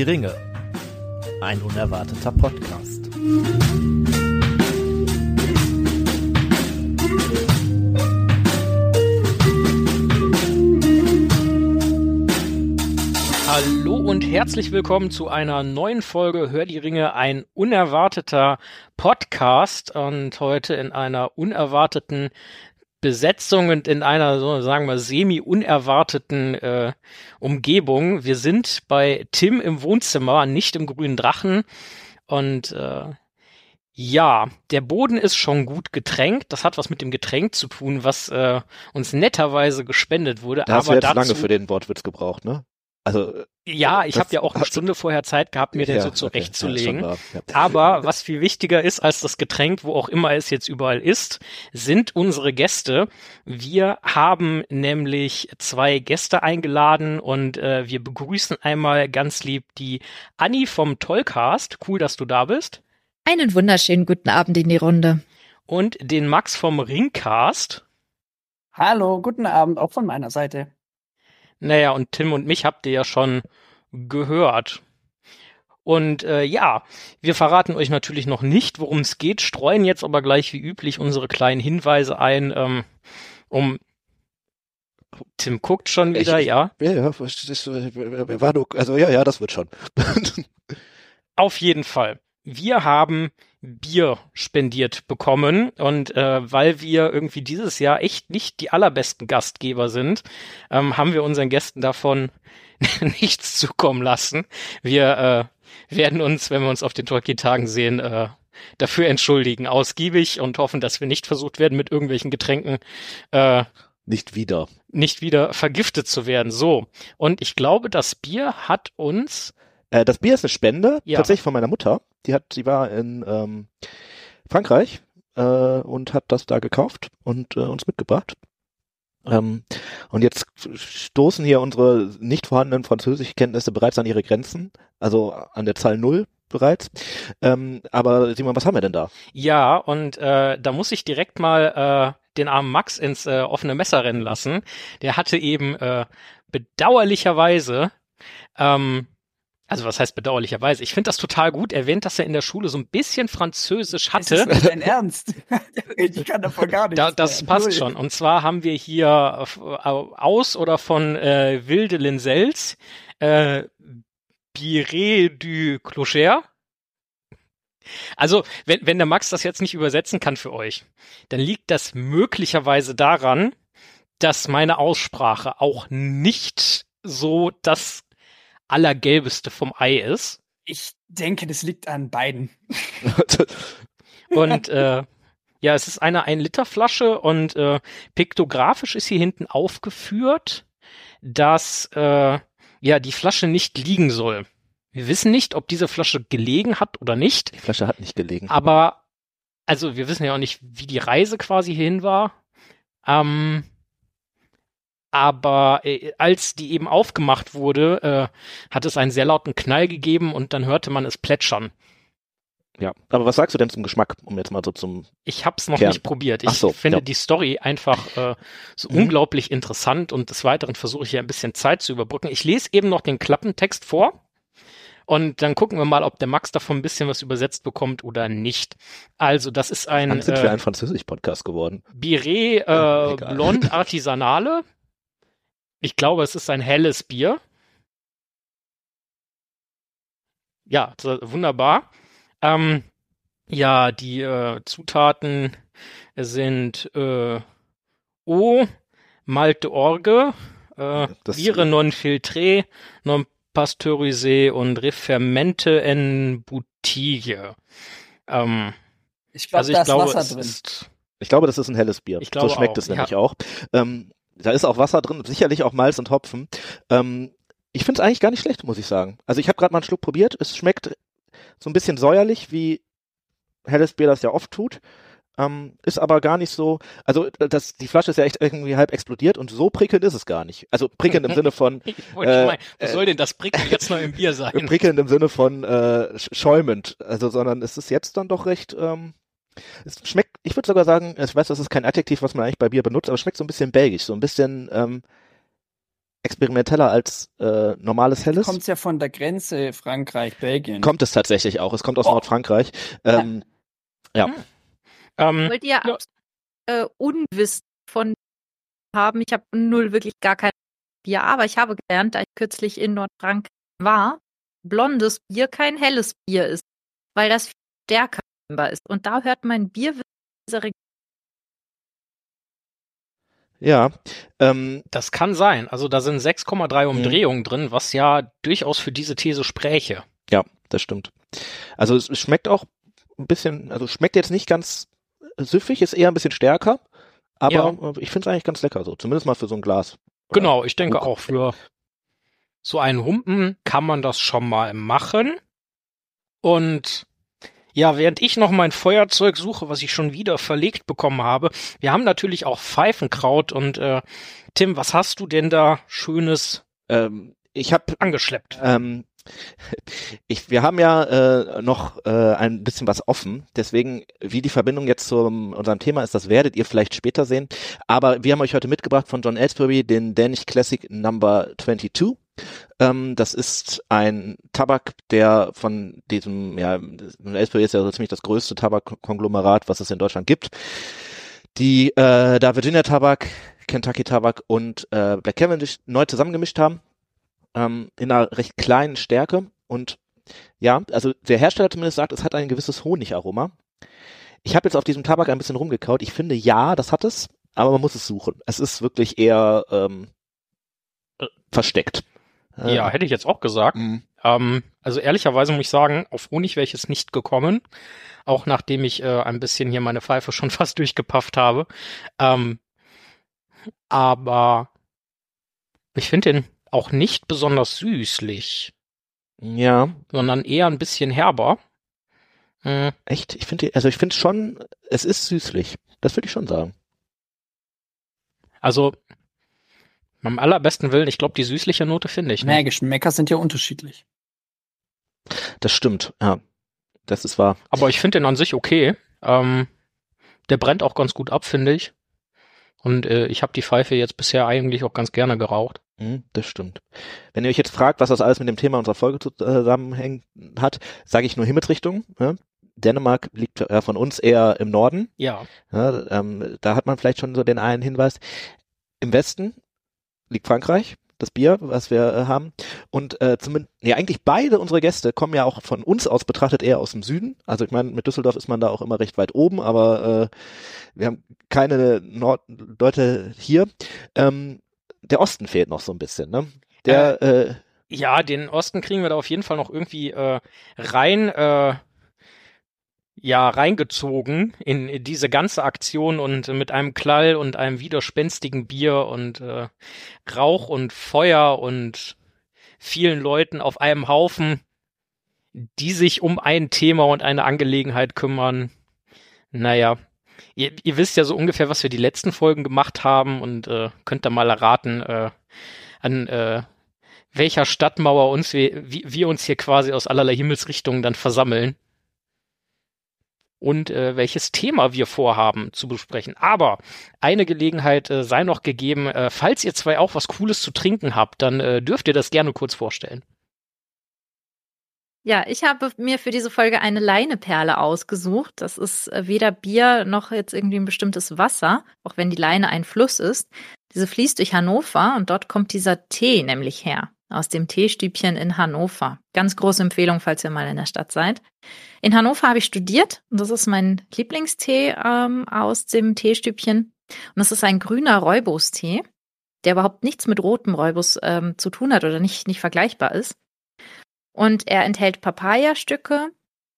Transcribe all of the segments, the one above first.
Die Ringe. Ein unerwarteter Podcast. Hallo und herzlich willkommen zu einer neuen Folge Hör die Ringe, ein unerwarteter Podcast und heute in einer unerwarteten Besetzung und in einer, so sagen wir, semi-unerwarteten äh, Umgebung. Wir sind bei Tim im Wohnzimmer, nicht im grünen Drachen. Und äh, ja, der Boden ist schon gut getränkt. Das hat was mit dem Getränk zu tun, was äh, uns netterweise gespendet wurde. Da hast Aber du jetzt dazu, lange für den Wortwitz gebraucht, ne? Also ja, ich das habe ja auch eine Stunde vorher Zeit gehabt, mir den ja, so okay, zurechtzulegen. ja, schon wahr, ja. Aber was viel wichtiger ist als das Getränk, wo auch immer es jetzt überall ist, sind unsere Gäste. Wir haben nämlich zwei Gäste eingeladen und äh, wir begrüßen einmal ganz lieb die Anni vom Tollcast. Cool, dass du da bist. Einen wunderschönen guten Abend in die Runde. Und den Max vom Ringcast. Hallo, guten Abend, auch von meiner Seite. Naja, und Tim und mich habt ihr ja schon gehört. Und äh, ja, wir verraten euch natürlich noch nicht, worum es geht, streuen jetzt aber gleich wie üblich unsere kleinen Hinweise ein, ähm, um Tim guckt schon wieder, Ich- ja. Ja, ja, äh, war nur, also ja, ja, das wird schon. Auf jeden Fall. Wir haben Bier spendiert bekommen und äh, weil wir irgendwie dieses Jahr echt nicht die allerbesten Gastgeber sind, ähm, haben wir unseren Gästen davon nichts zukommen lassen. Wir äh, werden uns, wenn wir uns auf den Tolkien-Tagen sehen, äh, dafür entschuldigen, ausgiebig und hoffen, dass wir nicht versucht werden, mit irgendwelchen Getränken äh, Nicht wieder. nicht wieder vergiftet zu werden. So. Und ich glaube, das Bier hat uns Äh, das Bier ist eine Spende, Ja. tatsächlich von meiner Mutter. Die hat, die war in ähm, Frankreich äh, und hat das da gekauft und äh, uns mitgebracht. Ähm, und jetzt stoßen hier unsere nicht vorhandenen Französischkenntnisse bereits an ihre Grenzen, also an der Zahl null bereits. Ähm, aber Simon, was haben wir denn da? Ja, und äh, da muss ich direkt mal äh, den armen Max ins äh, offene Messer rennen lassen. Der hatte eben äh, bedauerlicherweise, ähm, also was heißt bedauerlicherweise? Ich finde das total gut. Erwähnt, dass er in der Schule so ein bisschen Französisch Das hatte. ist nicht dein Ernst. ich kann davon gar nichts. Da, das passt Null. schon. Und zwar haben wir hier aus oder von äh, Wilde Linsels äh, Biré du Clocher. Also, wenn, wenn der Max das jetzt nicht übersetzen kann für euch, dann liegt das möglicherweise daran, dass meine Aussprache auch nicht so das Allergelbeste vom Ei ist. Ich denke, das liegt an beiden. Und äh, ja, es ist eine 1-Liter-Flasche und äh, piktografisch ist hier hinten aufgeführt, dass äh, ja die Flasche nicht liegen soll. Wir wissen nicht, ob diese Flasche gelegen hat oder nicht, Die Flasche hat nicht gelegen. aber also wir wissen ja auch nicht, wie die Reise quasi hierhin war. Ähm, aber äh, als die eben aufgemacht wurde, äh, hat es einen sehr lauten Knall gegeben und dann hörte man es plätschern. Ja, aber was sagst du denn zum Geschmack, um jetzt mal so zum Ich hab's noch Kern. nicht probiert. Ich so, finde ja. die Story einfach äh, so Mhm. unglaublich interessant und des Weiteren versuche ich hier ein bisschen Zeit zu überbrücken. Ich lese eben noch den Klappentext vor und dann gucken wir mal, ob der Max davon ein bisschen was übersetzt bekommt oder nicht. Also, das ist ein Dann sind wir äh, ein Französisch-Podcast geworden. Biré Ja, äh, egal. Blond Artisanale. Ich glaube, es ist ein helles Bier. Ja, so- wunderbar. Ähm, ja, die äh, Zutaten sind äh, O, Malte Orge, äh, Das- Biere non filtré, non pasteurisé und Refermente en boutique. Ähm, Ich glaube, also ich da ist glaube, Wasser es drin. ist Ich glaube, das ist ein helles Bier. Ich glaube so schmeckt auch, es nämlich ja. auch. Ähm, da ist auch Wasser drin, sicherlich auch Malz und Hopfen. Ähm, ich finde es eigentlich gar nicht schlecht, muss ich sagen. Also ich habe gerade mal einen Schluck probiert. Es schmeckt so ein bisschen säuerlich, wie helles Bier das ja oft tut. Ähm, ist aber gar nicht so, also das, die Flasche ist ja echt irgendwie halb explodiert und so prickelnd ist es gar nicht. Also prickelnd im Sinne von, Äh, mal, wo äh, soll denn das Prickeln jetzt noch im Bier sein? prickelnd im Sinne von äh, sch- schäumend. Also, sondern es ist jetzt dann doch recht, ähm, es schmeckt, ich würde sogar sagen, ich weiß, das ist kein Adjektiv, was man eigentlich bei Bier benutzt, aber es schmeckt so ein bisschen belgisch, so ein bisschen, ähm, experimenteller als äh, normales Helles. Kommt ja von der Grenze Frankreich, Belgien. Kommt es tatsächlich auch. Es kommt aus Oh. Nordfrankreich. Ähm, ja. Hm. Ähm, Wollt ihr Ja. äh, Unwissen von haben? Ich habe null wirklich gar kein Bier, aber ich habe gelernt, da ich kürzlich in Nordfrankreich war, blondes Bier kein helles Bier ist, weil das viel stärker ist. Und da hört mein Bier Ja. Ähm, das kann sein. Also da sind 6,3 Mhm. Umdrehungen drin, was ja durchaus für diese These spräche. ja, das stimmt. Also es, es schmeckt auch ein bisschen, also schmeckt jetzt nicht ganz süffig, ist eher ein bisschen stärker. Aber Ja. äh, ich finde es eigentlich ganz lecker so. Zumindest mal für so ein Glas. Genau, ich denke Guck. auch für so einen Humpen kann man das schon mal machen. Und ja, während ich noch mein Feuerzeug suche, was ich schon wieder verlegt bekommen habe, wir haben natürlich auch Pfeifenkraut und äh, Tim, was hast du denn da Schönes Ähm, ich habe angeschleppt? Ähm, ich, wir haben ja äh, noch äh, ein bisschen was offen, deswegen, wie die Verbindung jetzt zu unserem Thema ist, das werdet ihr vielleicht später sehen. Aber wir haben euch heute mitgebracht von John Ellsbury den Danish Classic Number 22. Ähm, das ist ein Tabak, der von diesem, ja, Ellsbury ist ja so ziemlich das größte Tabakkonglomerat, was es in Deutschland gibt. Die äh, da Virginia Tabak, Kentucky Tabak und äh, Black Cavendish neu zusammengemischt haben ähm, in einer recht kleinen Stärke und ja, also der Hersteller zumindest sagt, es hat ein gewisses Honigaroma. Ich habe jetzt auf diesem Tabak ein bisschen rumgekaut. Ich finde, ja, das hat es, aber man muss es suchen. Es ist wirklich eher ähm, äh, versteckt. Äh, Ja, hätte ich jetzt auch gesagt. mh. Ähm, also ehrlicherweise muss ich sagen, auf Honig wäre ich jetzt nicht gekommen, auch nachdem ich äh, ein bisschen hier meine Pfeife schon fast durchgepafft habe. Ähm, aber ich finde den auch nicht besonders süßlich, ja, sondern eher ein bisschen herber. Hm, echt. Ich finde, also ich finde schon, es ist süßlich. Das würde ich schon sagen. also am allerbesten Willen, ich glaube, die süßliche Note finde ich. Ne? Geschmäcker sind ja unterschiedlich. Das stimmt. Ja, das ist wahr. Aber ich finde den an sich okay. Ähm, der brennt auch ganz gut ab, finde ich. Und äh, ich habe die Pfeife jetzt bisher eigentlich auch ganz gerne geraucht. Mhm, Das stimmt. Wenn ihr euch jetzt fragt, was das alles mit dem Thema unserer Folge zusammenhängt hat, sage ich nur Himmelsrichtung. Ja? Dänemark liegt ja von uns eher im Norden. Ja. Ja, ähm, da hat man vielleicht schon so den einen Hinweis. Im Westen liegt Frankreich, das Bier, was wir äh, haben. Und äh, zumindest, ja, eigentlich beide unsere Gäste kommen ja auch von uns aus betrachtet eher aus dem Süden. Also ich meine, mit Düsseldorf ist man da auch immer recht weit oben, aber äh, wir haben keine Nord Leute hier. Ähm, der Osten fehlt noch so ein bisschen, ne? Der, äh, Ja, den Osten kriegen wir da auf jeden Fall noch irgendwie äh, rein, äh, ja, reingezogen in, diese ganze Aktion und mit einem Klall und einem widerspenstigen Bier und äh, Rauch und Feuer und vielen Leuten auf einem Haufen, die sich um ein Thema und eine Angelegenheit kümmern. Naja, ihr, ihr wisst ja so ungefähr, was wir die letzten Folgen gemacht haben und äh, könnt da mal erraten, äh, an äh, welcher Stadtmauer uns wir, wir uns hier quasi aus allerlei Himmelsrichtungen dann versammeln und äh, welches Thema wir vorhaben zu besprechen. Aber eine Gelegenheit äh, sei noch gegeben, äh, falls ihr zwei auch was Cooles zu trinken habt, dann äh, dürft ihr das gerne kurz vorstellen. Ja, ich habe mir für diese Folge eine Leineperle ausgesucht. Das ist äh, weder Bier noch jetzt irgendwie ein bestimmtes Wasser, auch wenn die Leine ein Fluss ist. Diese fließt durch Hannover und dort kommt dieser Tee nämlich her. Aus dem Teestübchen in Hannover. Ganz große Empfehlung, falls ihr mal in der Stadt seid. In Hannover habe ich studiert und das ist mein Lieblingstee ähm, aus dem Teestübchen. Und das ist ein grüner Räubus-Tee, der überhaupt nichts mit rotem Räubus ähm, zu tun hat oder nicht, nicht vergleichbar ist. Und er enthält Papayastücke,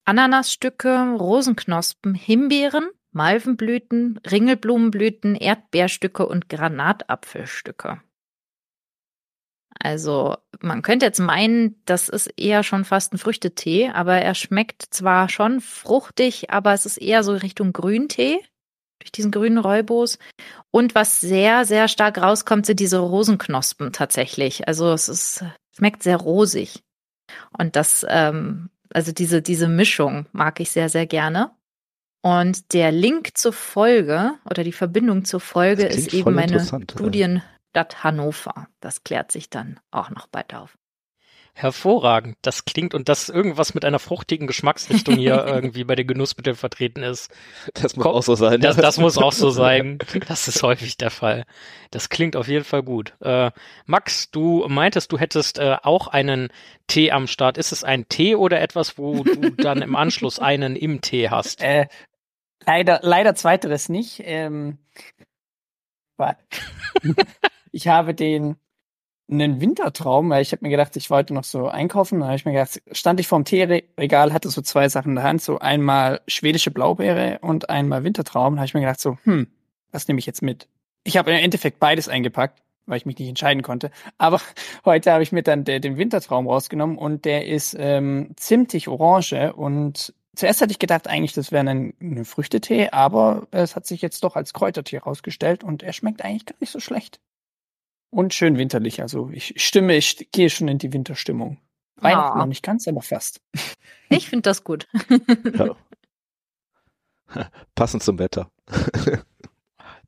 Ananasstücke, Rosenknospen, Himbeeren, Malvenblüten, Ringelblumenblüten, Erdbeerstücke und Granatapfelstücke. Also man könnte jetzt meinen, das ist eher schon fast ein Früchtetee, aber er schmeckt zwar schon fruchtig, aber es ist eher so Richtung Grüntee durch diesen grünen Räubos. Und was sehr, sehr stark rauskommt, sind diese Rosenknospen tatsächlich. Also es ist, schmeckt sehr rosig. Und das, ähm, also diese, diese Mischung mag ich sehr, sehr gerne. Und der Link zur Folge oder die Verbindung zur Folge ist eben meine. Studien, Stadt Hannover. Das klärt sich dann auch noch bald auf. Hervorragend. Das klingt und dass irgendwas mit einer fruchtigen Geschmacksrichtung hier irgendwie bei den Genussmitteln vertreten ist. Das muss Komm, auch so sein. Das, das muss auch so sein. Das ist häufig der Fall. Das klingt auf jeden Fall gut. Äh, Max, du meintest, du hättest äh, auch einen Tee am Start. Ist es ein Tee oder etwas, wo du dann im Anschluss einen im Tee hast? Äh, leider, leider zweiteres nicht. Ähm, ich habe den einen Wintertraum, weil ich habe mir gedacht, ich wollte noch so einkaufen. Da habe ich mir gedacht, stand ich vorm Teeregal, hatte so zwei Sachen in der Hand, so einmal schwedische Blaubeere und einmal Wintertraum. Da habe ich mir gedacht, so, hm, was nehme ich jetzt mit? Ich habe im Endeffekt beides eingepackt, weil ich mich nicht entscheiden konnte. Aber heute habe ich mir dann de den Wintertraum rausgenommen und der ist ähm, zimtig orange und Zuerst hatte ich gedacht, eigentlich, das wäre ein, ein Früchtetee, aber es hat sich jetzt doch als Kräutertee rausgestellt und er schmeckt eigentlich gar nicht so schlecht. Und schön winterlich. Also ich stimme, ich gehe schon in die Winterstimmung. Weihnachten Ah. noch nicht ganz, aber fast. Ich finde das gut. Ja. Passend zum Wetter.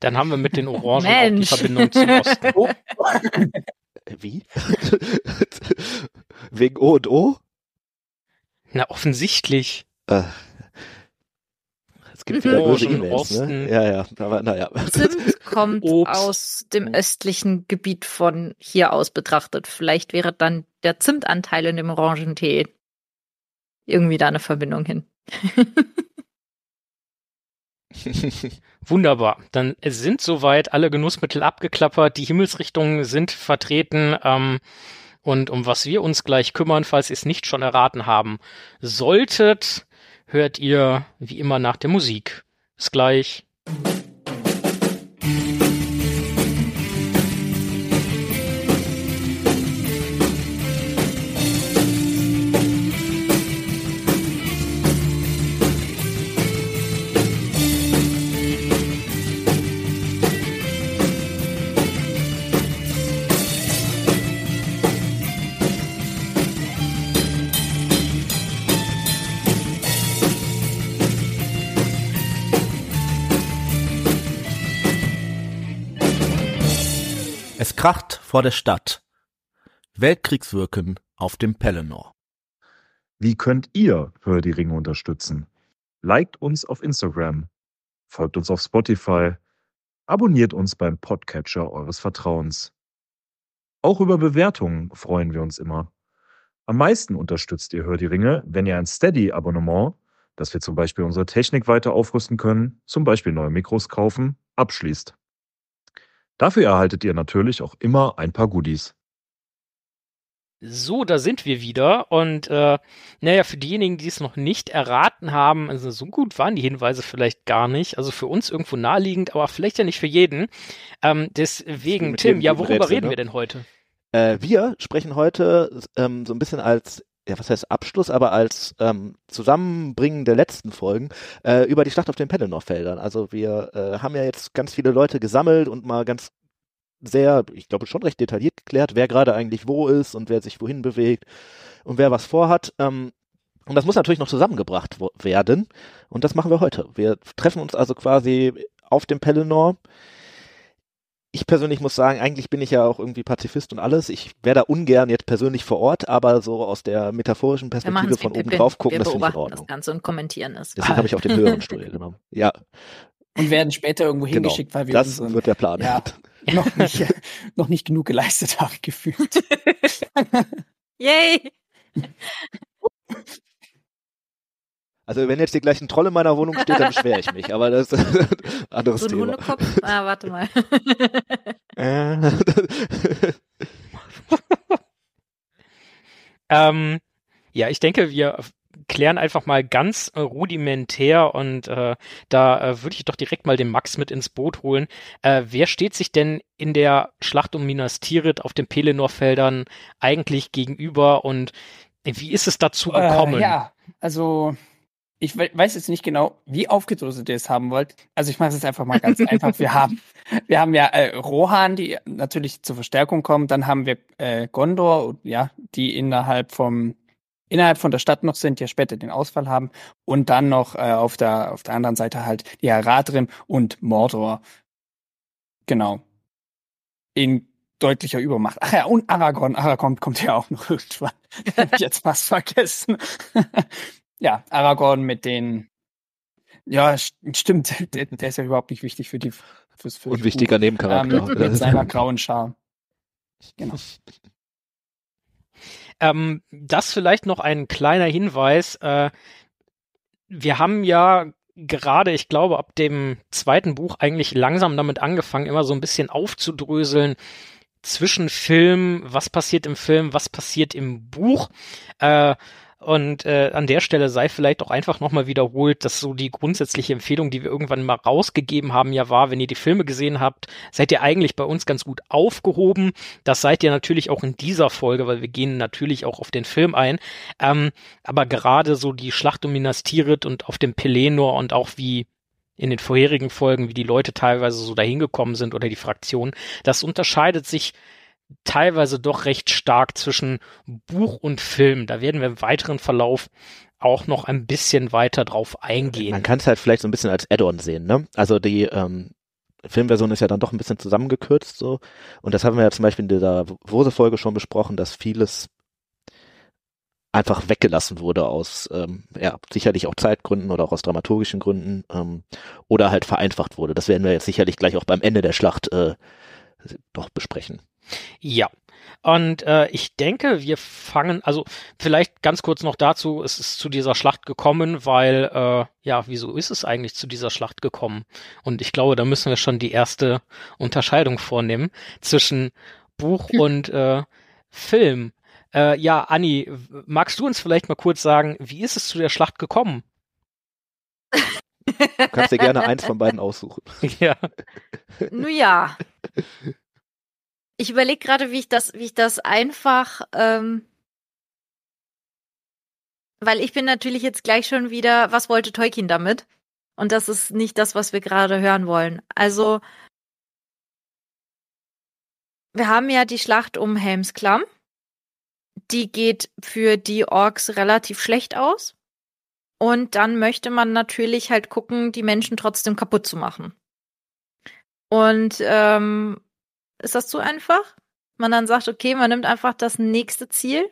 Dann haben wir mit den Orangen auch die Mensch. Verbindung zum Osten. Äh, Wie? Wegen O und O? Na, offensichtlich. Äh, es gibt wieder böse E-Mails, Osten. ne? Ja, ja, aber naja. Zimt kommt Obst. aus dem östlichen Gebiet von hier aus betrachtet. Vielleicht wäre dann der Zimtanteil in dem Orangentee irgendwie da eine Verbindung hin. Wunderbar. Dann sind soweit alle Genussmittel abgeklappert, die Himmelsrichtungen sind vertreten. Ähm, und um was wir uns gleich kümmern, falls ihr es nicht schon erraten haben solltet, hört ihr wie immer nach der Musik. Bis gleich. Vor der Stadt. Weltkriegswirken auf dem Pelennor. Wie könnt ihr Hör die Ringe unterstützen? Liked uns auf Instagram, folgt uns auf Spotify, abonniert uns beim Podcatcher eures Vertrauens. Auch über Bewertungen freuen wir uns immer. Am meisten unterstützt ihr Hör die Ringe, wenn ihr ein Steady-Abonnement, dass wir zum Beispiel unsere Technik weiter aufrüsten können, zum Beispiel neue Mikros kaufen, abschließt. Dafür erhaltet ihr natürlich auch immer ein paar Goodies. So, da sind wir wieder. Und äh, naja, für diejenigen, die es noch nicht erraten haben, also so gut waren die Hinweise vielleicht gar nicht. Also für uns irgendwo naheliegend, aber vielleicht ja nicht für jeden. Ähm, deswegen, Tim, ja, worüber Rätsel, reden ne? wir denn heute? Äh, wir sprechen heute ähm, so ein bisschen als, ja, was heißt Abschluss, aber als ähm, Zusammenbringen der letzten Folgen äh, über die Schlacht auf den Pelennor-Feldern. Also wir äh, haben ja jetzt ganz viele Leute gesammelt und mal ganz sehr, ich glaube schon recht detailliert geklärt, wer gerade eigentlich wo ist und wer sich wohin bewegt und wer was vorhat. Ähm, und das muss natürlich noch zusammengebracht werden. Und das machen wir heute. Wir treffen uns also quasi auf dem Pelennor. Ich persönlich muss sagen, eigentlich bin ich ja auch irgendwie Pazifist und alles. Ich wäre da ungern jetzt persönlich vor Ort, aber so aus der metaphorischen Perspektive von oben drauf gucken, Wir das finde ich in beobachten das Ordnung. Ganze und kommentieren es. Deswegen habe ich auch den höheren Stuhl genommen. Ja, Und werden später irgendwo genau. hingeschickt, weil wir Das unseren wird der Plan. Ja. noch, nicht, noch nicht genug geleistet haben, gefühlt. Yay! Also wenn jetzt hier gleich ein Troll in meiner Wohnung steht, dann beschwere ich mich. Aber das ist ein anderes So ein Thema. Hundekopf? Ah, warte mal. Äh, Ähm, ja, ich denke, wir klären einfach mal ganz rudimentär und äh, da äh, würde ich doch direkt mal den Max mit ins Boot holen. Äh, wer steht sich denn in der Schlacht um Minas Tirith auf den Pelennor-Feldern eigentlich gegenüber und wie ist es dazu gekommen? Äh, ja, also ich we weiß jetzt nicht genau, wie aufgedröselt ihr es haben wollt. Also ich mache es jetzt einfach mal ganz einfach. Wir haben, wir haben ja äh, Rohan, die natürlich zur Verstärkung kommen. Dann haben wir äh, Gondor, ja, die innerhalb vom innerhalb von der Stadt noch sind, die ja später den Ausfall haben. Und dann noch äh, auf der auf der anderen Seite halt die Haradrim und Mordor. Genau. In deutlicher Übermacht. Ach ja, und Aragorn. Aragorn kommt ja auch noch irgendwann. Hab ich jetzt fast vergessen. Ja, Aragorn mit den. Ja, stimmt. Der, der, ist ja überhaupt nicht wichtig für die. Fürs, fürs Unwichtiger Nebencharakter. Ähm, mit seiner grauen Schar. Genau. Ähm, das vielleicht noch ein kleiner Hinweis. Äh, wir haben ja gerade, ich glaube, ab dem zweiten Buch eigentlich langsam damit angefangen, immer so ein bisschen aufzudröseln zwischen Film, was passiert im Film, was passiert im Buch. Äh, und äh, an der Stelle sei vielleicht auch einfach nochmal wiederholt, dass so die grundsätzliche Empfehlung, die wir irgendwann mal rausgegeben haben, ja war, wenn ihr die Filme gesehen habt, seid ihr eigentlich bei uns ganz gut aufgehoben. Das seid ihr natürlich auch in dieser Folge, weil wir gehen natürlich auch auf den Film ein. Ähm, aber gerade so die Schlacht um Minas Tirith und auf dem Pelenor und auch wie in den vorherigen Folgen, wie die Leute teilweise so dahin gekommen sind oder die Fraktionen, das unterscheidet sich teilweise doch recht stark zwischen Buch und Film. Da werden wir im weiteren Verlauf auch noch ein bisschen weiter drauf eingehen. Man kann es halt vielleicht so ein bisschen als Add-on sehen, ne? Also die ähm, Filmversion ist ja dann doch ein bisschen zusammengekürzt so. Und das haben wir ja zum Beispiel in dieser Wose-Folge schon besprochen, dass vieles einfach weggelassen wurde aus, ähm, ja, sicherlich auch Zeitgründen oder auch aus dramaturgischen Gründen ähm, oder halt vereinfacht wurde. Das werden wir jetzt sicherlich gleich auch beim Ende der Schlacht äh, doch besprechen. Ja. Und äh, ich denke, wir fangen, also vielleicht ganz kurz noch dazu, es ist zu dieser Schlacht gekommen, weil, äh, ja, wieso ist es eigentlich zu dieser Schlacht gekommen? Und ich glaube, da müssen wir schon die erste Unterscheidung vornehmen zwischen Buch hm. und äh, Film. Äh, ja, Anni, magst du uns vielleicht mal kurz sagen, wie ist es zu der Schlacht gekommen? Du kannst dir gerne eins von beiden aussuchen. Ja. Nun ja. Ich überlege gerade, wie ich das, wie ich das einfach, ähm, weil ich bin natürlich jetzt gleich schon wieder, was wollte Tolkien damit? Und das ist nicht das, was wir gerade hören wollen. Also, wir haben ja die Schlacht um Helmsklamm. Die geht für die Orks relativ schlecht aus. Und dann möchte man natürlich halt gucken, die Menschen trotzdem kaputt zu machen. Und ähm, ist das zu einfach? Man dann sagt, okay, man nimmt einfach das nächste Ziel?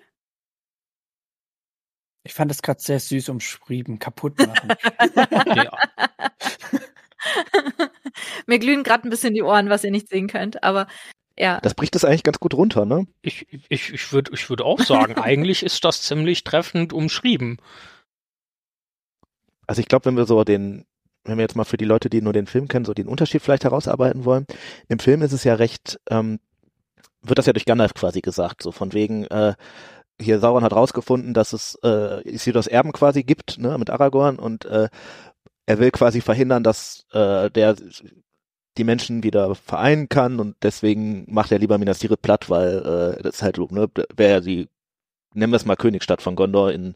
Ich fand das gerade sehr süß umschrieben. Kaputt machen. Mir glühen gerade ein bisschen die Ohren, was ihr nicht sehen könnt, aber ja. Das bricht es eigentlich ganz gut runter, ne? Ich, ich, ich würde ich würd auch sagen, eigentlich ist das ziemlich treffend umschrieben. Also ich glaube, wenn wir so den, wenn wir jetzt mal für die Leute, die nur den Film kennen, so den Unterschied vielleicht herausarbeiten wollen. Im Film ist es ja recht, ähm, wird das ja durch Gandalf quasi gesagt, so von wegen, äh, hier Sauron hat rausgefunden, dass es äh, Isildurs Erben quasi gibt, ne, mit Aragorn und äh, er will quasi verhindern, dass äh, der die Menschen wieder vereinen kann und deswegen macht er lieber Minas Tirith platt, weil äh, das ist halt ne, wäre ja die, nennen wir es mal Königstadt von Gondor in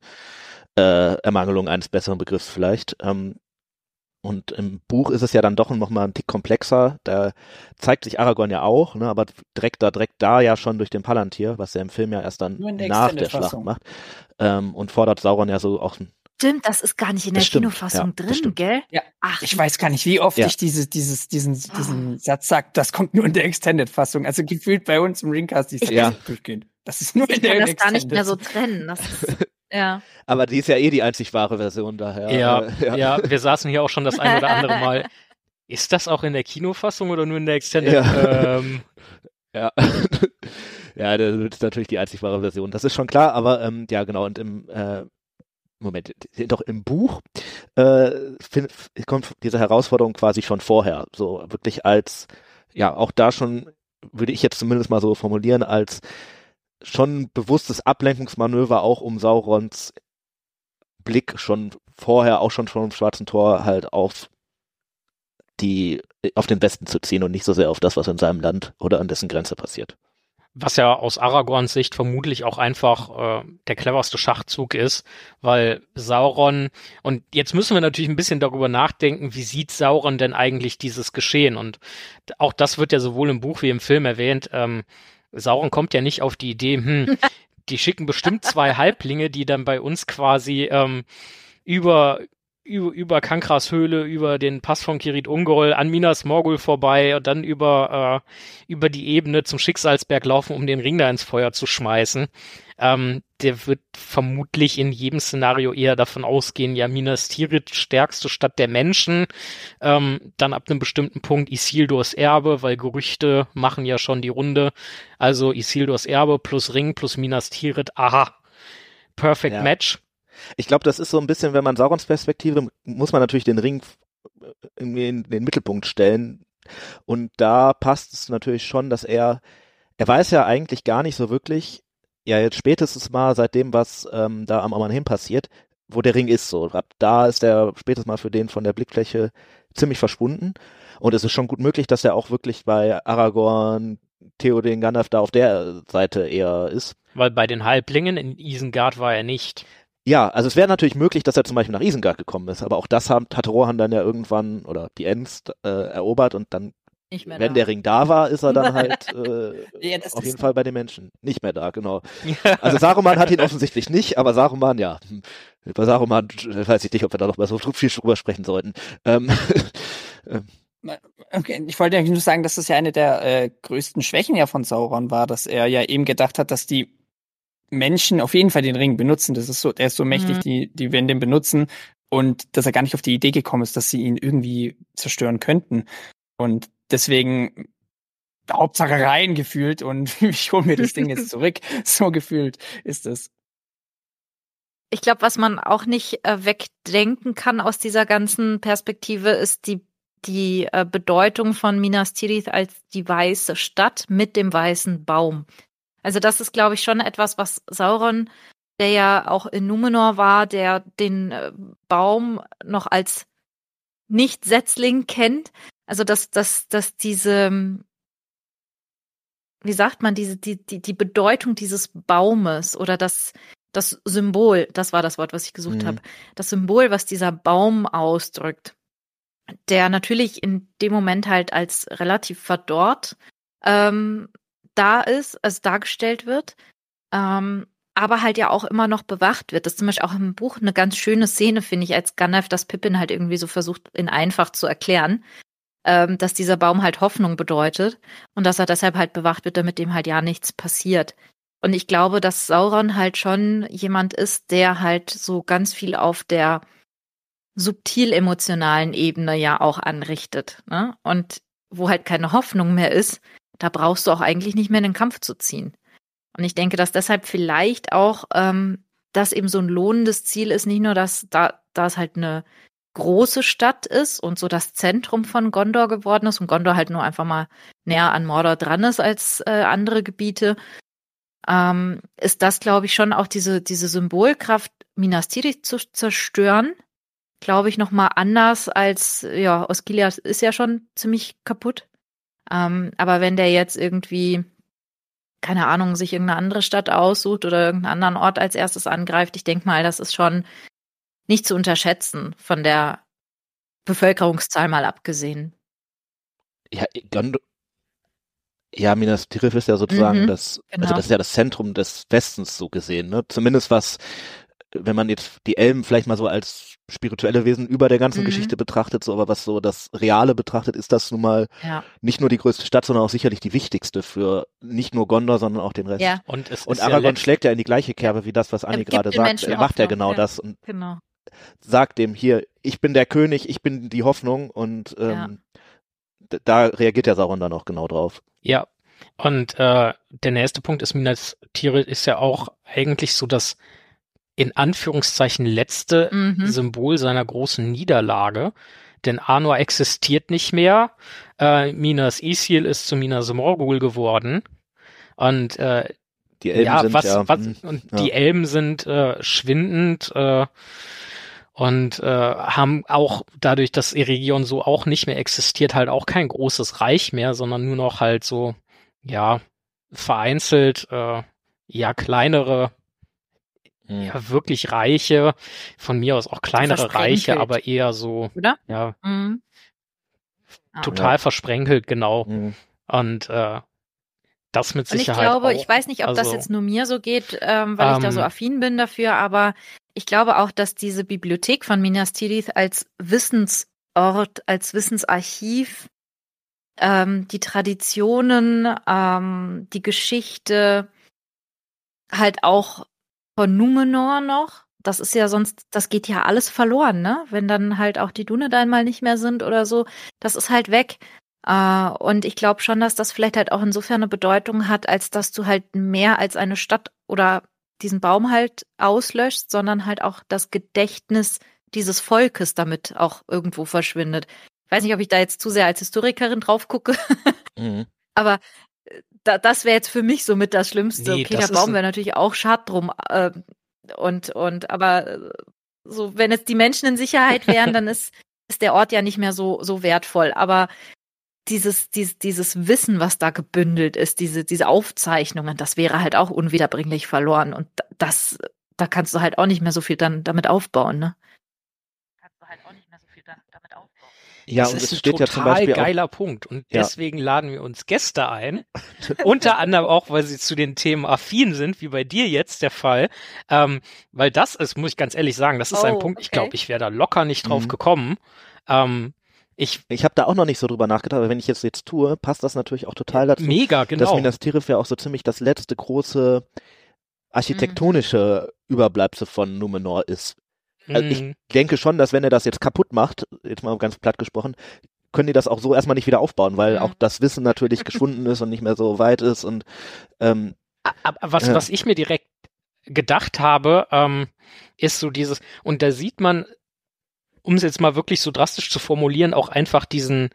äh, Ermangelung eines besseren Begriffs vielleicht. Ähm, und im Buch ist es ja dann doch noch mal ein Tick komplexer. Da zeigt sich Aragorn ja auch, ne, aber direkt da, direkt da ja schon durch den Palantir, was er im Film ja erst dann nach der Schlacht macht. Ähm, und fordert Sauron ja so auch Stimmt, das ist gar nicht in der stimmt, Kinofassung ja, drin, gell? Ja. Ach, ich weiß gar nicht, wie oft ja. ich dieses, dieses, diesen, diesen oh. Satz sag, das kommt nur in der Extended-Fassung. Also gefühlt bei uns im Ringcast die ja. durchgehend. Das ist nur ich in der kann das gar nicht mehr so trennen. Das ist, ja. Aber die ist ja eh die einzig wahre Version daher. Ja, ja. ja, wir saßen hier auch schon das ein oder andere Mal. Ist das auch in der Kinofassung oder nur in der Extended? Ja. Ähm, ja. ja, das ist natürlich die einzig wahre Version. Das ist schon klar, aber ähm, ja, genau. Und im äh, Moment, doch im Buch äh, find, kommt diese Herausforderung quasi schon vorher. So wirklich als, ja, auch da schon, würde ich jetzt zumindest mal so formulieren, als schon bewusstes Ablenkungsmanöver auch um Saurons Blick schon vorher, auch schon vom Schwarzen Tor halt auf die, auf den Westen zu ziehen und nicht so sehr auf das, was in seinem Land oder an dessen Grenze passiert. Was ja aus Aragorns Sicht vermutlich auch einfach äh, der cleverste Schachzug ist, weil Sauron, und jetzt müssen wir natürlich ein bisschen darüber nachdenken, wie sieht Sauron denn eigentlich dieses Geschehen? Und auch das wird ja sowohl im Buch wie im Film erwähnt. Ähm, Sauron kommt ja nicht auf die Idee, hm, die schicken bestimmt zwei Halblinge, die dann bei uns quasi ähm, über über, über Kankras Höhle, über den Pass von Kirit Ungol, an Minas Morgul vorbei und dann über, äh, über die Ebene zum Schicksalsberg laufen, um den Ring da ins Feuer zu schmeißen. Ähm, der wird vermutlich in jedem Szenario eher davon ausgehen, ja, Minas Tirith, stärkste Stadt der Menschen, ähm, dann ab einem bestimmten Punkt Isildurs Erbe, weil Gerüchte machen ja schon die Runde. Also Isildurs Erbe plus Ring plus Minas Tirith, aha, perfect Ja. match. Ich glaube, das ist so ein bisschen, wenn man Saurons Perspektive, muss man natürlich den Ring in den Mittelpunkt stellen. Und da passt es natürlich schon, dass er, er weiß ja eigentlich gar nicht so wirklich, ja jetzt spätestens mal seit dem, was ähm, da am Amanhem passiert, wo der Ring ist. So, ab da ist er spätestens mal für den von der Blickfläche ziemlich verschwunden. Und es ist schon gut möglich, dass er auch wirklich bei Aragorn, Theoden, Gandalf da auf der Seite eher ist. Weil bei den Halblingen in Isengard war er nicht. Ja, also es wäre natürlich möglich, dass er zum Beispiel nach Isengard gekommen ist, aber auch das haben, hat Rohan dann ja irgendwann oder die Ents äh, erobert und dann, Nicht mehr wenn da. der Ring da war, ist er dann halt äh, Ja, auf jeden Fall bei den Menschen. Nicht mehr da, genau. Also Saruman hat ihn offensichtlich nicht, aber Saruman, ja. Hm, Bei Saruman weiß ich nicht, ob wir da noch mal so viel drüber sprechen sollten. Ähm, Okay, ich wollte eigentlich nur sagen, dass das ja eine der äh, größten Schwächen ja von Sauron war, dass er ja eben gedacht hat, dass die Menschen auf jeden Fall den Ring benutzen. Das ist so, der ist so mächtig, Mhm. die, die werden den benutzen und dass er gar nicht auf die Idee gekommen ist, dass sie ihn irgendwie zerstören könnten. Und deswegen Hauptsache rein gefühlt und ich hole mir das Ding jetzt zurück. So gefühlt ist es. Ich glaube, was man auch nicht äh, wegdenken kann aus dieser ganzen Perspektive, ist die, die äh, Bedeutung von Minas Tirith als die weiße Stadt mit dem weißen Baum. Also das ist, glaube ich, schon etwas, was Sauron, der ja auch in Numenor war, der den äh, Baum noch als Nicht-Setzling kennt. Also dass, dass, dass diese, wie sagt man, diese, die, die, die Bedeutung dieses Baumes oder das, das Symbol, das war das Wort, was ich gesucht Mhm. habe, das Symbol, was dieser Baum ausdrückt, der natürlich in dem Moment halt als relativ verdorrt ähm, da ist, also dargestellt wird, ähm, aber halt ja auch immer noch bewacht wird. Das ist zum Beispiel auch im Buch eine ganz schöne Szene, finde ich, als Gandalf das Pippin halt irgendwie so versucht, in einfach zu erklären, ähm, dass dieser Baum halt Hoffnung bedeutet und dass er deshalb halt bewacht wird, damit dem halt ja nichts passiert. Und ich glaube, dass Sauron halt schon jemand ist, der halt so ganz viel auf der subtil emotionalen Ebene ja auch anrichtet. Ne? Und wo halt keine Hoffnung mehr ist, da brauchst du auch eigentlich nicht mehr in den Kampf zu ziehen. Und ich denke, dass deshalb vielleicht auch ähm, das eben so ein lohnendes Ziel ist, nicht nur, dass da, da es halt eine große Stadt ist und so das Zentrum von Gondor geworden ist und Gondor halt nur einfach mal näher an Mordor dran ist als äh, andere Gebiete, ähm, ist das, glaube ich, schon auch diese, diese Symbolkraft, Minas Tirith zu zerstören, glaube ich, nochmal anders als, ja, Osgiliath ist ja schon ziemlich kaputt. Ähm, aber wenn der jetzt irgendwie, keine Ahnung, sich irgendeine andere Stadt aussucht oder irgendeinen anderen Ort als erstes angreift, ich denke mal, das ist schon nicht zu unterschätzen, von der Bevölkerungszahl mal abgesehen. ja, Gondor, ja, Minas Tirith ist ja sozusagen Mhm, das, also genau. das ist ja das Zentrum des Westens so gesehen, ne? Zumindest was, wenn man jetzt die Elben vielleicht mal so als spirituelle Wesen über der ganzen Mhm. Geschichte betrachtet, so, aber was so das Reale betrachtet, ist das nun mal Ja. nicht nur die größte Stadt, sondern auch sicherlich die wichtigste für nicht nur Gondor, sondern auch den Rest. Ja, Und es Und ja Aragorn letzt- schlägt ja in die gleiche Kerbe wie das, was Anni gerade sagt. Menschen Er macht ja genau ja. das und genau. sagt dem hier, ich bin der König, ich bin die Hoffnung und ähm, Ja. da reagiert der Sauron dann auch genau drauf. Ja. Und äh, der nächste Punkt ist, Minas Tirith ist ja auch eigentlich so das in Anführungszeichen letzte Mhm. Symbol seiner großen Niederlage. Denn Arnor existiert nicht mehr. Äh, Minas Isil ist zu Minas Morgul geworden. Und äh, Die Elben ja, sind was, ja, was, hm, und ja. die Elben sind äh, schwindend äh, und äh, haben auch dadurch, dass Eregion so auch nicht mehr existiert, halt auch kein großes Reich mehr, sondern nur noch halt so, ja, vereinzelt, äh, ja, kleinere. Ja, wirklich reiche, von mir aus auch kleinere Reiche, aber eher so, Oder? ja, Mhm. Ah. total versprenkelt, genau. Hm. Und äh, das mit Und ich Sicherheit glaube, auch. ich weiß nicht, ob das Also, jetzt nur mir so geht, ähm, weil ich da so ähm, affin bin dafür, aber Ich glaube auch, dass diese Bibliothek von Minas Tirith als Wissensort, als Wissensarchiv ähm, die Traditionen, ähm, die Geschichte halt auch von Numenor noch. Das ist ja sonst, das geht ja alles verloren, ne? Wenn dann halt auch die Dunedain mal nicht mehr sind oder so, das ist halt weg. Äh, und ich glaube schon, dass das vielleicht halt auch insofern eine Bedeutung hat, als dass du halt mehr als eine Stadt oder diesen Baum halt auslöscht, sondern halt auch das Gedächtnis dieses Volkes damit auch irgendwo verschwindet. Ich weiß nicht, ob ich da jetzt zu sehr als Historikerin drauf gucke, mhm. aber da, das wäre jetzt für mich so mit das Schlimmste. Nee, okay, der Baum wäre natürlich auch schad drum. Äh, und, und, aber äh, so, wenn jetzt die Menschen in Sicherheit wären, dann ist, ist der Ort ja nicht mehr so, so wertvoll. Aber dieses, dieses, dieses Wissen, was da gebündelt ist, diese, diese Aufzeichnungen, das wäre halt auch unwiederbringlich verloren. Und das, da kannst du halt auch nicht mehr so viel dann damit aufbauen, ne? Kannst du halt auch nicht mehr so viel dann damit aufbauen. Ja, das und ist es steht ein total ja geiler Punkt. Und ja. deswegen laden wir uns Gäste ein. Unter anderem auch, weil sie zu den Themen affin sind, wie bei dir jetzt der Fall. Ähm, weil das ist, muss ich ganz ehrlich sagen, das ist oh, ein Punkt, okay. ich glaube, ich wäre da locker nicht drauf mhm. gekommen. Ähm, ich, ich habe da auch noch nicht so drüber nachgedacht, aber wenn ich jetzt jetzt tue, passt das natürlich auch total dazu. Mega, genau. Dass Minas Tirith ja auch so ziemlich das letzte große architektonische mhm. Überbleibsel von Numenor ist. Also ich mhm. denke schon, dass wenn er das jetzt kaputt macht, jetzt mal ganz platt gesprochen, können die das auch so erstmal nicht wieder aufbauen, weil mhm. auch das Wissen natürlich geschwunden ist und nicht mehr so weit ist und ähm, aber was, äh, was ich mir direkt gedacht habe, ähm, ist so dieses, und da sieht man um es jetzt mal wirklich so drastisch zu formulieren, auch einfach diesen,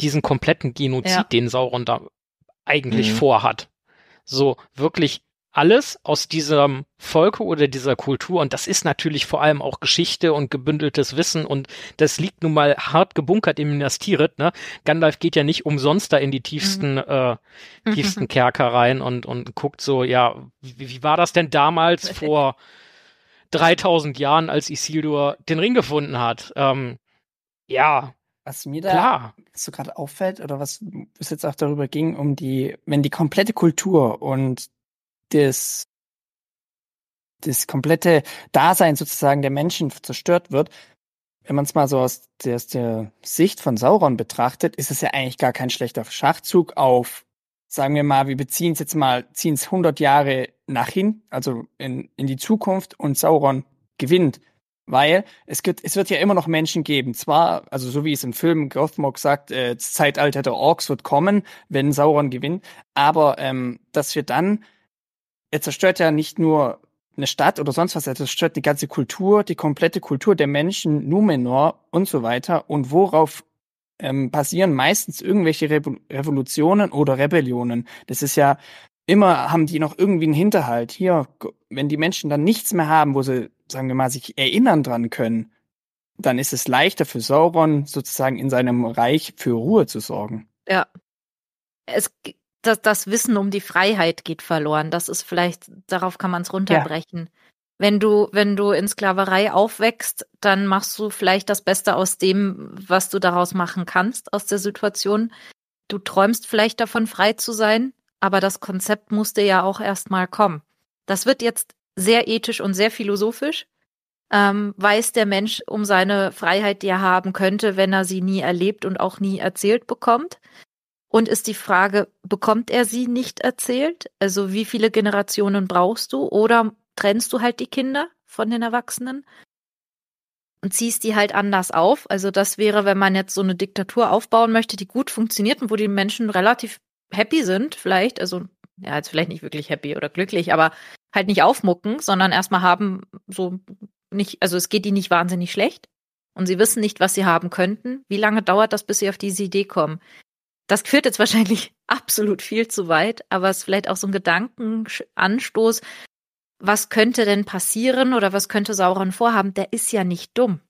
diesen kompletten Genozid, ja. den Sauron da eigentlich mhm. vorhat. So wirklich alles aus diesem Volke oder dieser Kultur und das ist natürlich vor allem auch Geschichte und gebündeltes Wissen und das liegt nun mal hart gebunkert im Minas Tirith, ne? Gandalf geht ja nicht umsonst da in die tiefsten, mhm. äh, tiefsten Kerker rein und, und guckt so, ja, wie, wie war das denn damals vor 3000 Jahren, als Isildur den Ring gefunden hat. Ähm, ja. Was mir da klar. so gerade auffällt oder was es jetzt auch darüber ging, um die, wenn die komplette Kultur und das das komplette Dasein sozusagen der Menschen zerstört wird, wenn man es mal so aus der, aus der Sicht von Sauron betrachtet, ist es ja eigentlich gar kein schlechter Schachzug auf sagen wir mal, wir beziehen es jetzt mal, ziehen es 100 Jahre nach hin, also in, in die Zukunft und Sauron gewinnt. Weil es, gibt, es wird ja immer noch Menschen geben. Zwar, also so wie es im Film Gothmog sagt, äh, das Zeitalter der Orks wird kommen, wenn Sauron gewinnt. Aber ähm, dass wir dann, er zerstört ja nicht nur eine Stadt oder sonst was, er zerstört die ganze Kultur, die komplette Kultur der Menschen, Numenor und so weiter. Und worauf ähm, passieren meistens irgendwelche Re Revolutionen oder Rebellionen. Das ist ja immer, haben die noch irgendwie einen Hinterhalt. Hier, wenn die Menschen dann nichts mehr haben, wo sie, sagen wir mal, sich erinnern dran können, dann ist es leichter für Sauron sozusagen in seinem Reich für Ruhe zu sorgen. Ja. Es, das, das Wissen um die Freiheit geht verloren. Das ist vielleicht, darauf kann man es runterbrechen. Ja wenn du, wenn du in Sklaverei aufwächst, dann machst du vielleicht das Beste aus dem, was du daraus machen kannst, aus der Situation. Du träumst vielleicht davon, frei zu sein, aber das Konzept musste ja auch erstmal kommen. Das wird jetzt sehr ethisch und sehr philosophisch. Ähm, weiß der Mensch um seine Freiheit, die er haben könnte, wenn er sie nie erlebt und auch nie erzählt bekommt? Und ist die Frage, bekommt er sie nicht erzählt? Also wie viele Generationen brauchst du? Oder trennst du halt die Kinder von den Erwachsenen und ziehst die halt anders auf. Also das wäre, wenn man jetzt so eine Diktatur aufbauen möchte, die gut funktioniert und wo die Menschen relativ happy sind, vielleicht, also ja, jetzt vielleicht nicht wirklich happy oder glücklich, aber halt nicht aufmucken, sondern erstmal haben so nicht, also es geht ihnen nicht wahnsinnig schlecht und sie wissen nicht, was sie haben könnten. Wie lange dauert das, bis sie auf diese Idee kommen? Das führt jetzt wahrscheinlich absolut viel zu weit, aber es ist vielleicht auch so ein Gedankenanstoß, was könnte denn passieren oder was könnte Sauron vorhaben, der ist ja nicht dumm.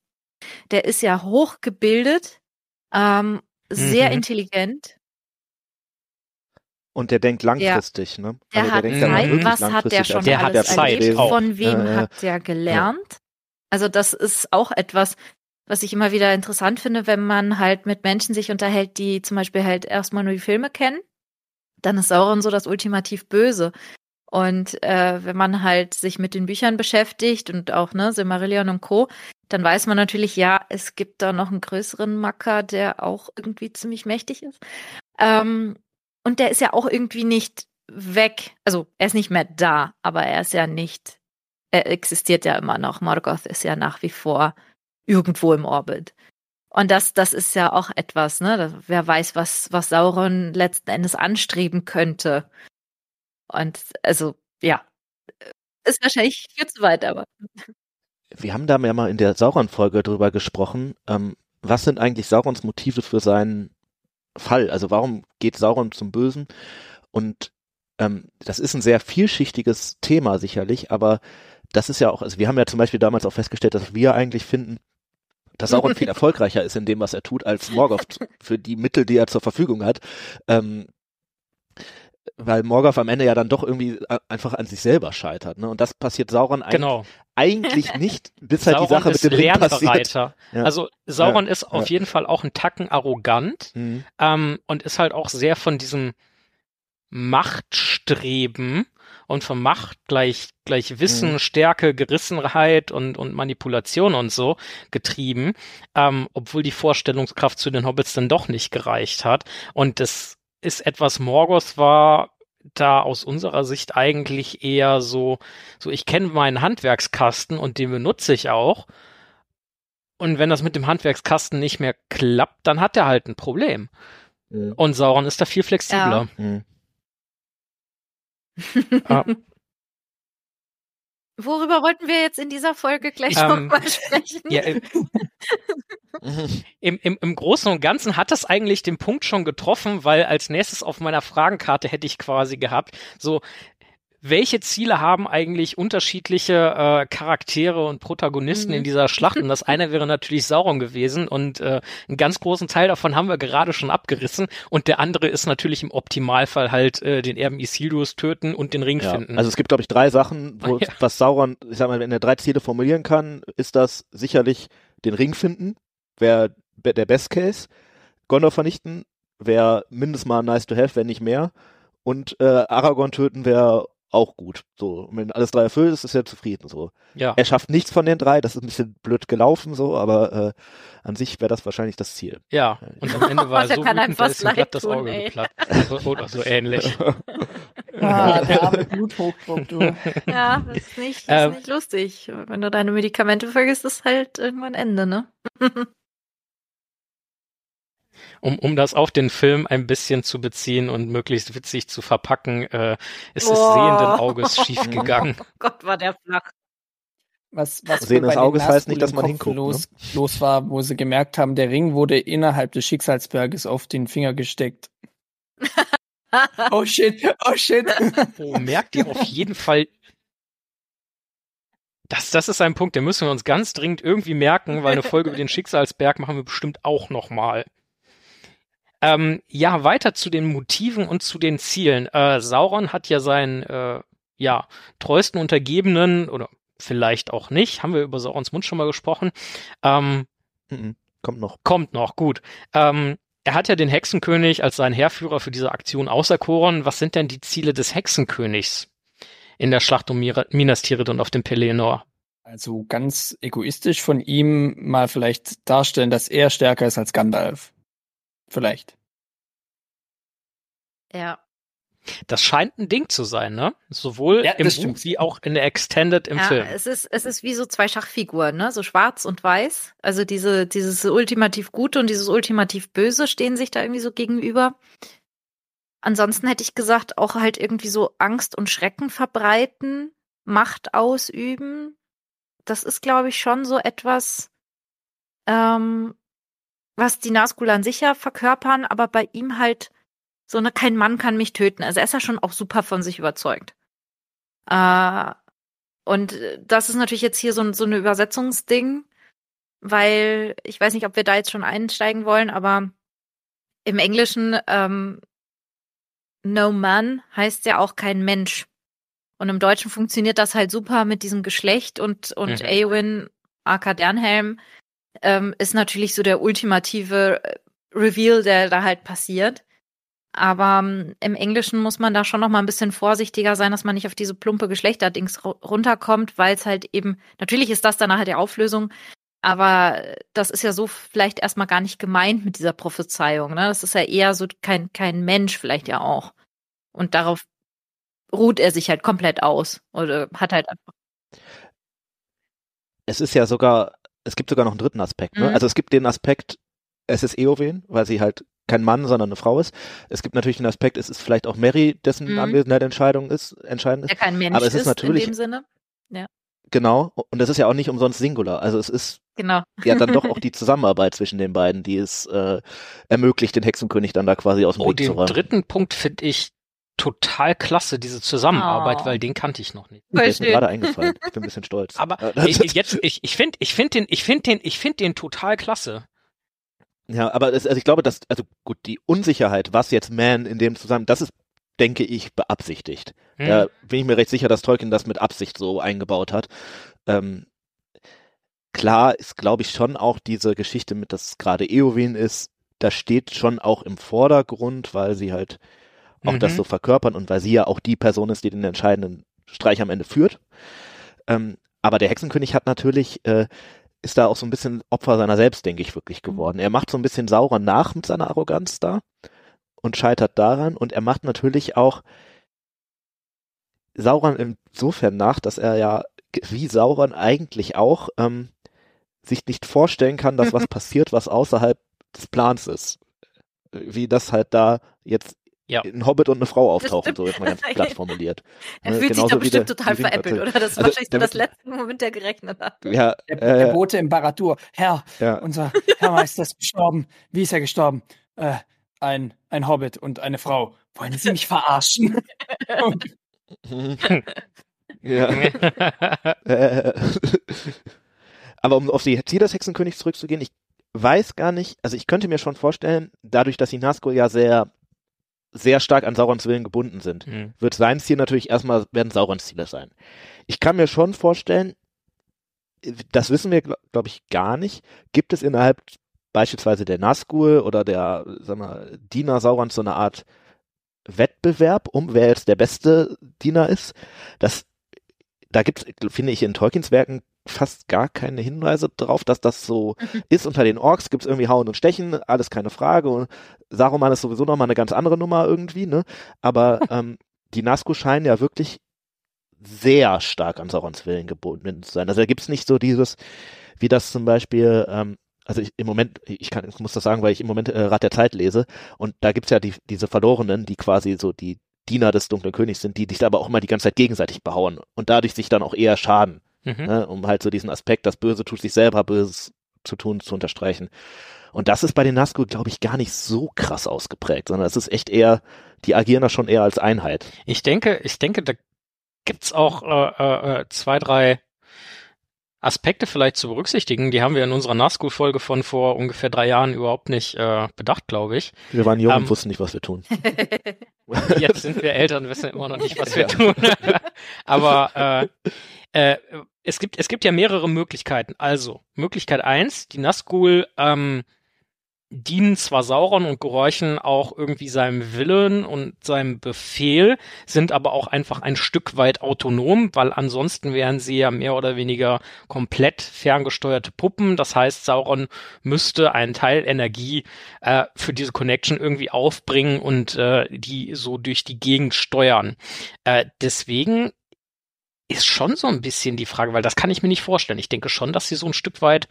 Der ist ja hochgebildet, ähm, sehr mhm. intelligent. Und der denkt langfristig, ja. ne? Der also hat der Zeit, was hat der schon der alles hat Zeit erlebt? auch. Von wem ja, hat der gelernt? Also das ist auch etwas, was ich immer wieder interessant finde, wenn man halt mit Menschen sich unterhält, die zum Beispiel halt erstmal nur die Filme kennen. Dann ist Sauron so das ultimativ Böse. Und äh, wenn man halt sich mit den Büchern beschäftigt und auch ne Silmarillion und Co, dann weiß man natürlich, ja, es gibt da noch einen größeren Macker, der auch irgendwie ziemlich mächtig ist. Ähm, und der ist ja auch irgendwie nicht weg. Also er ist nicht mehr da, aber er ist ja nicht, er existiert ja immer noch. Morgoth ist ja nach wie vor irgendwo im Orbit. Und das, das ist ja auch etwas, ne? Wer weiß, was, was Sauron letzten Endes anstreben könnte. Und also, ja, ist wahrscheinlich viel zu weit, aber. Wir haben da ja mal in der Sauron-Folge drüber gesprochen. Ähm, was sind eigentlich Saurons Motive für seinen Fall? Also warum geht Sauron zum Bösen? Und ähm, das ist ein sehr vielschichtiges Thema sicherlich, aber das ist ja auch, also wir haben ja zum Beispiel damals auch festgestellt, dass wir eigentlich finden, dass Sauron viel erfolgreicher ist in dem, was er tut, als Morgoth für die Mittel, die er zur Verfügung hat. Ähm, weil Morgoth am Ende ja dann doch irgendwie einfach an sich selber scheitert. Ne? Und das passiert Sauron eigentlich, Genau. eigentlich nicht, bis halt Sauron die Sache ist mit dem Ring passiert. Ja. Also Sauron Ja. ist auf Ja. jeden Fall auch ein Tacken arrogant Mhm. ähm, und ist halt auch sehr von diesem Machtstreben und von Macht gleich, gleich Wissen, Mhm. Stärke, Gerissenheit und, und Manipulation und so getrieben, ähm, obwohl die Vorstellungskraft zu den Hobbits dann doch nicht gereicht hat. Und das ist etwas, Morgoth war da aus unserer Sicht eigentlich eher so, so ich kenne meinen Handwerkskasten und den benutze ich auch. Und wenn das mit dem Handwerkskasten nicht mehr klappt, dann hat er halt ein Problem. Mhm. Und Sauron ist da viel flexibler. Mhm. Ja. Worüber wollten wir jetzt in dieser Folge gleich Ähm, nochmal sprechen? Ja, äh, im, im, Im Großen und Ganzen hat das eigentlich den Punkt schon getroffen, weil als nächstes auf meiner Fragenkarte hätte ich quasi gehabt, so, welche Ziele haben eigentlich unterschiedliche äh, Charaktere und Protagonisten Mhm. in dieser Schlacht? Und das eine wäre natürlich Sauron gewesen und äh, einen ganz großen Teil davon haben wir gerade schon abgerissen und der andere ist natürlich im Optimalfall halt äh, den Erben Isildurs töten und den Ring Ja, finden. also es gibt, glaube ich, drei Sachen, wo, Ah, ja. was Sauron, ich sag mal, wenn er drei Ziele formulieren kann, ist das sicherlich den Ring finden, wäre der Best Case, Gondor vernichten, wäre mindestens mal nice to have, wenn nicht mehr, und äh, Aragorn töten wäre auch gut. So, und wenn alles drei erfüllt ist, ist er zufrieden. So, ja. er schafft nichts von den drei, das ist ein bisschen blöd gelaufen, so, aber äh, an sich wäre das wahrscheinlich das Ziel. Ja, und am Ende war er so wütend, da ist ihm glatt das Auge ey. geplatzt. So- Oder so ähnlich. Ah, der arme Bluthochdruck, du. Ja, das ist nicht, das Ähm. ist nicht lustig. Wenn du deine Medikamente vergisst, ist halt irgendwann Ende, ne? Um, um das auf den Film ein bisschen zu beziehen und möglichst witzig zu verpacken, äh, ist es sehenden Auges schiefgegangen. Oh Gott, war der flach. Was, was Sehen des Auges heißt nicht, dass man hinguckt, ne? Los, los war, wo sie gemerkt haben, der Ring wurde innerhalb des Schicksalsberges auf den Finger gesteckt. Oh shit, oh shit. Oh, merkt ihr auf jeden Fall. Das, das ist ein Punkt, den müssen wir uns ganz dringend irgendwie merken, weil eine Folge über den Schicksalsberg machen wir bestimmt auch nochmal. Ähm, ja, weiter zu den Motiven und zu den Zielen. Äh, Sauron hat ja seinen äh, ja, treuesten Untergebenen oder vielleicht auch nicht, haben wir über Saurons Mund schon mal gesprochen, ähm, Mhm. Kommt noch. kommt noch, gut. Ähm, er hat ja den Hexenkönig als seinen Heerführer für diese Aktion auserkoren. Was sind denn die Ziele des Hexenkönigs in der Schlacht um Minas Tirith und auf dem Pelennor? Also ganz egoistisch von ihm mal vielleicht darstellen, dass er stärker ist als Gandalf. Vielleicht. Ja. Das scheint ein Ding zu sein, ne? Sowohl Ja, im Buch stimmt. wie auch in der Extended im ja, Film. Es ist, es ist wie so zwei Schachfiguren, ne? So schwarz und weiß. Also diese, dieses ultimativ Gute und dieses ultimativ Böse stehen sich da irgendwie so gegenüber. Ansonsten hätte ich gesagt, auch halt irgendwie so Angst und Schrecken verbreiten, Macht ausüben. Das ist, glaube ich, schon so etwas, ähm, was die Nazgul an sich ja verkörpern, aber bei ihm halt so eine, kein Mann kann mich töten. Also er ist ja schon auch super von sich überzeugt. Äh, und äh, das ist natürlich jetzt hier so, ein- so eine Übersetzungsding, weil ich weiß nicht, ob wir da jetzt schon einsteigen wollen, aber im Englischen ähm, No Man heißt ja auch kein Mensch. Und im Deutschen funktioniert das halt super mit diesem Geschlecht und, und Mhm. Eowyn, aka Dernhelm, ähm, ist natürlich so der ultimative äh, Reveal, der da halt passiert. Aber ähm, im Englischen muss man da schon noch mal ein bisschen vorsichtiger sein, dass man nicht auf diese plumpe Geschlechterdings runterkommt, weil es halt eben, natürlich ist das dann nachher die Auflösung, aber das ist ja so vielleicht erstmal gar nicht gemeint mit dieser Prophezeiung. Ne? Das ist ja eher so kein, kein Mensch vielleicht ja auch. Und darauf ruht er sich halt komplett aus oder hat halt einfach. Es ist ja sogar, es gibt sogar noch einen dritten Aspekt. Ne? Mhm. Also es gibt den Aspekt, es ist Eowen, weil sie halt kein Mann, sondern eine Frau ist. Es gibt natürlich den Aspekt, es ist vielleicht auch Mary, dessen Mhm. Anwesenheit Entscheidung ist, entscheidend ist. Der kein Mensch Aber es ist natürlich- in dem Sinne. Genau. Und das ist ja auch nicht umsonst Singular. Also es ist Genau. ja dann doch auch die Zusammenarbeit zwischen den beiden, die es äh, ermöglicht, den Hexenkönig dann da quasi aus dem Oh, Weg zu den räumen. dritten Punkt finde ich total klasse, diese Zusammenarbeit, Oh. weil den kannte ich noch nicht. Der ist mir gerade eingefallen. Ich bin ein bisschen stolz. Aber das- ich, jetzt, ich, ich finde, ich finde den, ich finde den, ich finde den total klasse. Ja, aber es, also ich glaube, dass, also gut, die Unsicherheit, was jetzt Man in dem zusammen, das ist, denke ich, beabsichtigt. Hm. Da bin ich mir recht sicher, dass Tolkien das mit Absicht so eingebaut hat. Ähm, klar ist, glaube ich, schon auch diese Geschichte mit, dass gerade Eowyn ist, da steht schon auch im Vordergrund, weil sie halt auch das Mhm. so verkörpern und weil sie ja auch die Person ist, die den entscheidenden Streich am Ende führt. Ähm, aber der Hexenkönig hat natürlich, äh, ist da auch so ein bisschen Opfer seiner selbst, denke ich, wirklich geworden. Er macht so ein bisschen Sauron nach mit seiner Arroganz da und scheitert daran und er macht natürlich auch Sauron insofern nach, dass er ja, wie Sauron eigentlich auch, ähm, sich nicht vorstellen kann, dass was passiert, was außerhalb des Plans ist. Wie das halt da jetzt Ja. ein Hobbit und eine Frau auftauchen, so jetzt mal ganz platt formuliert. Er Ne, fühlt sich genauso doch wie bestimmt der- total veräppelt, oder? Das war Also, wahrscheinlich so der das letzte, womit er gerechnet hat. Ja, Der, der äh, Bote im Baradur. Herr, ja. unser Herrmeister ist gestorben. Wie ist er gestorben? Äh, ein, ein Hobbit und eine Frau. Wollen Sie mich verarschen? Ja. Äh, Aber um auf die Ziel des Hexenkönigs zurückzugehen, ich weiß gar nicht, also ich könnte mir schon vorstellen, dadurch, dass die Nazgul ja sehr, sehr stark an Saurons Willen gebunden sind, Hm. wird sein Ziel natürlich erstmal, werden Saurons Ziele sein. Ich kann mir schon vorstellen, das wissen wir, glaube glaub ich, gar nicht, gibt es innerhalb beispielsweise der Nazgul oder der, sag mal, Diener Saurons so eine Art Wettbewerb um, wer jetzt der beste Diener ist. Das, da gibt es, finde ich, in Tolkiens Werken fast gar keine Hinweise drauf, dass das so ist. Unter den Orks gibt es irgendwie Hauen und Stechen, alles keine Frage. Und Saruman ist sowieso nochmal eine ganz andere Nummer irgendwie, ne? Aber ähm, die Nazgul scheinen ja wirklich sehr stark an Saurons Willen gebunden zu sein. Also da gibt es nicht so dieses, wie das zum Beispiel, ähm, also ich, im Moment, ich kann, ich muss das sagen, weil ich im Moment äh, Rat der Zeit lese und da gibt's ja die, diese Verlorenen, die quasi so die Diener des dunklen Königs sind, die sich aber auch immer die ganze Zeit gegenseitig behauen und dadurch sich dann auch eher schaden, Mhm. ne, um halt so diesen Aspekt, das Böse tut sich selber Böses zu tun, zu unterstreichen. Und das ist bei den Nazgul, glaube ich, gar nicht so krass ausgeprägt, sondern es ist echt eher, die agieren da schon eher als Einheit. Ich denke, ich denke, da gibt's auch äh, äh, zwei, drei Aspekte vielleicht zu berücksichtigen. Die haben wir in unserer Nazgul-Folge von vor ungefähr drei Jahren überhaupt nicht äh, bedacht, glaube ich. Wir waren jung Ähm, und wussten nicht, was wir tun. Jetzt sind wir Eltern, wissen immer noch nicht, was wir Ja. tun. Aber äh, äh, es gibt es gibt ja mehrere Möglichkeiten. Also Möglichkeit eins: Die Nazgul ähm, dienen zwar Sauron und gehorchen auch irgendwie seinem Willen und seinem Befehl, sind aber auch einfach ein Stück weit autonom, weil ansonsten wären sie ja mehr oder weniger komplett ferngesteuerte Puppen. Das heißt, Sauron müsste einen Teil Energie äh, für diese Connection irgendwie aufbringen und äh, die so durch die Gegend steuern. Äh, deswegen ist schon so ein bisschen die Frage, weil das kann ich mir nicht vorstellen. Ich denke schon, dass sie so ein Stück weit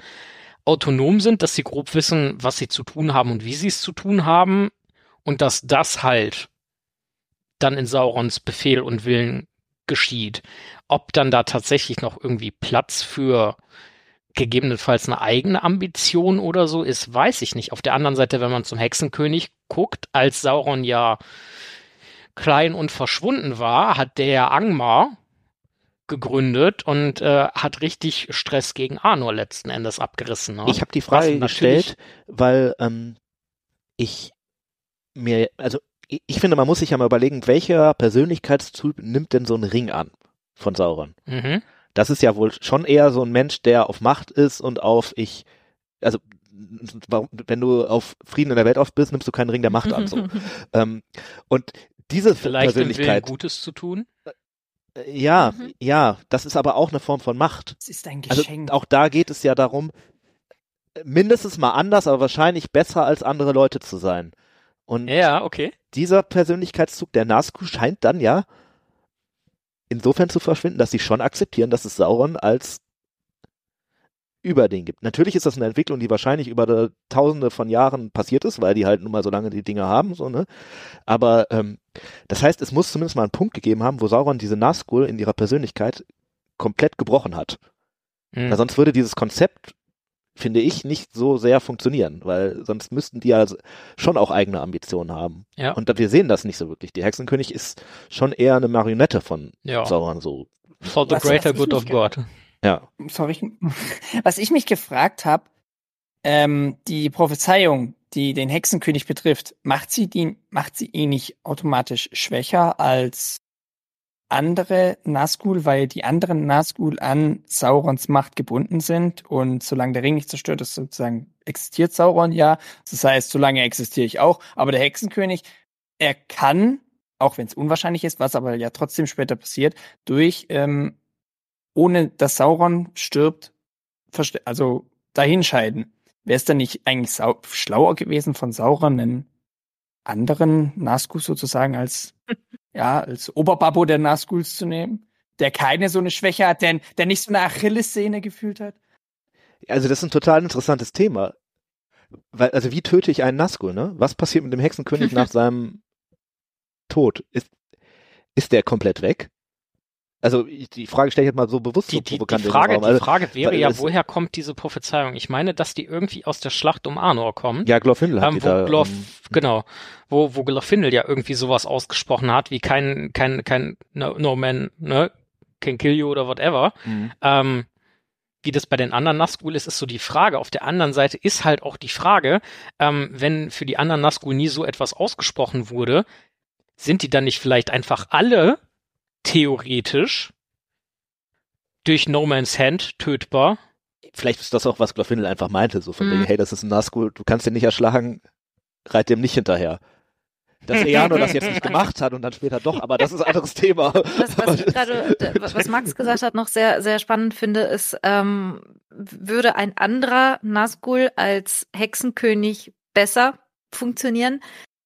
autonom sind, dass sie grob wissen, was sie zu tun haben und wie sie es zu tun haben und dass das halt dann in Saurons Befehl und Willen geschieht. Ob dann da tatsächlich noch irgendwie Platz für gegebenenfalls eine eigene Ambition oder so ist, weiß ich nicht. Auf der anderen Seite, wenn man zum Hexenkönig guckt, als Sauron ja klein und verschwunden war, hat der Angmar gegründet und äh, hat richtig Stress gegen Arnor letzten Endes abgerissen. Ne? Ich habe die Frage gestellt, weil ähm, ich mir, also ich, ich finde, man muss sich ja mal überlegen, welcher Persönlichkeitstyp nimmt denn so einen Ring an von Sauron? Mhm. Das ist ja wohl schon eher so ein Mensch, der auf Macht ist und auf ich, also wenn du auf Frieden in der Welt auf bist, nimmst du keinen Ring der Macht an. So. ähm, und diese Vielleicht Persönlichkeit, Gutes zu tun. Ja, Mhm. ja, das ist aber auch eine Form von Macht. Es ist ein Also Geschenk. auch da geht es ja darum, mindestens mal anders, aber wahrscheinlich besser als andere Leute zu sein. Und Ja, okay. dieser Persönlichkeitszug der Nazgul scheint dann ja insofern zu verschwinden, dass sie schon akzeptieren, dass es Sauron als über den gibt. Natürlich ist das eine Entwicklung, die wahrscheinlich über tausende von Jahren passiert ist, weil die halt nun mal so lange die Dinge haben, so, ne? Aber ähm, das heißt, es muss zumindest mal einen Punkt gegeben haben, wo Sauron diese Nazgul in ihrer Persönlichkeit komplett gebrochen hat. Hm. Weil sonst würde dieses Konzept, finde ich, nicht so sehr funktionieren, weil sonst müssten die ja schon auch eigene Ambitionen haben. Ja. Und wir sehen das nicht so wirklich. Die Hexenkönig ist schon eher eine Marionette von Ja. Sauron, so. For the greater good of God. Ja. Sorry. Was ich mich gefragt habe, ähm, die Prophezeiung, die den Hexenkönig betrifft, macht sie die, macht sie ihn nicht automatisch schwächer als andere Nazgul, weil die anderen Nazgul an Saurons Macht gebunden sind und solange der Ring nicht zerstört ist, sozusagen existiert Sauron ja. Das heißt, solange existiere ich auch. Aber der Hexenkönig, er kann, auch wenn es unwahrscheinlich ist, was aber ja trotzdem später passiert, durch ähm, ohne dass Sauron stirbt, also dahinscheiden. Wäre es dann nicht eigentlich sau schlauer gewesen von Sauron, einen anderen Nazgul sozusagen als, ja, als Oberbabbo der Nazguls zu nehmen? Der keine so eine Schwäche hat, der, der nicht so eine Achillessehne gefühlt hat? Also das ist ein total interessantes Thema. Weil, also wie töte ich einen Nazgul, ne? Was passiert mit dem Hexenkönig nach seinem Tod? Ist, ist der komplett weg? Also ich, die Frage stelle ich jetzt mal so bewusst Die, so die, die, Frage, Raum. die Also, Frage wäre ja, woher kommt diese Prophezeiung? Ich meine, dass die irgendwie aus der Schlacht um Arnor kommt. ja, Glorfindel hat ähm, wo da. Glorf, ähm, genau, wo, wo Glorfindel ja irgendwie sowas ausgesprochen hat, wie kein, kein, kein, no, no man, ne, can kill you oder whatever. mhm. Ähm, wie das bei den anderen Nazgul ist, ist so die Frage. Auf der anderen Seite ist halt auch die Frage, ähm, wenn für die anderen Nazgul nie so etwas ausgesprochen wurde, sind die dann nicht vielleicht einfach alle theoretisch durch No Man's Hand tötbar? Vielleicht ist das auch, was Glorfindel einfach meinte, so von Mhm. wegen, hey, das ist ein Nazgul, du kannst den nicht erschlagen, reit dem nicht hinterher. Dass Eano das jetzt nicht gemacht hat und dann später doch, aber das ist ein anderes Thema. Was, was, ich gerade, d- was Max gesagt hat, noch sehr, sehr spannend finde, ist, ähm, würde ein anderer Nazgul als Hexenkönig besser funktionieren?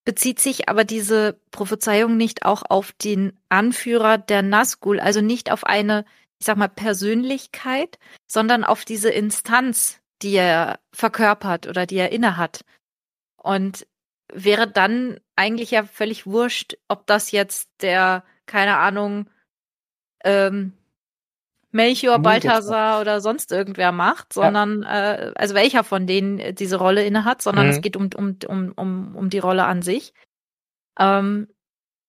Bezieht sich aber diese Prophezeiung nicht auch auf den Anführer der Nazgul, also nicht auf eine, ich sag mal, Persönlichkeit, sondern auf diese Instanz, die er verkörpert oder die er innehat. Und wäre dann eigentlich ja völlig wurscht, ob das jetzt der, keine Ahnung, ähm, Melchior, Balthasar oder sonst irgendwer macht, sondern äh, also welcher von denen diese Rolle innehat, sondern Mhm. es geht um, um, um, um, um die Rolle an sich. Ähm,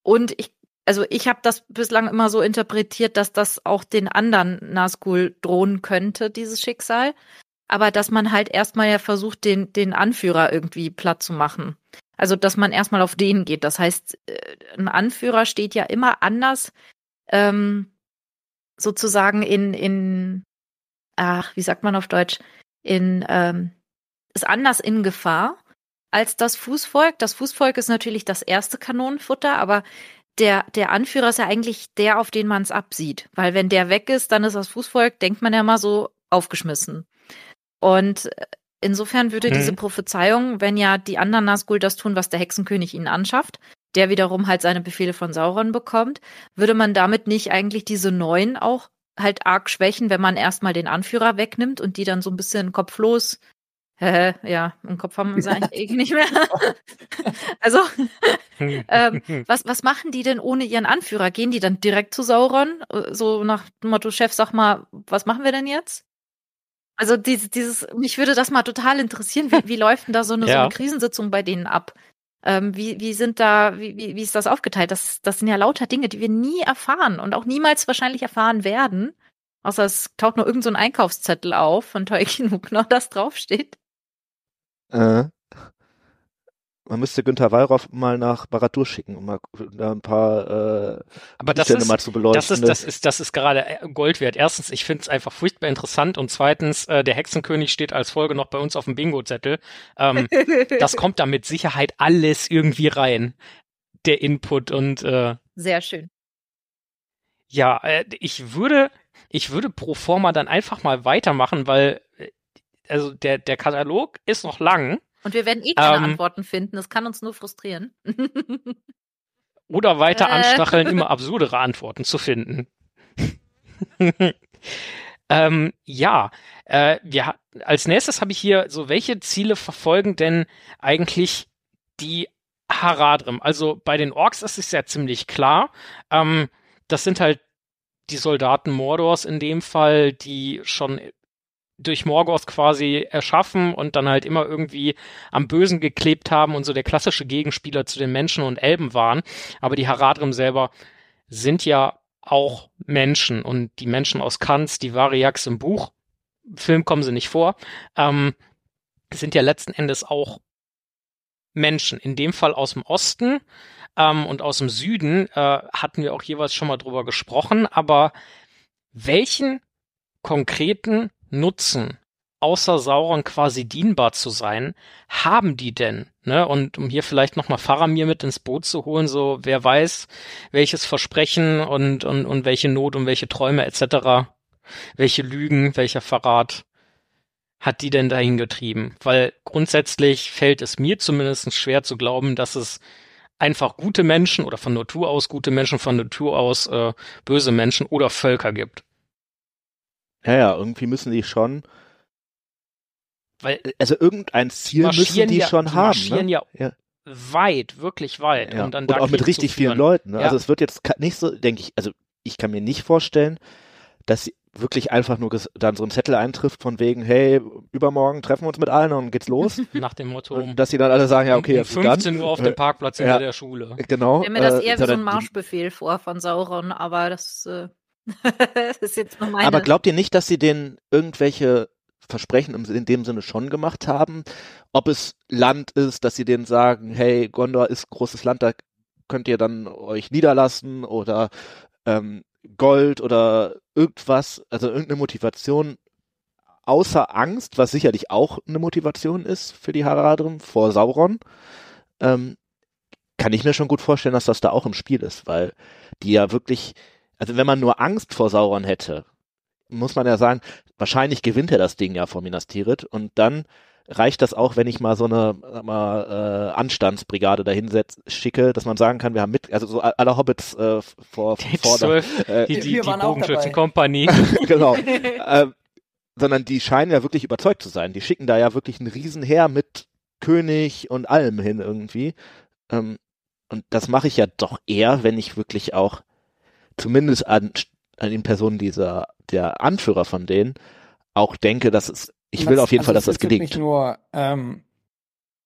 und ich, also ich habe das bislang immer so interpretiert, dass das auch den anderen Nazgul drohen könnte, dieses Schicksal. Aber dass man halt erstmal ja versucht, den, den Anführer irgendwie platt zu machen. Also, dass man erstmal auf den geht. Das heißt, äh, ein Anführer steht ja immer anders, ähm, sozusagen in, in, ach, wie sagt man auf Deutsch, in, ähm, ist anders in Gefahr als das Fußvolk. Das Fußvolk ist natürlich das erste Kanonenfutter, aber der, der Anführer ist ja eigentlich der, auf den man es absieht. Weil wenn der weg ist, dann ist das Fußvolk, denkt man ja mal so, aufgeschmissen. Und äh, insofern würde Mhm. diese Prophezeiung, wenn ja die anderen Nazgul das tun, was der Hexenkönig ihnen anschafft, der wiederum halt seine Befehle von Sauron bekommt, würde man damit nicht eigentlich diese neuen auch halt arg schwächen, wenn man erstmal den Anführer wegnimmt und die dann so ein bisschen kopflos, äh, ja, im Kopf haben sie eigentlich eh nicht mehr. also, ähm, was, was machen die denn ohne ihren Anführer? Gehen die dann direkt zu Sauron? Äh, So nach dem Motto, Chef, sag mal, was machen wir denn jetzt? Also dieses, dieses, mich würde das mal total interessieren, wie, wie läuft denn da so eine, so Ja. eine Krisensitzung bei denen ab? Ähm, wie, wie sind da, wie, wie, ist das aufgeteilt? Das, das sind ja lauter Dinge, die wir nie erfahren und auch niemals wahrscheinlich erfahren werden. Außer es taucht nur irgend so ein Einkaufszettel auf von Tolkien, wo genau das draufsteht. Äh, man müsste Günther Wallraff mal nach Baratur schicken, um mal da ein paar äh, Aber das ist, mal zu beleuchten. das ist, das ist, das ist gerade äh, Gold wert. Erstens, ich finde es einfach furchtbar interessant und zweitens, äh, der Hexenkönig steht als Folge noch bei uns auf dem Bingo-Zettel. Ähm, das kommt da mit Sicherheit alles irgendwie rein. Der Input und äh, Sehr schön. ja, äh, ich würde, ich würde pro forma dann einfach mal weitermachen, weil äh, also der, der Katalog ist noch lang. Und wir werden eh keine Ähm, Antworten finden. Das kann uns nur frustrieren. Oder weiter Äh. anstacheln, immer absurdere Antworten zu finden. ähm, ja, äh, wir, als nächstes habe ich hier so, welche Ziele verfolgen denn eigentlich die Haradrim? Also bei den Orks ist es ja ziemlich klar. Ähm, das sind halt die Soldaten Mordors in dem Fall, die schon durch Morgoth quasi erschaffen und dann halt immer irgendwie am Bösen geklebt haben und so der klassische Gegenspieler zu den Menschen und Elben waren. Aber die Haradrim selber sind ja auch Menschen und die Menschen aus Kanz, die Variax im Buch, Film kommen sie nicht vor, ähm, sind ja letzten Endes auch Menschen. In dem Fall aus dem Osten ähm, und aus dem Süden äh, hatten wir auch jeweils schon mal drüber gesprochen. Aber welchen konkreten Nutzen außer Sauron quasi dienbar zu sein, haben die denn? Ne? Und um hier vielleicht nochmal Faramir mit ins Boot zu holen, so wer weiß, welches Versprechen und, und, und welche Not und welche Träume etc., welche Lügen, welcher Verrat hat die denn dahin getrieben? Weil grundsätzlich fällt es mir zumindest schwer zu glauben, dass es einfach gute Menschen oder von Natur aus gute Menschen, von Natur aus äh, böse Menschen oder Völker gibt. Ja, ja, irgendwie müssen die schon, Weil also irgendein Ziel müssen die ja, schon die haben. marschieren Ne? ja, Ja. weit, wirklich weit. Ja. Um dann Und auch mit richtig vielen. Leuten. Ne? Ja. Also es wird jetzt nicht so, denke ich, also ich kann mir nicht vorstellen, dass sie wirklich einfach nur dann so ein Zettel eintrifft von wegen, hey, übermorgen treffen wir uns mit allen und geht's los. Nach dem Motto, und dass sie dann alle sagen, ja, okay, um jetzt 15 Uhr auf dem Äh, Parkplatz ja. hinter der Schule. Genau. Ich stelle mir das äh, eher wie so ein Marschbefehl vor von Sauron, aber das, äh, Aber glaubt ihr nicht, dass sie denen irgendwelche Versprechen in dem Sinne schon gemacht haben? Ob es Land ist, dass sie denen sagen, hey, Gondor ist großes Land, da könnt ihr dann euch niederlassen oder ähm, Gold oder irgendwas, also irgendeine Motivation außer Angst, was sicherlich auch eine Motivation ist für die Haradrim vor Sauron, ähm, kann ich mir schon gut vorstellen, dass das da auch im Spiel ist, weil die ja wirklich, also wenn man nur Angst vor Sauron hätte, muss man ja sagen, wahrscheinlich gewinnt er das Ding ja vor Minas Tirith und dann reicht das auch, wenn ich mal so eine sag mal, äh, Anstandsbrigade dahin setz, schicke, dass man sagen kann, wir haben mit, also so alle Hobbits äh, vor, Die vor zwölf, äh, die, die, die Bogenschützenkompanie. genau. ähm, sondern die scheinen ja wirklich überzeugt zu sein. Die schicken da ja wirklich ein Riesenheer mit König und allem hin irgendwie. Ähm, und das mache ich ja doch eher, wenn ich wirklich auch zumindest an, an den Personen dieser, der Anführer von denen auch denke, dass es, ich will auf jeden also Fall, dass das mich gelingt. nur ähm,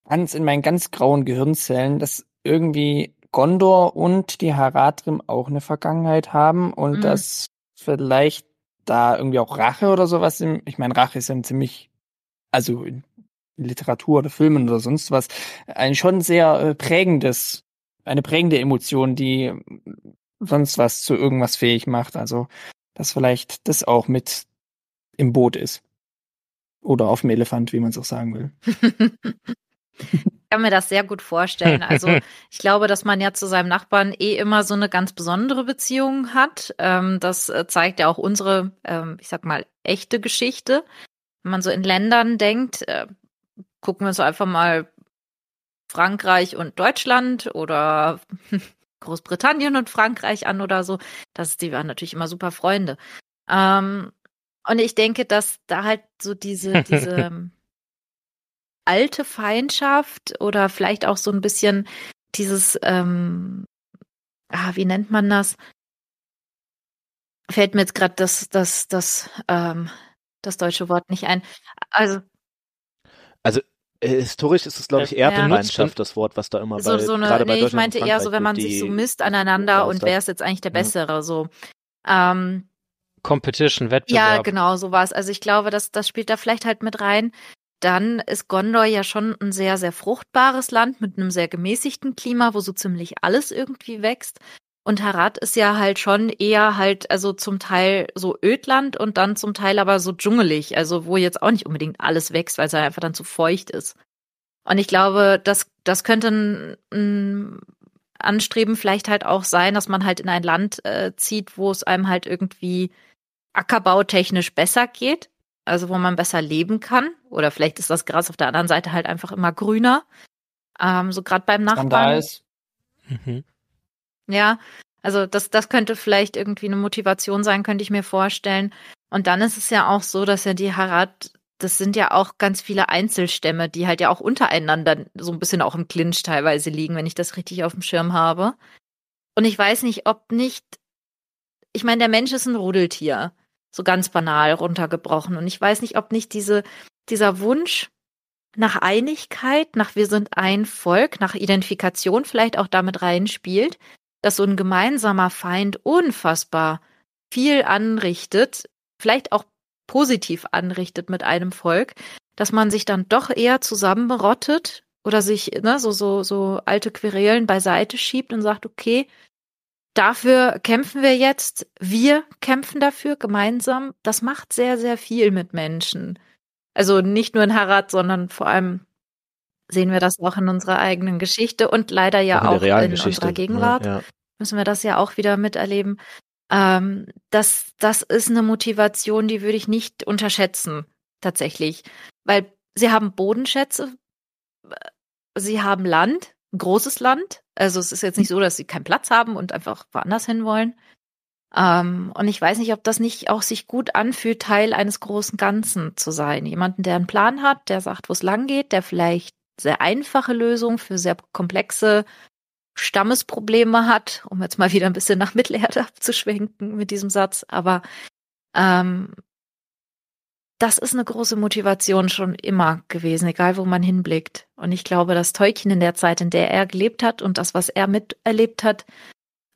ganz in meinen ganz grauen Gehirnzellen, dass irgendwie Gondor und die Haradrim auch eine Vergangenheit haben und Mhm. dass vielleicht da irgendwie auch Rache oder sowas im, ich meine, Rache ist ja ein ziemlich, also in Literatur oder Filmen oder sonst was, ein schon sehr äh, prägendes, eine prägende Emotion, die sonst was zu irgendwas fähig macht. Also, dass vielleicht das auch mit im Boot ist. Oder auf dem Elefant, wie man es auch sagen will. Ich kann mir das sehr gut vorstellen. Also ich glaube, dass man ja zu seinem Nachbarn eh immer so eine ganz besondere Beziehung hat. Ähm, das äh, zeigt ja auch unsere, ähm, ich sag mal, echte Geschichte. Wenn man so in Ländern denkt, äh, gucken wir uns einfach mal Frankreich und Deutschland oder Großbritannien und Frankreich an oder so. Das, die waren natürlich immer super Freunde. Ähm, und ich denke, dass da halt so diese, diese ähm, alte Feindschaft oder vielleicht auch so ein bisschen dieses, ähm, ah, wie nennt man das? Fällt mir jetzt gerade das, das, das, ähm, das deutsche Wort nicht ein. Also Äh, historisch ist es, glaube ich, Ja. Erbgemeinschaft, das Wort, was da immer so, bei, so eine, gerade bei nee, ich Deutschland und meinte eher so, wenn man sich so misst aneinander und wer ist jetzt eigentlich der Ja. Bessere, so. Ähm, Competition, ja, Wettbewerb. genau, so war es. Also ich glaube, das, das spielt da vielleicht halt mit rein. dann ist Gondor ja schon ein sehr, sehr fruchtbares Land mit einem sehr gemäßigten Klima, wo so ziemlich alles irgendwie wächst. Und Harad ist ja halt schon eher halt, also zum Teil so Ödland und dann zum Teil aber so dschungelig, also wo jetzt auch nicht unbedingt alles wächst, weil es einfach dann zu feucht ist. Und ich glaube, das, das könnte ein, ein Anstreben vielleicht halt auch sein, dass man halt in ein Land äh, zieht, wo es einem halt irgendwie ackerbautechnisch besser geht also wo man besser leben kann. Oder vielleicht ist das Gras auf der anderen Seite halt einfach immer grüner. Ähm, so gerade beim Nachbarn. Da ist. Mhm. Ja, also das, das könnte vielleicht irgendwie eine Motivation sein, könnte ich mir vorstellen. Und dann ist es ja auch so, dass ja die Harad, das sind ja auch ganz viele Einzelstämme, die halt ja auch untereinander so ein bisschen auch im Clinch teilweise liegen, wenn ich das richtig auf dem Schirm habe. Und ich weiß nicht, ob nicht, ich meine, der Mensch ist ein Rudeltier so ganz banal runtergebrochen. Und ich weiß nicht, ob nicht diese, dieser Wunsch nach Einigkeit, nach wir sind ein Volk, nach Identifikation vielleicht auch damit reinspielt, dass so ein gemeinsamer Feind unfassbar viel anrichtet, vielleicht auch positiv anrichtet mit einem Volk, dass man sich dann doch eher zusammenrottet oder sich ne, so so so alte Querelen beiseite schiebt und sagt, okay, Dafür kämpfen wir jetzt. Wir kämpfen dafür gemeinsam. Das macht sehr, sehr viel mit Menschen. Also nicht nur in Harad, sondern vor allem sehen wir das auch in unserer eigenen Geschichte und leider ja auch, auch in, unserer Gegenwart. Ja, ja. Müssen wir das ja auch wieder miterleben. Ähm, das, das ist eine Motivation, die würde ich nicht unterschätzen, tatsächlich. Weil sie haben Bodenschätze, sie haben Land, großes Land. Also es ist jetzt nicht so, dass sie keinen Platz haben und einfach woanders hin wollen. Ähm, und ich weiß nicht, ob das nicht auch sich gut anfühlt, Teil eines großen Ganzen zu sein. Jemanden, der einen Plan hat, der sagt, wo es lang geht, der vielleicht sehr einfache Lösungen für sehr komplexe Stammesprobleme hat, um jetzt mal wieder ein bisschen nach Mittelerde abzuschwenken mit diesem Satz. Aber ähm, das ist eine große Motivation schon immer gewesen, egal wo man hinblickt. Und ich glaube, dass Tolkien in der Zeit, in der er gelebt hat und das, was er miterlebt hat,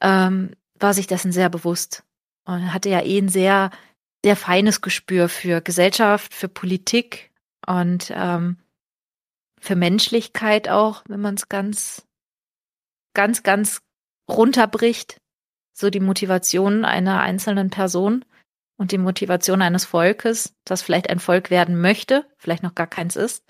ähm, war sich dessen sehr bewusst. Und hatte ja eh ein sehr, sehr feines Gespür für Gesellschaft, für Politik und ähm, für Menschlichkeit auch, wenn man es ganz, ganz, ganz runterbricht. So die Motivation einer einzelnen Person und die Motivation eines Volkes, das vielleicht ein Volk werden möchte, vielleicht noch gar keins ist?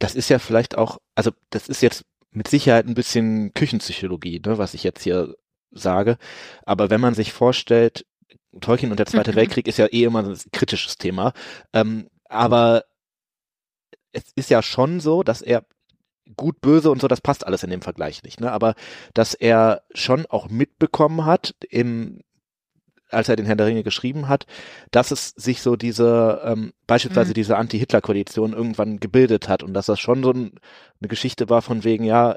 Das ist ja vielleicht auch, also das ist jetzt mit Sicherheit ein bisschen Küchenpsychologie, ne, was ich jetzt hier sage. Aber wenn man sich vorstellt, Tolkien und der Zweite mhm. Weltkrieg ist ja eh immer ein kritisches Thema. Ähm, aber es ist ja schon so, dass er gut, böse und so, das passt alles in dem Vergleich nicht, ne? Aber dass er schon auch mitbekommen hat im als er den Herrn der Ringe geschrieben hat, dass es sich so diese, ähm, beispielsweise mhm. diese Anti-Hitler-Koalition irgendwann gebildet hat und dass das schon so ein, eine Geschichte war von wegen, ja,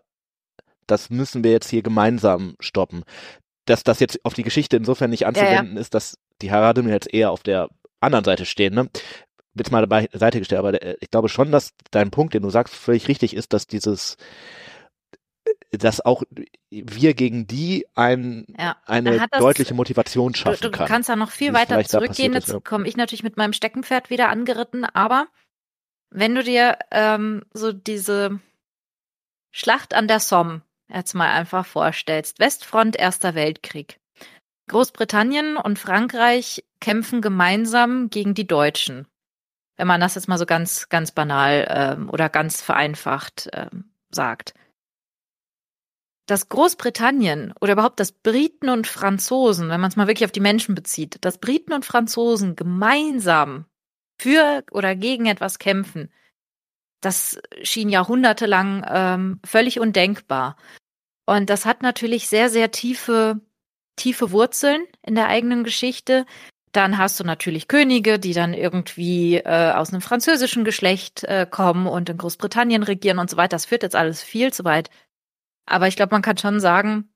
das müssen wir jetzt hier gemeinsam stoppen. Dass das jetzt auf die Geschichte insofern nicht anzuwenden ja, ja. ist, dass die Haradim jetzt eher auf der anderen Seite stehen, ne? Jetzt mal beiseite gestellt, aber äh, ich glaube schon, dass dein Punkt, den du sagst, völlig richtig ist, dass dieses, dass auch wir gegen die ein, ja, eine das, deutliche Motivation schaffen du, du kann. Du kannst da noch viel weiter zurückgehen. Jetzt ja. komme ich natürlich mit meinem Steckenpferd wieder angeritten, aber wenn du dir ähm, so diese Schlacht an der Somme jetzt mal einfach vorstellst, Westfront, Erster Weltkrieg. Großbritannien und Frankreich kämpfen gemeinsam gegen die Deutschen. Wenn man das jetzt mal so ganz, ganz banal ähm, oder ganz vereinfacht ähm, sagt dass Großbritannien oder überhaupt das Briten und Franzosen, wenn man es mal wirklich auf die Menschen bezieht, dass Briten und Franzosen gemeinsam für oder gegen etwas kämpfen, das schien jahrhundertelang ähm, völlig undenkbar. Und das hat natürlich sehr, sehr tiefe, tiefe Wurzeln in der eigenen Geschichte. Dann hast du natürlich Könige, die dann irgendwie äh, aus einem französischen Geschlecht äh, kommen und in Großbritannien regieren und so weiter. Das führt jetzt alles viel zu weit. Aber ich glaube, man kann schon sagen,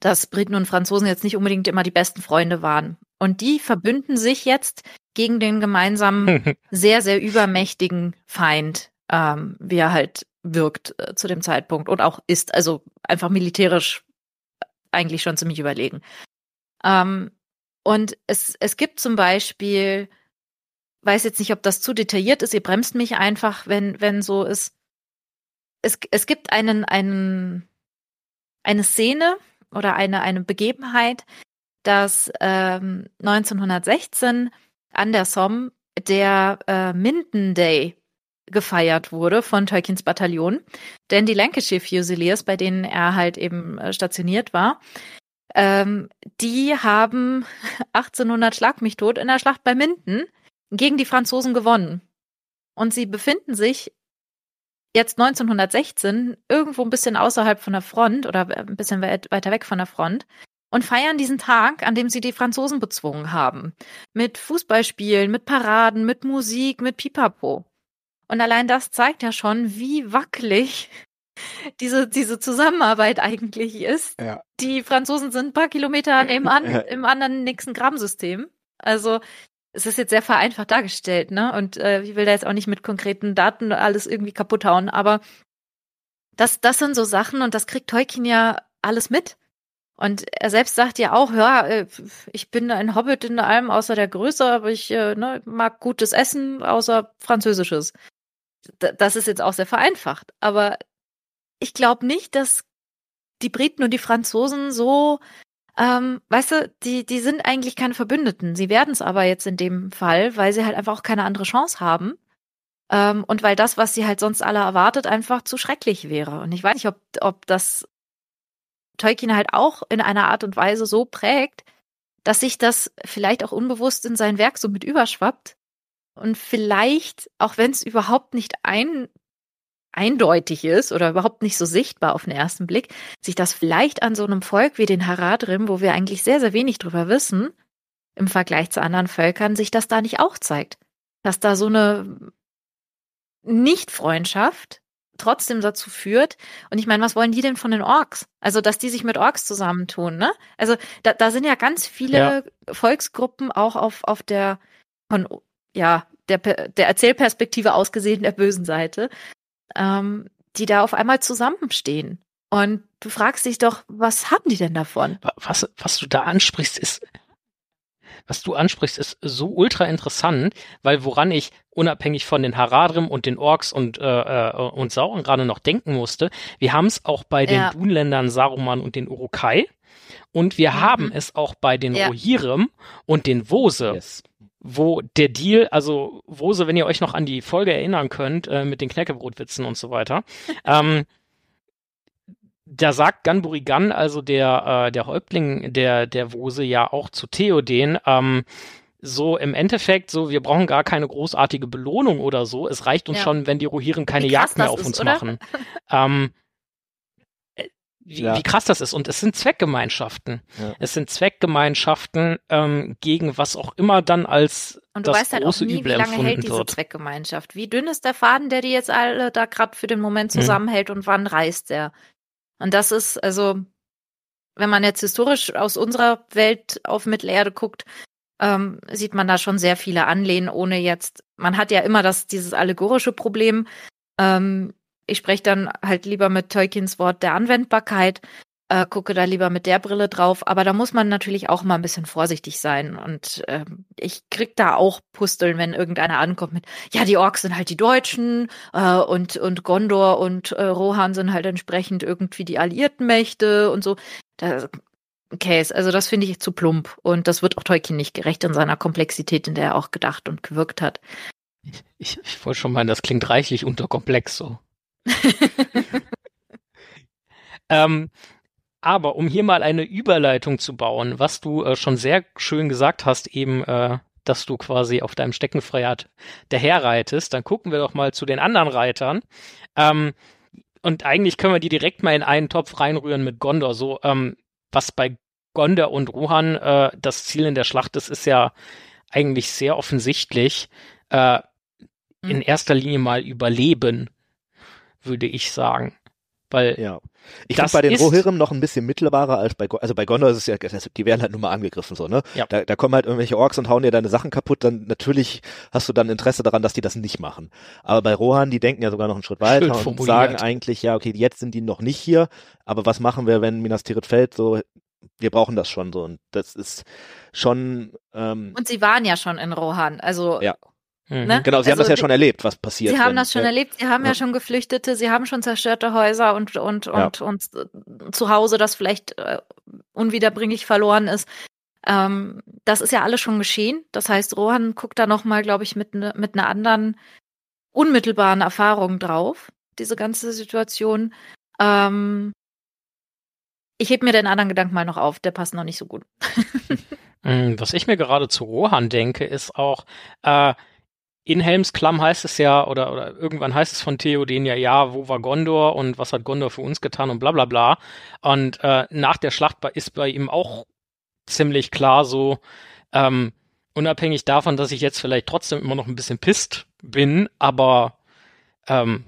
dass Briten und Franzosen jetzt nicht unbedingt immer die besten Freunde waren. Und die verbünden sich jetzt gegen den gemeinsamen, sehr, sehr übermächtigen Feind, ähm, wie er halt wirkt äh, zu dem Zeitpunkt und auch ist, also einfach militärisch eigentlich schon ziemlich überlegen. Ähm, und es, es gibt zum Beispiel weiß jetzt nicht, ob das zu detailliert ist. Ihr bremst mich einfach, wenn, wenn so ist. Es, es gibt einen, einen, eine Szene oder eine, eine Begebenheit, dass ähm, 1916 an der Somme der äh, Minden Day gefeiert wurde von Tolkiens Bataillon. Denn die Lancashire Fusiliers, bei denen er halt eben äh, stationiert war, ähm, die haben 1800 Schlag mich tot in der Schlacht bei Minden gegen die Franzosen gewonnen. Und sie befinden sich jetzt 1916 irgendwo ein bisschen außerhalb von der Front oder ein bisschen weiter weg von der Front und feiern diesen Tag, an dem sie die Franzosen bezwungen haben. Mit Fußballspielen, mit Paraden, mit Musik, mit Pipapo. Und allein das zeigt ja schon, wie wackelig diese, diese Zusammenarbeit eigentlich ist. Ja. Die Franzosen sind ein paar Kilometer nebenan im anderen nächsten Grammsystem. Also es ist jetzt sehr vereinfacht dargestellt, ne? Und äh, ich will da jetzt auch nicht mit konkreten Daten alles irgendwie kaputt hauen, aber das, das sind so Sachen und das kriegt Tolkien ja alles mit. Und er selbst sagt ja auch, ja, äh, ich bin ein Hobbit in allem außer der Größe, aber ich äh, ne, mag gutes Essen außer Französisches. Das ist jetzt auch sehr vereinfacht. Aber ich glaube nicht, dass die Briten und die Franzosen so ähm, weißt du, die, die sind eigentlich keine Verbündeten. Sie werden es aber jetzt in dem Fall, weil sie halt einfach auch keine andere Chance haben. Ähm, und weil das, was sie halt sonst alle erwartet, einfach zu schrecklich wäre. Und ich weiß nicht, ob, ob das Tolkien halt auch in einer Art und Weise so prägt, dass sich das vielleicht auch unbewusst in sein Werk so mit überschwappt. Und vielleicht, auch wenn es überhaupt nicht ein, eindeutig ist oder überhaupt nicht so sichtbar auf den ersten Blick, sich das vielleicht an so einem Volk wie den Haradrim, wo wir eigentlich sehr, sehr wenig drüber wissen, im Vergleich zu anderen Völkern, sich das da nicht auch zeigt. Dass da so eine Nicht-Freundschaft trotzdem dazu führt. Und ich meine, was wollen die denn von den Orks? Also, dass die sich mit Orks zusammentun, ne? Also, da, da sind ja ganz viele ja. Volksgruppen auch auf, auf der, von, ja, der, der Erzählperspektive ausgesehen der bösen Seite ähm, die da auf einmal zusammenstehen. Und du fragst dich doch, was haben die denn davon? Was, was du da ansprichst, ist, was du ansprichst, ist so ultra interessant, weil woran ich unabhängig von den Haradrim und den Orks und, äh, äh und Sauron gerade noch denken musste, wir haben es auch bei den ja. Dunländern Saruman und den Urukai und wir mhm. haben es auch bei den ja. Rohirrim und den Wose. Yes wo der Deal, also Wose, wenn ihr euch noch an die Folge erinnern könnt, äh, mit den Knäckebrotwitzen und so weiter, ähm, da sagt Ganburi Gan, also der, äh, der Häuptling der, der Wose, ja auch zu Theoden, ähm, so im Endeffekt, so, wir brauchen gar keine großartige Belohnung oder so. Es reicht uns ja. schon, wenn die Rohirrim keine Jagd mehr auf ist, uns oder? machen. ähm, wie, ja. wie krass das ist. Und es sind Zweckgemeinschaften. Ja. Es sind Zweckgemeinschaften ähm, gegen was auch immer dann als und du das weißt halt auch nie, wie lange hält diese wird. Zweckgemeinschaft. Wie dünn ist der Faden, der die jetzt alle da gerade für den Moment hm. zusammenhält hm. und wann reißt der? Und das ist, also, wenn man jetzt historisch aus unserer Welt auf Mittelerde guckt, ähm, sieht man da schon sehr viele Anlehnen, ohne jetzt, man hat ja immer das, dieses allegorische Problem, ähm, ich spreche dann halt lieber mit Tolkiens Wort der Anwendbarkeit, äh, gucke da lieber mit der Brille drauf. Aber da muss man natürlich auch mal ein bisschen vorsichtig sein. Und äh, ich krieg da auch Pusteln, wenn irgendeiner ankommt mit, ja, die Orks sind halt die Deutschen äh, und, und Gondor und äh, Rohan sind halt entsprechend irgendwie die alliierten Mächte und so. Da, Case, also das finde ich zu plump. Und das wird auch Tolkien nicht gerecht in seiner Komplexität, in der er auch gedacht und gewirkt hat. Ich, ich, wollte schon meinen, das klingt reichlich unterkomplex so. ähm, aber um hier mal eine Überleitung zu bauen, was du äh, schon sehr schön gesagt hast, eben, äh, dass du quasi auf deinem Steckenfreiheit daherreitest, dann gucken wir doch mal zu den anderen Reitern. Ähm, und eigentlich können wir die direkt mal in einen Topf reinrühren mit Gondor. So, ähm, was bei Gondor und Rohan äh, das Ziel in der Schlacht ist, ist ja eigentlich sehr offensichtlich. Äh, in hm. erster Linie mal überleben würde ich sagen. Weil ja. Ich finde bei den Rohirrim noch ein bisschen mittelbarer als bei, also bei Gondor ist es ja, die werden halt nur mal angegriffen, so, ne? Ja. Da, da kommen halt irgendwelche Orks und hauen dir deine Sachen kaputt, dann natürlich hast du dann Interesse daran, dass die das nicht machen. Aber bei Rohan, die denken ja sogar noch einen Schritt weiter Schön und sagen eigentlich, ja, okay, jetzt sind die noch nicht hier, aber was machen wir, wenn Minas Tirith fällt, so, wir brauchen das schon so und das ist schon, ähm, Und sie waren ja schon in Rohan, also. Ja. Mhm. Ne? Genau, sie haben Also das ja die- schon erlebt, was passiert. Sie haben wenn- das schon ja. erlebt, sie haben ja. Ja. schon Geflüchtete, sie haben schon zerstörte Häuser und, und, Ja. und, und äh, zu Hause, das vielleicht äh, unwiederbringlich verloren ist. Ähm, das ist ja alles schon geschehen. Das heißt, Rohan guckt da nochmal, glaube ich, mit, ne, mit einer anderen unmittelbaren Erfahrung drauf, diese ganze Situation. Ähm, ich heb mir den anderen Gedanken mal noch auf, der passt noch nicht so gut. Mm, Was ich mir gerade zu Rohan denke, ist auch, äh, in Helmsklamm heißt es ja, oder, oder irgendwann heißt es von Theoden ja, ja, wo war Gondor und was hat Gondor für uns getan und bla bla bla. Und äh, nach der Schlacht bei- ist bei ihm auch ziemlich klar so, ähm, unabhängig davon, dass ich jetzt vielleicht trotzdem immer noch ein bisschen pisst bin, aber ähm,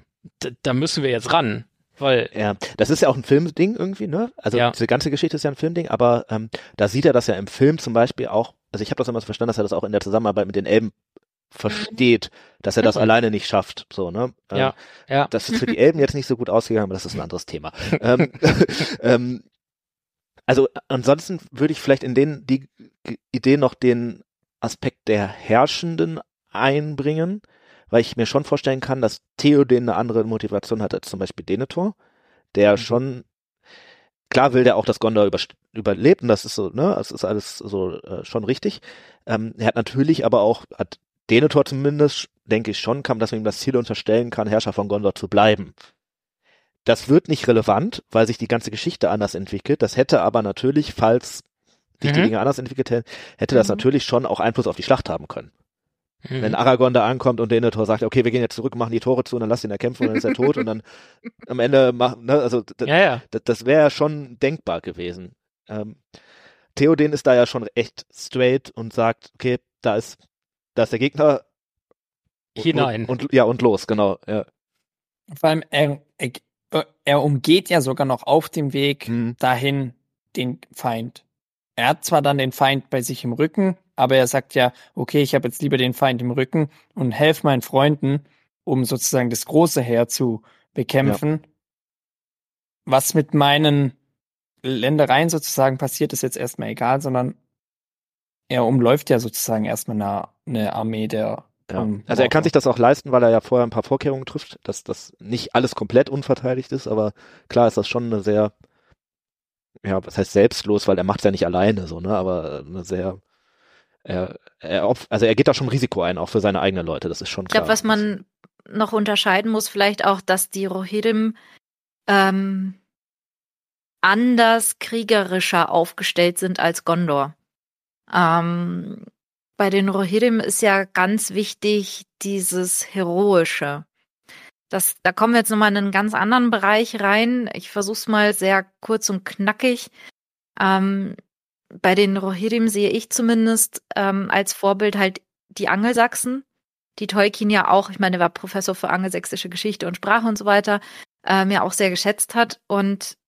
da müssen wir jetzt ran. Weil, Ja, das ist ja auch ein Filmding irgendwie, ne? Also Ja. diese ganze Geschichte ist ja ein Filmding, aber ähm, da sieht er das ja im Film zum Beispiel auch, also ich habe das immer so verstanden, dass er das auch in der Zusammenarbeit mit den Elben versteht, dass er das Mhm. alleine nicht schafft, so, ne? Ähm, Ja, ja. Das ist für die Elben jetzt nicht so gut ausgegangen, aber das ist ein anderes Thema. ähm, ähm, also ansonsten würde ich vielleicht in den die Idee noch den Aspekt der Herrschenden einbringen, weil ich mir schon vorstellen kann, dass Theoden eine andere Motivation hat als zum Beispiel Denethor, der Mhm. schon klar will der auch, dass Gondor über, überlebt und das ist so, ne, das ist alles so äh, schon richtig. Ähm, er hat natürlich aber auch, hat Denethor zumindest, denke ich schon, kann, dass man ihm das Ziel unterstellen kann, Herrscher von Gondor zu bleiben. Das wird nicht relevant, weil sich die ganze Geschichte anders entwickelt. Das hätte aber natürlich, falls sich die Mhm. Dinge anders entwickelt hätten, hätte das Mhm. natürlich schon auch Einfluss auf die Schlacht haben können. Mhm. Wenn Aragorn da ankommt und Denethor sagt, okay, wir gehen jetzt zurück, machen die Tore zu und dann lass ihn da kämpfen und dann ist er tot und dann am Ende machen, ne, also ja, ja. das, das wäre ja schon denkbar gewesen. Ähm, Theoden ist da ja schon echt straight und sagt, okay, da ist, da ist der Gegner. Und- Hinein. Und, und ja, und los, genau. Ja. Vor allem, er, er, er umgeht ja sogar noch auf dem Weg Hm. dahin den Feind. Er hat zwar dann den Feind bei sich im Rücken, aber er sagt ja, okay, ich habe jetzt lieber den Feind im Rücken und helfe meinen Freunden, um sozusagen das große Heer zu bekämpfen. Was mit meinen Ländereien sozusagen passiert, ist jetzt erstmal egal, sondern er umläuft ja sozusagen erstmal eine, eine Armee der. Ja. Also er kann sich das auch leisten, weil er ja vorher ein paar Vorkehrungen trifft, dass das nicht alles komplett unverteidigt ist, aber klar ist das schon eine sehr, ja, was heißt selbstlos, weil er macht es ja nicht alleine so, ne, aber eine sehr, er, er, opf- also er geht da schon Risiko ein, auch für seine eigenen Leute, das ist schon Ich klar. glaube, was man noch unterscheiden muss, vielleicht auch, dass die Rohirrim ähm, anders kriegerischer aufgestellt sind als Gondor. Ähm, bei den Rohirrim ist ja ganz wichtig dieses Heroische. Das, da kommen wir jetzt nochmal in einen ganz anderen Bereich rein. Ich versuche es mal sehr kurz und knackig. Ähm, bei den Rohirrim sehe ich zumindest ähm, als Vorbild halt die Angelsachsen, die Tolkien ja auch, ich meine, er war Professor für angelsächsische Geschichte und Sprache und so weiter, ähm, ja auch sehr geschätzt hat. Und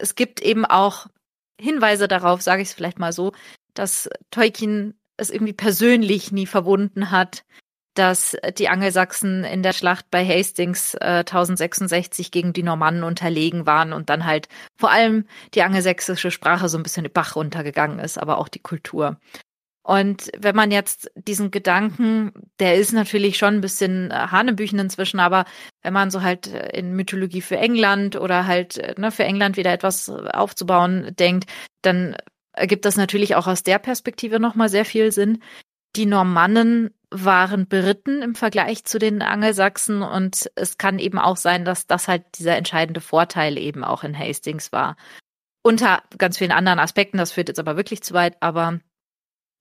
es gibt eben auch Hinweise darauf, sage ich es vielleicht mal so, dass Tolkien es irgendwie persönlich nie verbunden hat, dass die Angelsachsen in der Schlacht bei Hastings äh, 1066 gegen die Normannen unterlegen waren und dann halt vor allem die angelsächsische Sprache so ein bisschen den Bach runtergegangen ist, aber auch die Kultur. Und wenn man jetzt diesen Gedanken, der ist natürlich schon ein bisschen äh, Hanebüchen inzwischen, aber wenn man so halt äh, in Mythologie für England oder halt äh, ne, für England wieder etwas aufzubauen denkt, dann ergibt das natürlich auch aus der Perspektive nochmal sehr viel Sinn. Die Normannen waren Briten im Vergleich zu den Angelsachsen und es kann eben auch sein, dass das halt dieser entscheidende Vorteil eben auch in Hastings war. Unter ganz vielen anderen Aspekten, das führt jetzt aber wirklich zu weit, aber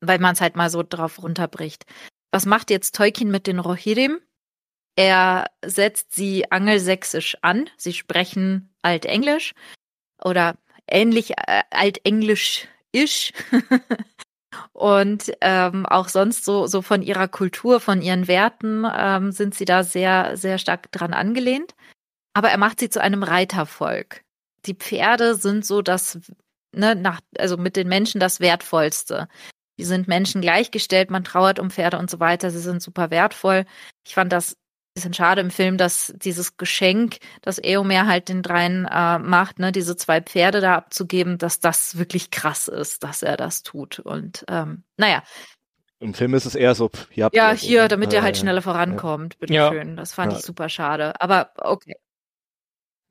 weil man es halt mal so drauf runterbricht. Was macht jetzt Tolkien mit den Rohirrim? Er setzt sie angelsächsisch an. Sie sprechen Altenglisch oder ähnlich äh, Altenglisch-isch. Und ähm, auch sonst so, so von ihrer Kultur, von ihren Werten ähm, sind sie da sehr, sehr stark dran angelehnt. Aber er macht sie zu einem Reitervolk. Die Pferde sind so das, ne, nach, also mit den Menschen das Wertvollste. Die sind Menschen gleichgestellt, man trauert um Pferde und so weiter, sie sind super wertvoll. Ich fand das bisschen schade im Film, dass dieses Geschenk, das Eomer halt den dreien äh, macht, ne, diese zwei Pferde da abzugeben, dass das wirklich krass ist, dass er das tut. Und ähm, naja, Im Film ist es eher so, habt Ja, ihr hier, so, damit der halt schneller vorankommt. Ja. Bitteschön. Das fand Ja. ich super schade. Aber okay.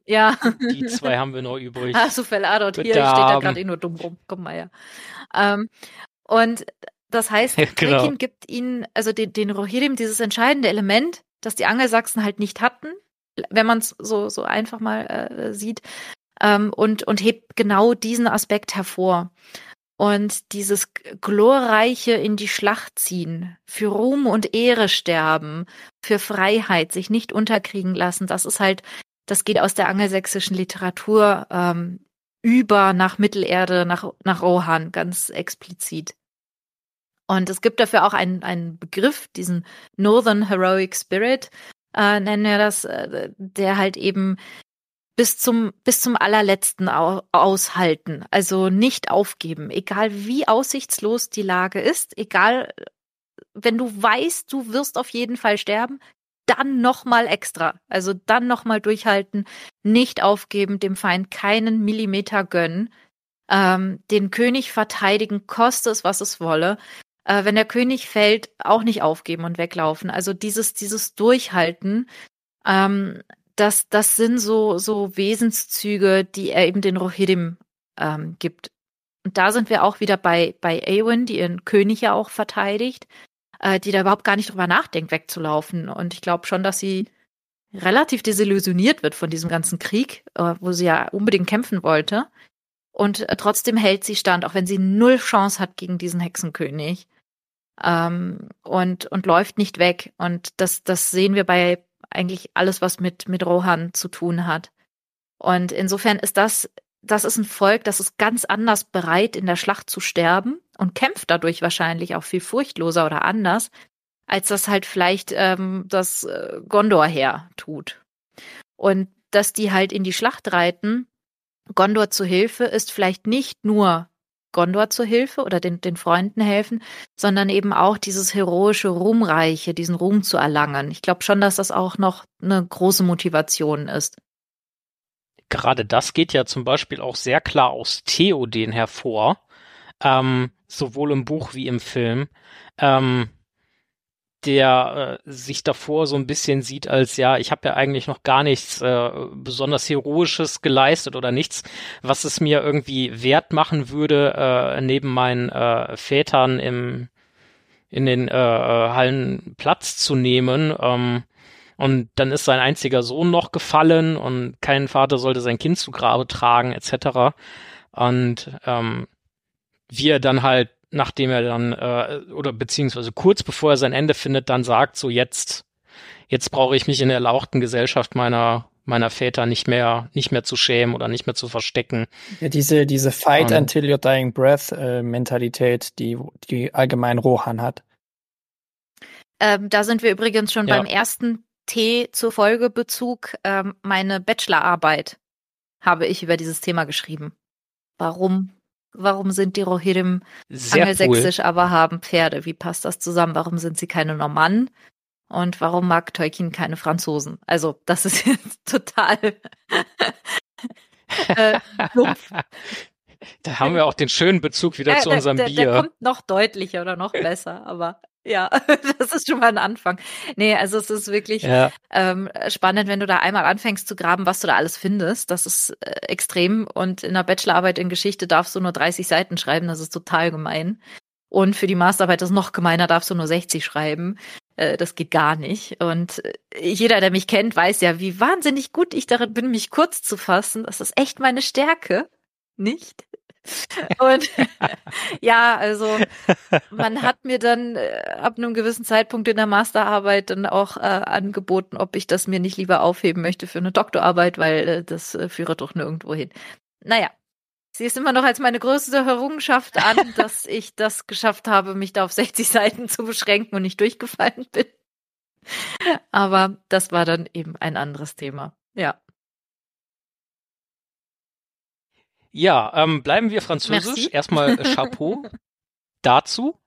Ja. Die zwei haben wir noch übrig. Hast du Felladot hier? Bitte Ich stehe da haben. gerade eh nur dumm rum. Komm mal her. Ähm, und das heißt, Ja, genau. Tolkien gibt ihnen, also den, den Rohirrim, dieses entscheidende Element, das die Angelsachsen halt nicht hatten, wenn man es so, so einfach mal äh, sieht, ähm, und, und hebt genau diesen Aspekt hervor. Und dieses glorreiche in die Schlacht ziehen, für Ruhm und Ehre sterben, für Freiheit, sich nicht unterkriegen lassen, das ist halt, das geht aus der angelsächsischen Literatur ähm, über nach Mittelerde, nach, nach Rohan, ganz explizit. Und es gibt dafür auch einen, einen Begriff, diesen Northern Heroic Spirit, äh, nennen wir das, äh, der halt eben bis zum, bis zum allerletzten au aushalten. Also nicht aufgeben, egal wie aussichtslos die Lage ist, egal, wenn du weißt, du wirst auf jeden Fall sterben, dann nochmal extra. Also dann nochmal durchhalten, nicht aufgeben, dem Feind keinen Millimeter gönnen, ähm, den König verteidigen, koste es, was es wolle. Äh, wenn der König fällt, auch nicht aufgeben und weglaufen. Also dieses, dieses Durchhalten, ähm, das, das sind so, so Wesenszüge, die er eben den Rohirrim ähm, gibt. Und da sind wir auch wieder bei, bei Eowyn, die ihren König ja auch verteidigt, äh, die da überhaupt gar nicht drüber nachdenkt, wegzulaufen. Und ich glaube schon, dass sie relativ desillusioniert wird von diesem ganzen Krieg, äh, wo sie ja unbedingt kämpfen wollte. Und äh, trotzdem hält sie stand, auch wenn sie null Chance hat gegen diesen Hexenkönig. Ähm, und, und läuft nicht weg. Und das, das sehen wir bei eigentlich alles, was mit, mit Rohan zu tun hat. Und insofern ist das, das ist ein Volk, das ist ganz anders bereit, in der Schlacht zu sterben und kämpft dadurch wahrscheinlich auch viel furchtloser oder anders, als das halt vielleicht ähm, das äh, Gondor-Heer tut. Und dass die halt in die Schlacht reiten, Gondor zu Hilfe, ist vielleicht nicht nur Gondor zur Hilfe oder den, den Freunden helfen, sondern eben auch dieses heroische Ruhmreiche, diesen Ruhm zu erlangen. Ich glaube schon, dass das auch noch eine große Motivation ist. Gerade das geht ja zum Beispiel auch sehr klar aus Theoden hervor, ähm, sowohl im Buch wie im Film. Ähm, der äh, sich davor so ein bisschen sieht als ja, ich habe ja eigentlich noch gar nichts äh, besonders heroisches geleistet oder nichts, was es mir irgendwie wert machen würde, äh, neben meinen äh, Vätern im in den äh, Hallen Platz zu nehmen. Ähm, und dann ist sein einziger Sohn noch gefallen und kein Vater sollte sein Kind zu Grabe tragen, etc. Und ähm, wie er dann halt nachdem er dann äh, oder beziehungsweise kurz bevor er sein Ende findet, dann sagt so jetzt jetzt brauche ich mich in der erlauchten Gesellschaft meiner meiner Väter nicht mehr nicht mehr zu schämen oder nicht mehr zu verstecken. Ja, diese diese Fight Und- until you're dying breath äh, Mentalität, die die allgemein Rohan hat. Ähm, da sind wir übrigens schon Ja. beim ersten T zur Folgebezug. Ähm, meine Bachelorarbeit habe ich über dieses Thema geschrieben. Warum? Warum sind die Rohirrim Sehr cool. angelsächsisch, aber haben Pferde? Wie passt das zusammen? Warum sind sie keine Normannen? Und warum mag Tolkien keine Franzosen? Also, das ist jetzt total äh, dumpf. Da haben wir auch den schönen Bezug wieder Äh, zu der- unserem der, Bier. Der kommt noch deutlicher oder noch besser, aber ja, das ist schon mal ein Anfang. Nee, also es ist wirklich ja, ähm, spannend, wenn du da einmal anfängst zu graben, was du da alles findest. Das ist äh, extrem. Und in der Bachelorarbeit in Geschichte darfst du nur 30 Seiten schreiben. Das ist total gemein. Und für die Masterarbeit ist noch gemeiner, darfst du nur 60 schreiben. Äh, das geht gar nicht. Und äh, jeder, der mich kennt, weiß ja, wie wahnsinnig gut ich darin bin, mich kurz zu fassen. Das ist echt meine Stärke. Nicht? Und ja, also man hat mir dann äh, ab einem gewissen Zeitpunkt in der Masterarbeit dann auch äh, angeboten, ob ich das mir nicht lieber aufheben möchte für eine Doktorarbeit, weil äh, das äh, führe doch nirgendwo hin. Naja, sie ist immer noch als meine größte Errungenschaft an, dass ich das geschafft habe, mich da auf 60 Seiten zu beschränken und nicht durchgefallen bin. Aber das war dann eben ein anderes Thema. Ja. Ja ähm, bleiben wir französisch. Merci. Erstmal äh, Chapeau dazu.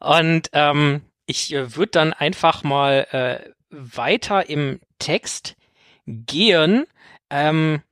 Und ähm, ich äh, würde dann einfach mal äh, weiter im Text gehen. Ähm,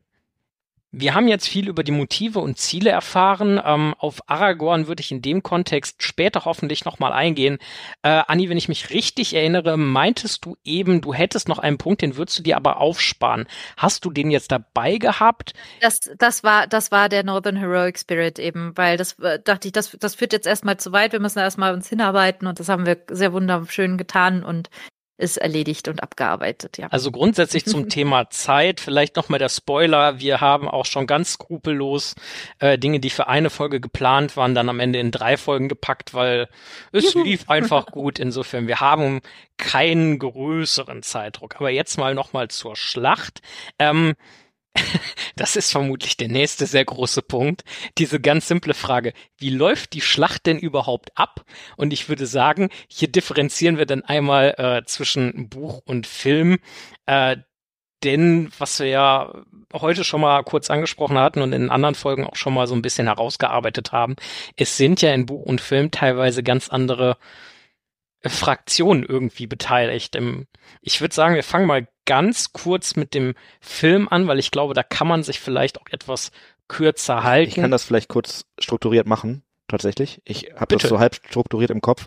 wir haben jetzt viel über die Motive und Ziele erfahren. Ähm, auf Aragorn würde ich in dem Kontext später hoffentlich nochmal eingehen. Äh, Anni, wenn ich mich richtig erinnere, meintest du eben, du hättest noch einen Punkt, den würdest du dir aber aufsparen. Hast du den jetzt dabei gehabt? Das, das war, das war der Northern Heroic Spirit eben, weil das äh, dachte ich, das, das führt jetzt erstmal zu weit. Wir müssen erstmal uns hinarbeiten und das haben wir sehr wunderschön getan und ist erledigt und abgearbeitet, ja. Also grundsätzlich zum Thema Zeit, vielleicht nochmal der Spoiler, wir haben auch schon ganz skrupellos äh, Dinge, die für eine Folge geplant waren, dann am Ende in drei Folgen gepackt, weil es Juhu. lief einfach gut. Insofern, wir haben keinen größeren Zeitdruck. Aber jetzt mal nochmal zur Schlacht. Ähm, das ist vermutlich der nächste sehr große Punkt. Diese ganz simple Frage, wie läuft die Schlacht denn überhaupt ab? Und ich würde sagen, hier differenzieren wir dann einmal äh, zwischen Buch und Film. Äh, denn was wir ja heute schon mal kurz angesprochen hatten und in anderen Folgen auch schon mal so ein bisschen herausgearbeitet haben, es sind ja in Buch und Film teilweise ganz andere Fraktionen irgendwie beteiligt. Ich würde sagen, wir fangen mal ganz kurz mit dem Film an, weil ich glaube, da kann man sich vielleicht auch etwas kürzer halten. Ich kann das vielleicht kurz strukturiert machen, tatsächlich. Ich habe das so halb strukturiert im Kopf.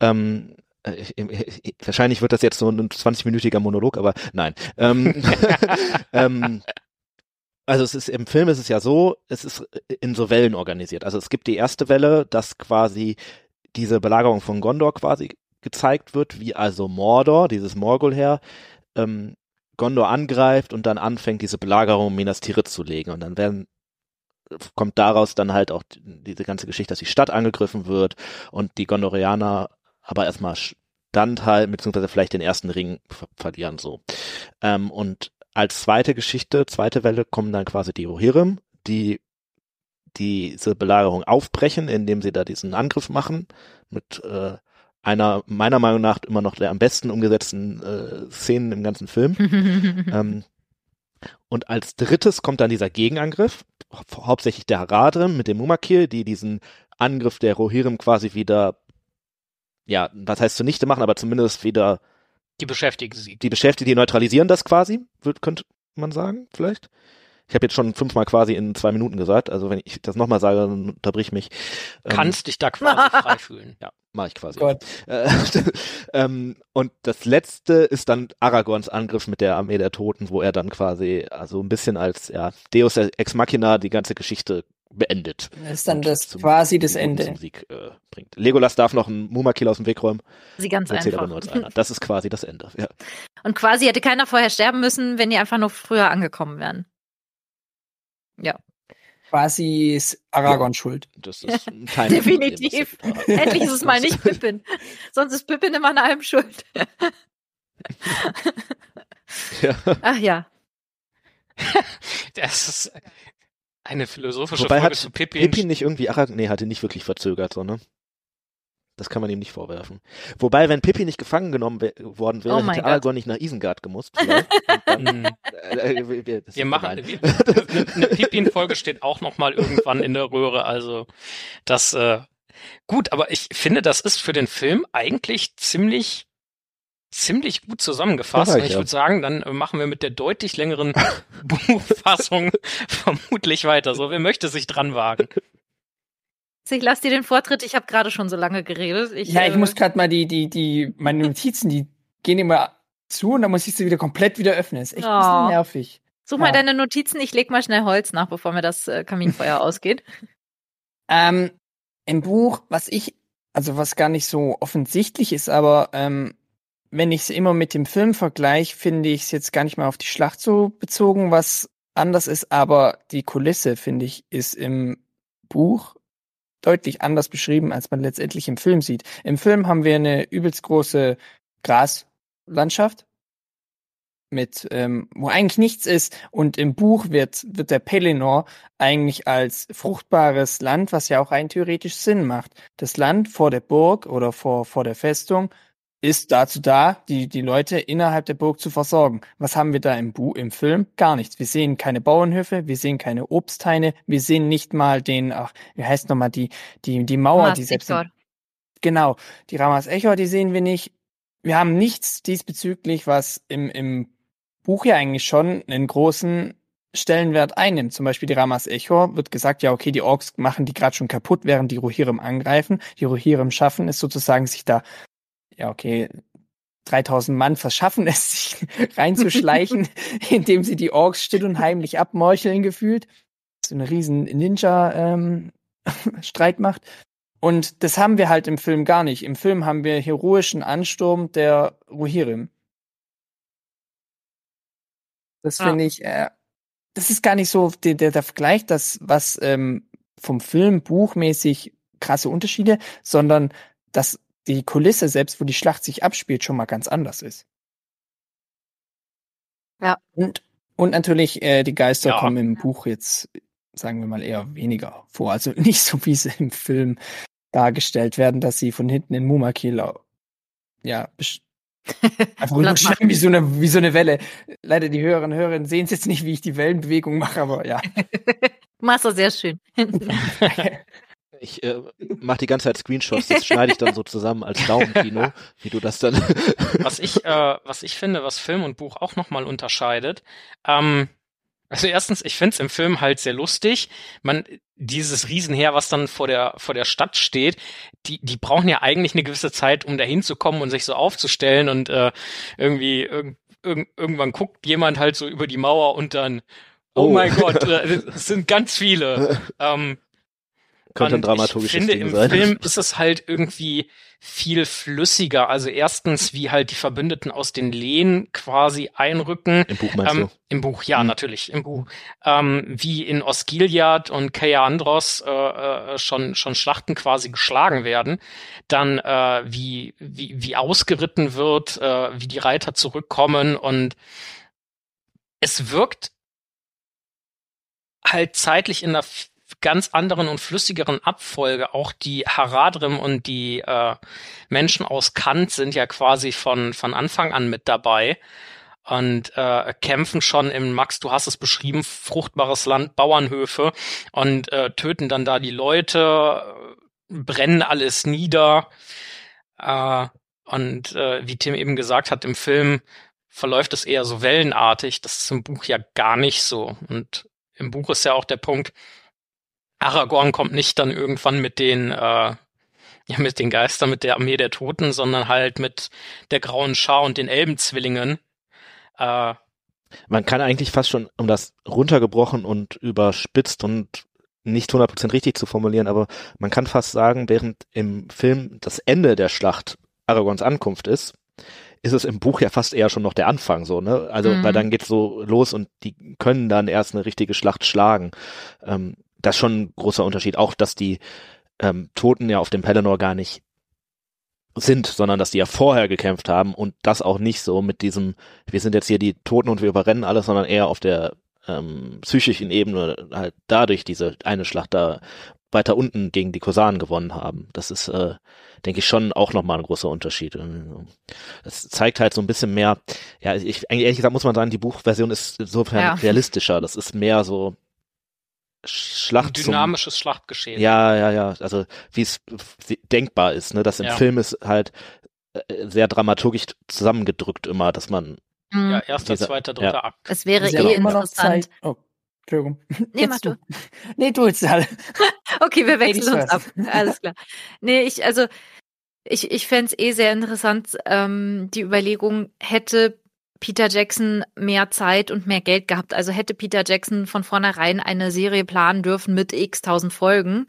Ähm, ich, ich, wahrscheinlich wird das jetzt so ein 20-minütiger Monolog, aber nein. Ähm, ähm, also es ist im Film ist es ja so, es ist in so Wellen organisiert. Also es gibt die erste Welle, dass quasi diese Belagerung von Gondor quasi gezeigt wird, wie also Mordor, dieses Morgulheer, ähm, Gondor angreift und dann anfängt, diese Belagerung Minas Tirith zu legen. Und dann werden kommt daraus dann halt auch diese ganze Geschichte, dass die Stadt angegriffen wird und die Gondorianer aber erstmal standhalten, beziehungsweise vielleicht den ersten Ring ver verlieren so. Ähm, und als zweite Geschichte, zweite Welle kommen dann quasi die Rohirrim, die diese Belagerung aufbrechen, indem sie da diesen Angriff machen mit äh, einer meiner Meinung nach immer noch der am besten umgesetzten äh, Szenen im ganzen Film. ähm, und als drittes kommt dann dieser Gegenangriff, hauptsächlich der Haradrim mit dem Mumakil, die diesen Angriff der Rohirrim quasi wieder, ja, was heißt zunichte machen, aber zumindest wieder die beschäftigen sie. Die beschäftigen, die neutralisieren das quasi, wird, könnte man sagen, vielleicht. Ich habe jetzt schon fünfmal quasi in zwei Minuten gesagt, also wenn ich das nochmal sage, dann unterbrich mich. Ähm, Kannst dich da quasi frei fühlen. Ja, mache ich quasi. Gott. Äh, ähm, und das letzte ist dann Aragorns Angriff mit der Armee der Toten, wo er dann quasi, also ein bisschen als ja, Deus Ex Machina die ganze Geschichte beendet. Das ist dann das zum, quasi das Ende. Zum Sieg, äh, bringt. Legolas darf noch einen Mumakil aus dem Weg räumen. Sie ganz einfach. Das ist quasi das Ende. Ja. Und quasi hätte keiner vorher sterben müssen, wenn die einfach nur früher angekommen wären. Ja. Quasi ist Aragorn ja, schuld. Das ist kein Definitiv. Endlich ist es mal nicht Pippin. Sonst ist Pippin immer an allem schuld. ja. Ach ja. Das ist eine philosophische Wobei Folge hat zu Pippin. Pippin nicht irgendwie Aragorn, nee, hatte nicht wirklich verzögert, so, ne? Das kann man ihm nicht vorwerfen. Wobei, wenn Pippi nicht gefangen genommen worden wäre, oh hätte Aragorn nicht nach Isengard gemusst. Dann, äh, äh, wir, wir machen eine, eine Pippin-Folge steht auch noch mal irgendwann in der Röhre. Also das äh, gut, aber ich finde, das ist für den Film eigentlich ziemlich ziemlich gut zusammengefasst. Ja, ich ja. würde sagen, dann machen wir mit der deutlich längeren Buchfassung vermutlich weiter. So, wer möchte sich dran wagen? Ich lasse dir den Vortritt. Ich habe gerade schon so lange geredet. Ich, ja, ich äh, muss gerade mal die, die, die, meine Notizen, die gehen immer zu und dann muss ich sie wieder komplett wieder öffnen. Ist echt oh. ein bisschen oh. nervig. Such ja. mal deine Notizen. Ich leg mal schnell Holz nach, bevor mir das äh, Kaminfeuer ausgeht. Ähm, Im Buch, was ich, also was gar nicht so offensichtlich ist, aber ähm, wenn ich es immer mit dem Film vergleiche, finde ich es jetzt gar nicht mal auf die Schlacht so bezogen, was anders ist, aber die Kulisse, finde ich, ist im Buch deutlich anders beschrieben, als man letztendlich im Film sieht. Im Film haben wir eine übelst große Graslandschaft mit, ähm, wo eigentlich nichts ist. Und im Buch wird, wird der Pelennor eigentlich als fruchtbares Land, was ja auch rein theoretisch Sinn macht. Das Land vor der Burg oder vor, vor der Festung ist dazu da, die, die Leute innerhalb der Burg zu versorgen. Was haben wir da im, Bu im Film? Gar nichts. Wir sehen keine Bauernhöfe, wir sehen keine Obsthaine, wir sehen nicht mal den, ach, wie heißt nochmal die, die, die Mauer, Ramas die selbst. In, genau, die Ramas Echor, die sehen wir nicht. Wir haben nichts diesbezüglich, was im, im Buch ja eigentlich schon einen großen Stellenwert einnimmt. Zum Beispiel die Ramas Echo wird gesagt, ja, okay, die Orks machen die gerade schon kaputt, während die Rohirrim angreifen. Die Rohirrim schaffen es sozusagen, sich da, ja, okay, 3000 Mann verschaffen es, sich reinzuschleichen, indem sie die Orks still und heimlich abmorcheln gefühlt. So eine riesen Ninja-Streitmacht. Ähm, und das haben wir halt im Film gar nicht. Im Film haben wir heroischen Ansturm der Rohirrim. Das finde ich, äh, das ist gar nicht so der, der, der Vergleich, das, was ähm, vom Film buchmäßig krasse Unterschiede, sondern dass die Kulisse, selbst wo die Schlacht sich abspielt, schon mal ganz anders ist. Ja. Und, und natürlich, äh, die Geister Ja. kommen im Buch jetzt, sagen wir mal, eher weniger vor. Also nicht so, wie sie im Film dargestellt werden, dass sie von hinten in Mumakil ja, einfach überschlagen wie so eine, wie so eine Welle. Leider die Hörerinnen und Hörer sehen es jetzt nicht, wie ich die Wellenbewegung mache, aber ja. Du machst das sehr schön. Ich äh, mache die ganze Zeit Screenshots, das schneide ich dann so zusammen als Daumenkino, wie du das dann. Was ich, äh, was ich finde, was Film und Buch auch nochmal unterscheidet, ähm, also erstens, ich find's im Film halt sehr lustig. Man, dieses Riesenheer, was dann vor der, vor der Stadt steht, die, die brauchen ja eigentlich eine gewisse Zeit, um da hinzukommen und sich so aufzustellen und äh, irgendwie irg irg irgendwann guckt jemand halt so über die Mauer und dann, oh, Oh. mein Gott, äh, es sind ganz viele. ähm, Könnte ein dramaturgisches ich finde, Ding im sein. Film ist es halt irgendwie viel flüssiger. Also erstens, wie halt die Verbündeten aus den Lehen quasi einrücken. Im Buch meinst Ähm, du? Im Buch, ja, Mhm. natürlich, im Buch. Ähm, wie in Osgiliath und Kea Andros äh, äh, schon, schon Schlachten quasi geschlagen werden. Dann, äh, wie, wie, wie ausgeritten wird, äh, wie die Reiter zurückkommen und es wirkt halt zeitlich in f- ganz anderen und flüssigeren Abfolge. Auch die Haradrim und die äh, Menschen aus Kant sind ja quasi von, von Anfang an mit dabei und äh, kämpfen schon im, Max, du hast es beschrieben, fruchtbares Land, Bauernhöfe und äh, töten dann da die Leute, brennen alles nieder. Äh, und äh, wie Tim eben gesagt hat, im Film verläuft es eher so wellenartig. Das ist im Buch ja gar nicht so. Und im Buch ist ja auch der Punkt, Aragorn kommt nicht dann irgendwann mit den, äh, ja, mit den Geistern, mit der Armee der Toten, sondern halt mit der Grauen Schar und den Elbenzwillingen. Äh, Man kann eigentlich fast schon, um das runtergebrochen und überspitzt und nicht 100% richtig zu formulieren, aber man kann fast sagen, während im Film das Ende der Schlacht Aragorns Ankunft ist, ist es im Buch ja fast eher schon noch der Anfang so, ne? Also, Mhm. weil dann geht's so los und die können dann erst eine richtige Schlacht schlagen. Ähm, das ist schon ein großer Unterschied. Auch, dass die ähm, Toten ja auf dem Pelennor gar nicht sind, sondern dass die ja vorher gekämpft haben und das auch nicht so mit diesem, wir sind jetzt hier die Toten und wir überrennen alles, sondern eher auf der ähm, psychischen Ebene halt dadurch diese eine Schlacht da weiter unten gegen die Kosanen gewonnen haben. Das ist, äh, denke ich, schon auch nochmal ein großer Unterschied. Das zeigt halt so ein bisschen mehr, ja, ich, ehrlich gesagt muss man sagen, die Buchversion ist insofern Ja. realistischer. Das ist mehr so ein Schlacht zum, dynamisches Schlachtgeschehen. ja, ja, ja. Also wie es denkbar ist, ne? Das im Ja. Film ist halt äh, sehr dramaturgisch zusammengedrückt immer, dass man Mhm. Ja, erster, Dieser- zweiter, dritter ja. Akt. Es wäre ja eh noch interessant. Oh, Entschuldigung. Nee, Jetzt mach du. Nee, du jetzt alle. Okay, wir wechseln uns ab. Alles klar. Nee, ich, also, ich, ich fänd's eh sehr interessant, ähm, die Überlegung, hätte Peter Jackson mehr Zeit und mehr Geld gehabt. Also hätte Peter Jackson von vornherein eine Serie planen dürfen mit x tausend Folgen.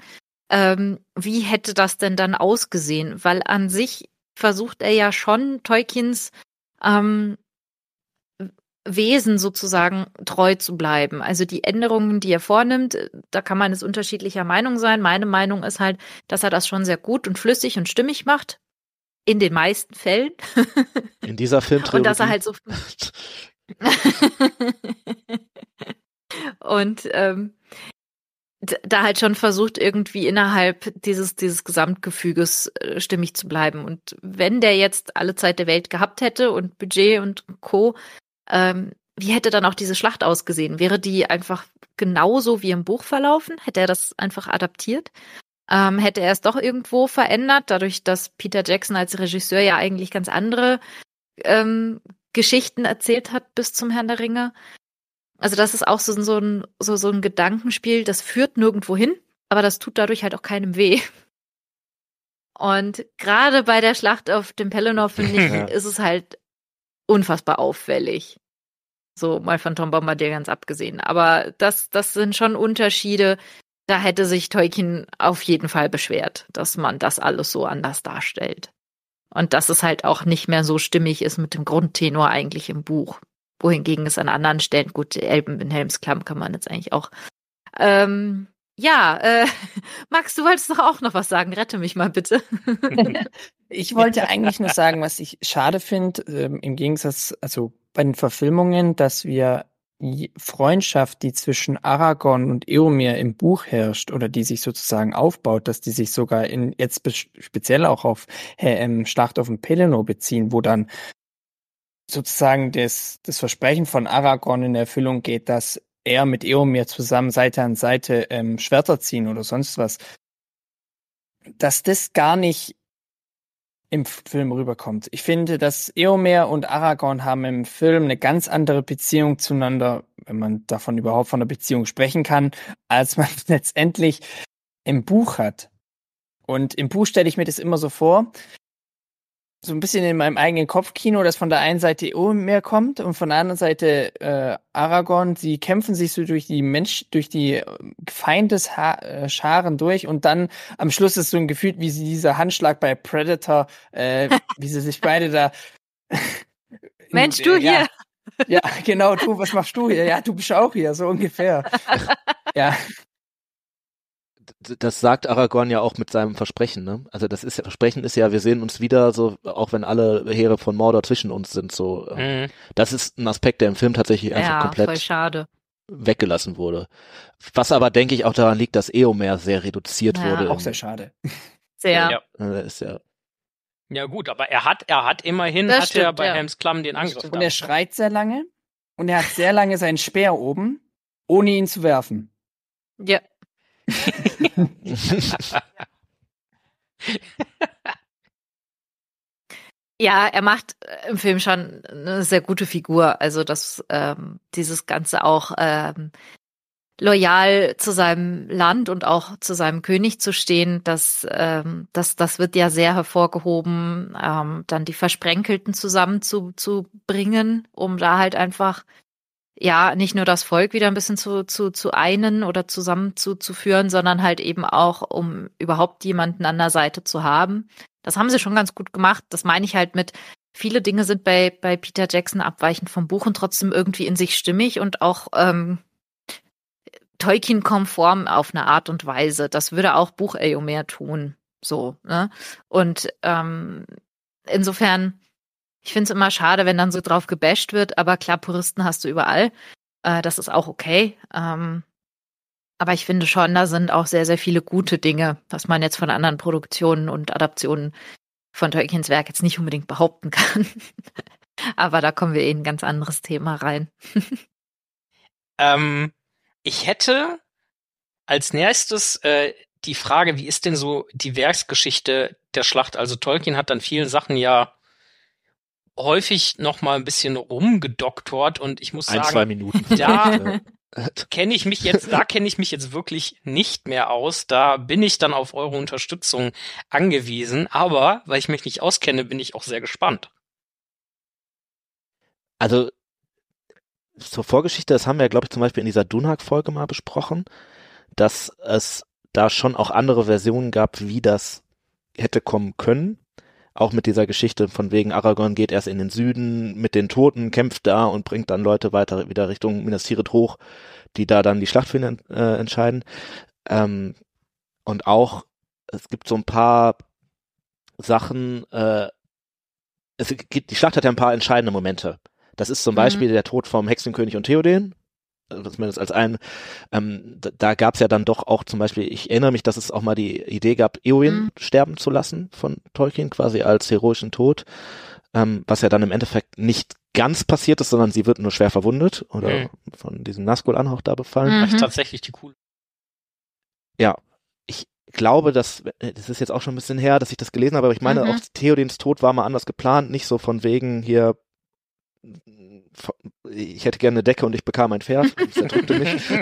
Ähm, wie hätte das denn dann ausgesehen? Weil an sich versucht er ja schon Tolkiens ähm, Wesen sozusagen treu zu bleiben. Also die Änderungen, die er vornimmt, da kann man jetzt unterschiedlicher Meinung sein. Meine Meinung ist halt, dass er das schon sehr gut und flüssig und stimmig macht. In den meisten Fällen. in dieser Filmtrilogie Und dass er halt so. und ähm, da halt schon versucht, irgendwie innerhalb dieses, dieses Gesamtgefüges äh, stimmig zu bleiben. Und wenn der jetzt alle Zeit der Welt gehabt hätte und Budget und Co., ähm, wie hätte dann auch diese Schlacht ausgesehen? Wäre die einfach genauso wie im Buch verlaufen? Hätte er das einfach adaptiert? Ähm, hätte er es doch irgendwo verändert, dadurch, dass Peter Jackson als Regisseur ja eigentlich ganz andere ähm, Geschichten erzählt hat bis zum Herrn der Ringe? Also das ist auch so, so, ein, so, so ein Gedankenspiel, das führt nirgendwo hin, aber das tut dadurch halt auch keinem weh. Und gerade bei der Schlacht auf dem Pelennor, finde ich, Ja. ist es halt unfassbar auffällig. So mal von Tom Bombardier ganz abgesehen. Aber das, das sind schon Unterschiede. Da hätte sich Tolkien auf jeden Fall beschwert, dass man das alles so anders darstellt. Und dass es halt auch nicht mehr so stimmig ist mit dem Grundtenor eigentlich im Buch. Wohingegen es an anderen Stellen, gut, Elben in Helmsklamm kann man jetzt eigentlich auch. Ähm, ja, äh, Max, du wolltest doch auch noch was sagen. Rette mich mal bitte. Ich wollte eigentlich nur sagen, was ich schade finde, ähm, im Gegensatz, also bei den Verfilmungen, dass wir Freundschaft, die zwischen Aragorn und Eomer im Buch herrscht oder die sich sozusagen aufbaut, dass die sich sogar in jetzt speziell auch auf äh, Schlacht auf dem Pelennor beziehen, wo dann sozusagen das, das Versprechen von Aragorn in Erfüllung geht, dass er mit Eomer zusammen Seite an Seite ähm, Schwerter ziehen oder sonst was, dass das gar nicht im Film rüberkommt. Ich finde, dass Eomer und Aragorn haben im Film eine ganz andere Beziehung zueinander, wenn man davon überhaupt von einer Beziehung sprechen kann, als man letztendlich im Buch hat. Und im Buch stelle ich mir das immer so vor, so ein bisschen in meinem eigenen Kopfkino, dass von der einen Seite Eomer kommt und von der anderen Seite äh, Aragorn. Sie kämpfen sich so durch die Mensch, durch die äh, Feindesscharen durch und dann am Schluss ist so ein Gefühl, wie sie dieser Handschlag bei Predator, äh, wie sie sich beide da. Mensch, du ja, hier. Ja, genau, du, was machst du hier? Ja, du bist auch hier, so ungefähr. ja, Das sagt Aragorn ja auch mit seinem Versprechen, ne? Also das ist ja, Versprechen ist ja, wir sehen uns wieder, so, auch wenn alle Heere von Mordor zwischen uns sind, so. ähm, Mhm. Das ist ein Aspekt, der im Film tatsächlich einfach ja, voll komplett schade. weggelassen wurde. Was aber, denke ich, auch daran liegt, dass Eomer sehr reduziert Ja, wurde. auch sehr schade. Sehr. Ja. ist ja, Ja gut, aber er hat, er hat immerhin, Das hat er stimmt, bei ja. Helms Klamm den Angriff. Und er schreit sehr lange und er hat sehr lange seinen Speer oben, ohne ihn zu werfen. Ja. Ja, er macht äh, im Film schon eine sehr gute Figur. Also dass ähm, dieses Ganze auch ähm, loyal zu seinem Land und auch zu seinem König zu stehen, das, ähm, das, das wird ja sehr hervorgehoben, ähm, dann die Versprenkelten zusammen zu, zu bringen, um da halt einfach ja nicht nur das Volk wieder ein bisschen zu, zu, zu einen oder zusammen zu, sondern halt eben auch, um überhaupt jemanden an der Seite zu haben. Das haben sie schon ganz gut gemacht. Das meine ich halt mit, viele Dinge sind bei, bei Peter Jackson abweichend vom Buch und trotzdem irgendwie in sich stimmig und auch ähm, Tolkien-konform auf eine Art und Weise. Das würde auch Buch Eomer tun. So, ne? Und ähm, insofern, ich finde es immer schade, wenn dann so drauf gebasht wird, aber klar, Puristen hast du überall. Äh, das ist auch okay. Ähm, aber ich finde schon, da sind auch sehr, sehr viele gute Dinge, was man jetzt von anderen Produktionen und Adaptionen von Tolkiens Werk jetzt nicht unbedingt behaupten kann. aber da kommen wir eh in ein ganz anderes Thema rein. Ähm, ich hätte als nächstes äh, die Frage, wie ist denn so die Werksgeschichte der Schlacht? Also Tolkien hat dann vielen Sachen ja häufig noch mal ein bisschen rumgedoktort und ich muss ein, zwei sagen, Minuten. Ja. vielleicht, äh. kenne ich mich jetzt, da kenne ich mich jetzt wirklich nicht mehr aus. Da bin ich dann auf eure Unterstützung angewiesen. Aber weil ich mich nicht auskenne, bin ich auch sehr gespannt. Also zur Vorgeschichte, das haben wir, glaube ich, zum Beispiel in dieser Dunhag-Folge mal besprochen, dass es da schon auch andere Versionen gab, wie das hätte kommen können. Auch mit dieser Geschichte von wegen Aragorn geht erst in den Süden mit den Toten, kämpft da und bringt dann Leute weiter wieder Richtung Minas Tirith hoch, die da dann die Schlacht für ihn äh, entscheiden. Ähm, und auch, es gibt so ein paar Sachen, äh, es gibt, die Schlacht hat ja ein paar entscheidende Momente. Das ist zum Mhm. Beispiel der Tod vom Hexenkönig und Theoden. Also zumindest als ein, ähm, da, da gab es ja dann doch auch zum Beispiel, ich erinnere mich, dass es auch mal die Idee gab, Eowyn Mhm. sterben zu lassen von Tolkien, quasi als heroischen Tod, ähm, was ja dann im Endeffekt nicht ganz passiert ist, sondern sie wird nur schwer verwundet oder Mhm. von diesem Nazgul-Anhauch da befallen. Mhm. Das ist tatsächlich die coole. ich glaube, dass, das ist jetzt auch schon ein bisschen her, dass ich das gelesen habe, aber ich meine, Mhm. auch Theodens Tod war mal anders geplant, nicht so von wegen hier ich hätte gerne eine Decke und ich bekam ein Pferd. Das erdrückte mich.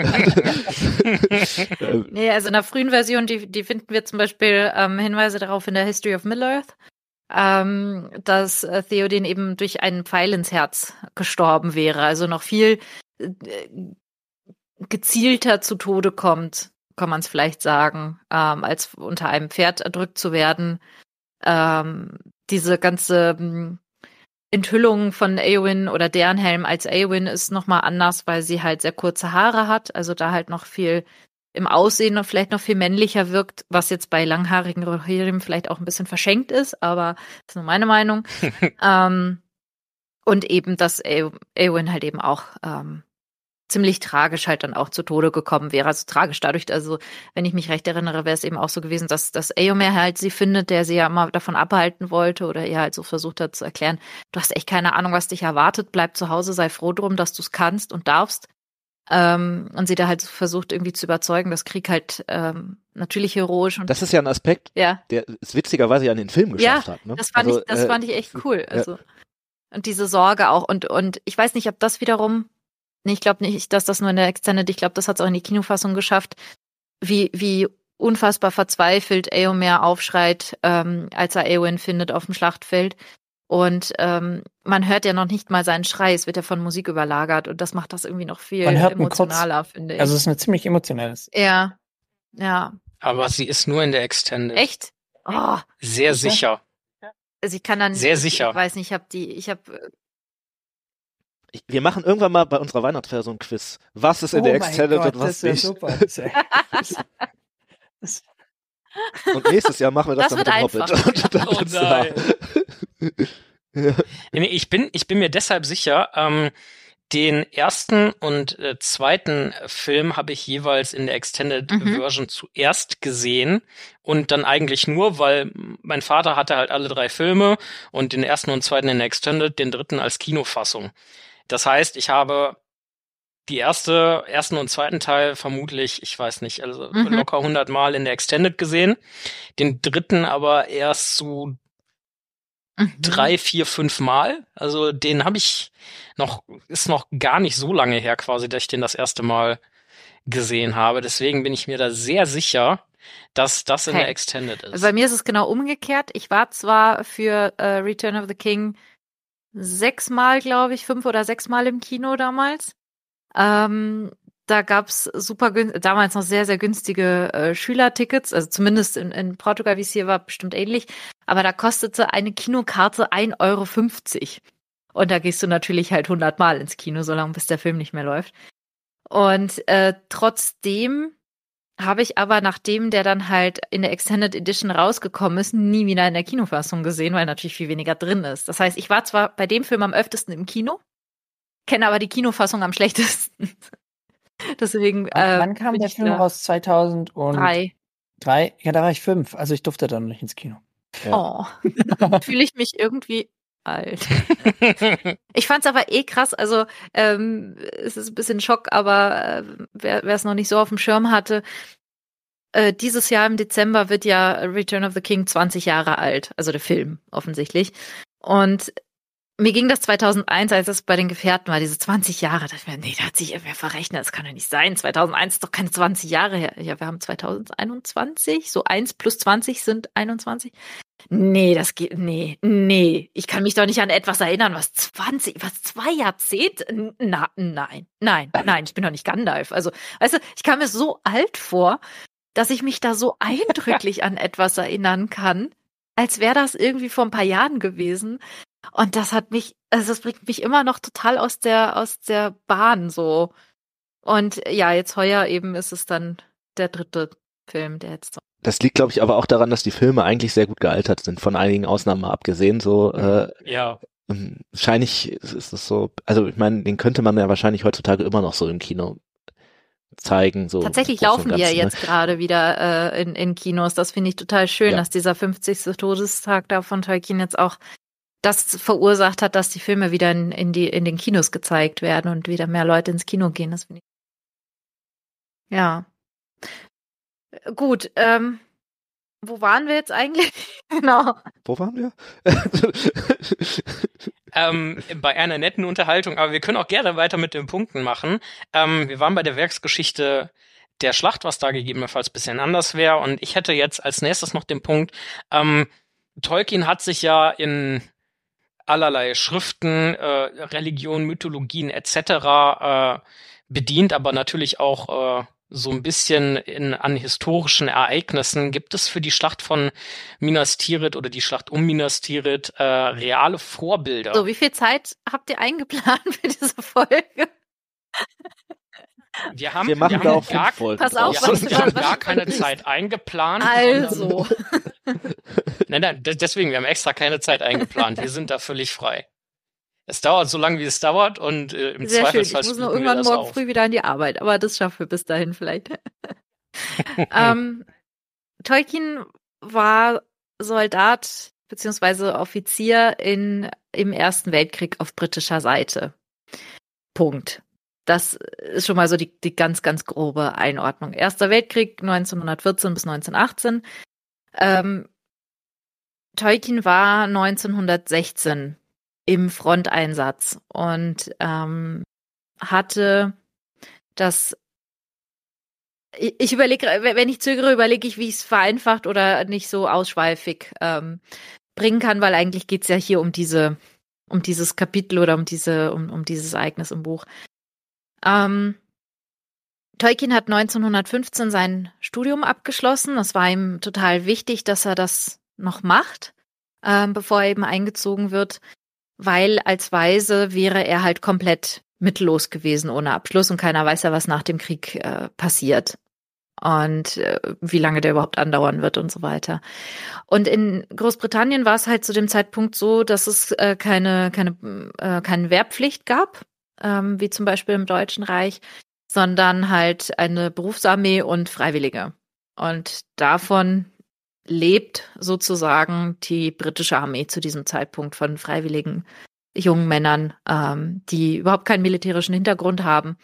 Äh, nee, also in der frühen Version, die, die finden wir zum Beispiel ähm, Hinweise darauf in der History of Middle-earth, ähm, dass äh, Theoden eben durch einen Pfeil ins Herz gestorben wäre. Also noch viel äh, gezielter zu Tode kommt, kann man es vielleicht sagen, ähm, als unter einem Pferd erdrückt zu werden. Ähm, diese ganze hm, Enthüllung von Eowyn oder deren Helm als Eowyn ist nochmal anders, weil sie halt sehr kurze Haare hat, also da halt noch viel im Aussehen und vielleicht noch viel männlicher wirkt, was jetzt bei langhaarigen Rohirrim vielleicht auch ein bisschen verschenkt ist, aber das ist nur meine Meinung. ähm, und eben, dass Eowyn halt eben auch ähm, ziemlich tragisch halt dann auch zu Tode gekommen wäre. Also tragisch dadurch, also wenn ich mich recht erinnere, wäre es eben auch so gewesen, dass, dass Eomer halt sie findet, der sie ja immer davon abhalten wollte oder ihr halt so versucht hat zu erklären, du hast echt keine Ahnung, was dich erwartet, bleib zu Hause, sei froh drum, dass du es kannst und darfst. Ähm, und sie da halt versucht irgendwie zu überzeugen, dass Krieg halt ähm, natürlich heroisch und das ist ja ein Aspekt, ja. der es witzigerweise ja in den Film geschafft ja, hat. Ne? Das fand also, ich, das äh, fand ich echt cool. Also ja. und diese Sorge auch und und ich weiß nicht, ob das wiederum Nee, ich glaube nicht, dass das nur in der Extended, ich glaube, das hat es auch in die Kinofassung geschafft, wie, wie unfassbar verzweifelt Eomer aufschreit, ähm, als er Eowyn findet auf dem Schlachtfeld. Und ähm, man hört ja noch nicht mal seinen Schrei, es wird ja von Musik überlagert und das macht das irgendwie noch viel emotionaler, finde ich. Also es ist eine ziemlich emotionales. Ja, ja. Aber sie ist nur in der Extended. Echt? Oh, sehr sicher. Sie kann dann. Sehr sicher. Ich weiß nicht, ich habe die, ich habe ich, wir machen irgendwann mal bei unserer Weihnachtsfeier so ein Quiz. Was ist in oh der Extended Gott, und was das nicht? Super. Das und nächstes Jahr machen wir das, das dann mit dem einfach. Hobbit. dann Oh nein. ja. Nee, ich bin, ich bin mir deshalb sicher, ähm, den ersten und äh, zweiten Film habe ich jeweils in der Extended Mhm. Version zuerst gesehen und dann eigentlich nur, weil mein Vater hatte halt alle drei Filme und den ersten und zweiten in der Extended, den dritten als Kinofassung. Das heißt, ich habe die erste, ersten und zweiten Teil vermutlich, ich weiß nicht, also Mhm. locker 100 Mal in der Extended gesehen. Den dritten aber erst so Mhm. drei, vier, fünf Mal. Also den habe ich noch, ist noch gar nicht so lange her quasi, dass ich den das erste Mal gesehen habe. Deswegen bin ich mir da sehr sicher, dass das in Okay. der Extended ist. Bei mir ist es genau umgekehrt. Ich war zwar für äh, Return of the King sechsmal, glaube ich, fünf oder sechsmal im Kino damals. Ähm, da gab's super damals noch sehr, sehr günstige äh, Schülertickets, also zumindest in, in Portugal, wie es hier war, bestimmt ähnlich. Aber da kostete eine Kinokarte 1,50 Euro. Und da gehst du natürlich halt 100 Mal ins Kino, solange bis der Film nicht mehr läuft. Und äh, trotzdem habe ich aber, nachdem der dann halt in der Extended Edition rausgekommen ist, nie wieder in der Kinofassung gesehen, weil natürlich viel weniger drin ist. Das heißt, ich war zwar bei dem Film am öftesten im Kino, kenne aber die Kinofassung am schlechtesten. Deswegen. Wann, äh, wann kam der Film raus? 2003? Drei. Ja, da war ich fünf. Also ich durfte dann nicht ins Kino. Oh. Fühle ich mich irgendwie alt. Ich fand's aber eh krass. Also ähm, es ist ein bisschen Schock, aber äh, wer wer es noch nicht so auf dem Schirm hatte, äh, dieses Jahr im Dezember wird ja Return of the King 20 Jahre alt, also der Film offensichtlich. Und mir ging das 2001, als es bei den Gefährten war, diese 20 Jahre. Da dachte ich mir, nee, da hat sich irgendwer verrechnet, das kann doch nicht sein. 2001 ist doch keine 20 Jahre her. Ja, wir haben 2021, so 1 plus 20 sind 21. Nee, das geht, nee, nee. Ich kann mich doch nicht an etwas erinnern, was 20, was zwei Jahrzehnte, na, nein, nein, nein, ich bin doch nicht Gandalf. Also, weißt du, ich kam mir so alt vor, dass ich mich da so eindrücklich an etwas erinnern kann, als wäre das irgendwie vor ein paar Jahren gewesen. Und das hat mich, also das bringt mich immer noch total aus der, aus der Bahn so. Und ja, jetzt heuer eben ist es dann der dritte Film, der jetzt so. Das liegt, glaube ich, aber auch daran, dass die Filme eigentlich sehr gut gealtert sind, von einigen Ausnahmen mal abgesehen. So äh, ja. ähm, wahrscheinlich ist es so, also ich meine, den könnte man ja wahrscheinlich heutzutage immer noch so im Kino zeigen. So Tatsächlich laufen die ja Ganzen, ne? jetzt gerade wieder äh, in, in Kinos. Das finde ich total schön, Ja. dass dieser 50. Todestag da von Tolkien jetzt auch das verursacht hat, dass die Filme wieder in, in, die, in den Kinos gezeigt werden und wieder mehr Leute ins Kino gehen. Das finde ich. Ja. Gut, ähm, wo waren wir jetzt eigentlich? genau. Wo waren wir? ähm, bei einer netten Unterhaltung, aber wir können auch gerne weiter mit den Punkten machen. Ähm, wir waren bei der Werksgeschichte der Schlacht, was da gegebenenfalls bisschen anders wäre. Und ich hätte jetzt als nächstes noch den Punkt, ähm, Tolkien hat sich ja in allerlei Schriften, äh, Religion, Mythologien etc. Äh, bedient, aber natürlich auch äh, so ein bisschen in, an historischen Ereignissen. Gibt es für die Schlacht von Minas Tirith oder die Schlacht um Minas Tirith äh, reale Vorbilder? So, wie viel Zeit habt ihr eingeplant für diese Folge? Wir haben, Wir machen wir da haben auch gar, Folgen. Pass auf, draus. wir haben, was- gar keine Zeit eingeplant. Also, nein, nein, de- deswegen, wir haben extra keine Zeit eingeplant. Wir sind da völlig frei. Es dauert so lange, wie es dauert und äh, im sehr schön. Ich Zweifelsfall muss wir irgendwann morgen auf. früh wieder an die Arbeit, aber das schaffen wir bis dahin vielleicht. ähm, Tolkien war Soldat beziehungsweise Offizier in, im Ersten Weltkrieg auf britischer Seite. Punkt. Das ist schon mal so die, die ganz, ganz grobe Einordnung. Erster Weltkrieg 1914 bis 1918. Ähm, Tolkien war 1916 im Fronteinsatz und ähm, hatte das ich ich überlege, wenn ich zögere, überlege ich, wie ich es vereinfacht oder nicht so ausschweifig ähm, bringen kann, weil eigentlich geht es ja hier um diese, um dieses Kapitel oder um diese, um, um dieses Ereignis im Buch. Ähm, Tolkien hat 1915 sein Studium abgeschlossen. Das war ihm total wichtig, dass er das noch macht, ähm, bevor er eben eingezogen wird, weil als Weise wäre er halt komplett mittellos gewesen ohne Abschluss und keiner weiß ja, was nach dem Krieg äh, passiert und äh, wie lange der überhaupt andauern wird und so weiter. Und in Großbritannien war es halt zu dem Zeitpunkt so, dass es äh, keine, keine, äh, keine Wehrpflicht gab, ähm, wie zum Beispiel im Deutschen Reich, sondern halt eine Berufsarmee und Freiwillige. Und davon lebt sozusagen die britische Armee zu diesem Zeitpunkt von freiwilligen jungen Männern, ähm, die überhaupt keinen militärischen Hintergrund haben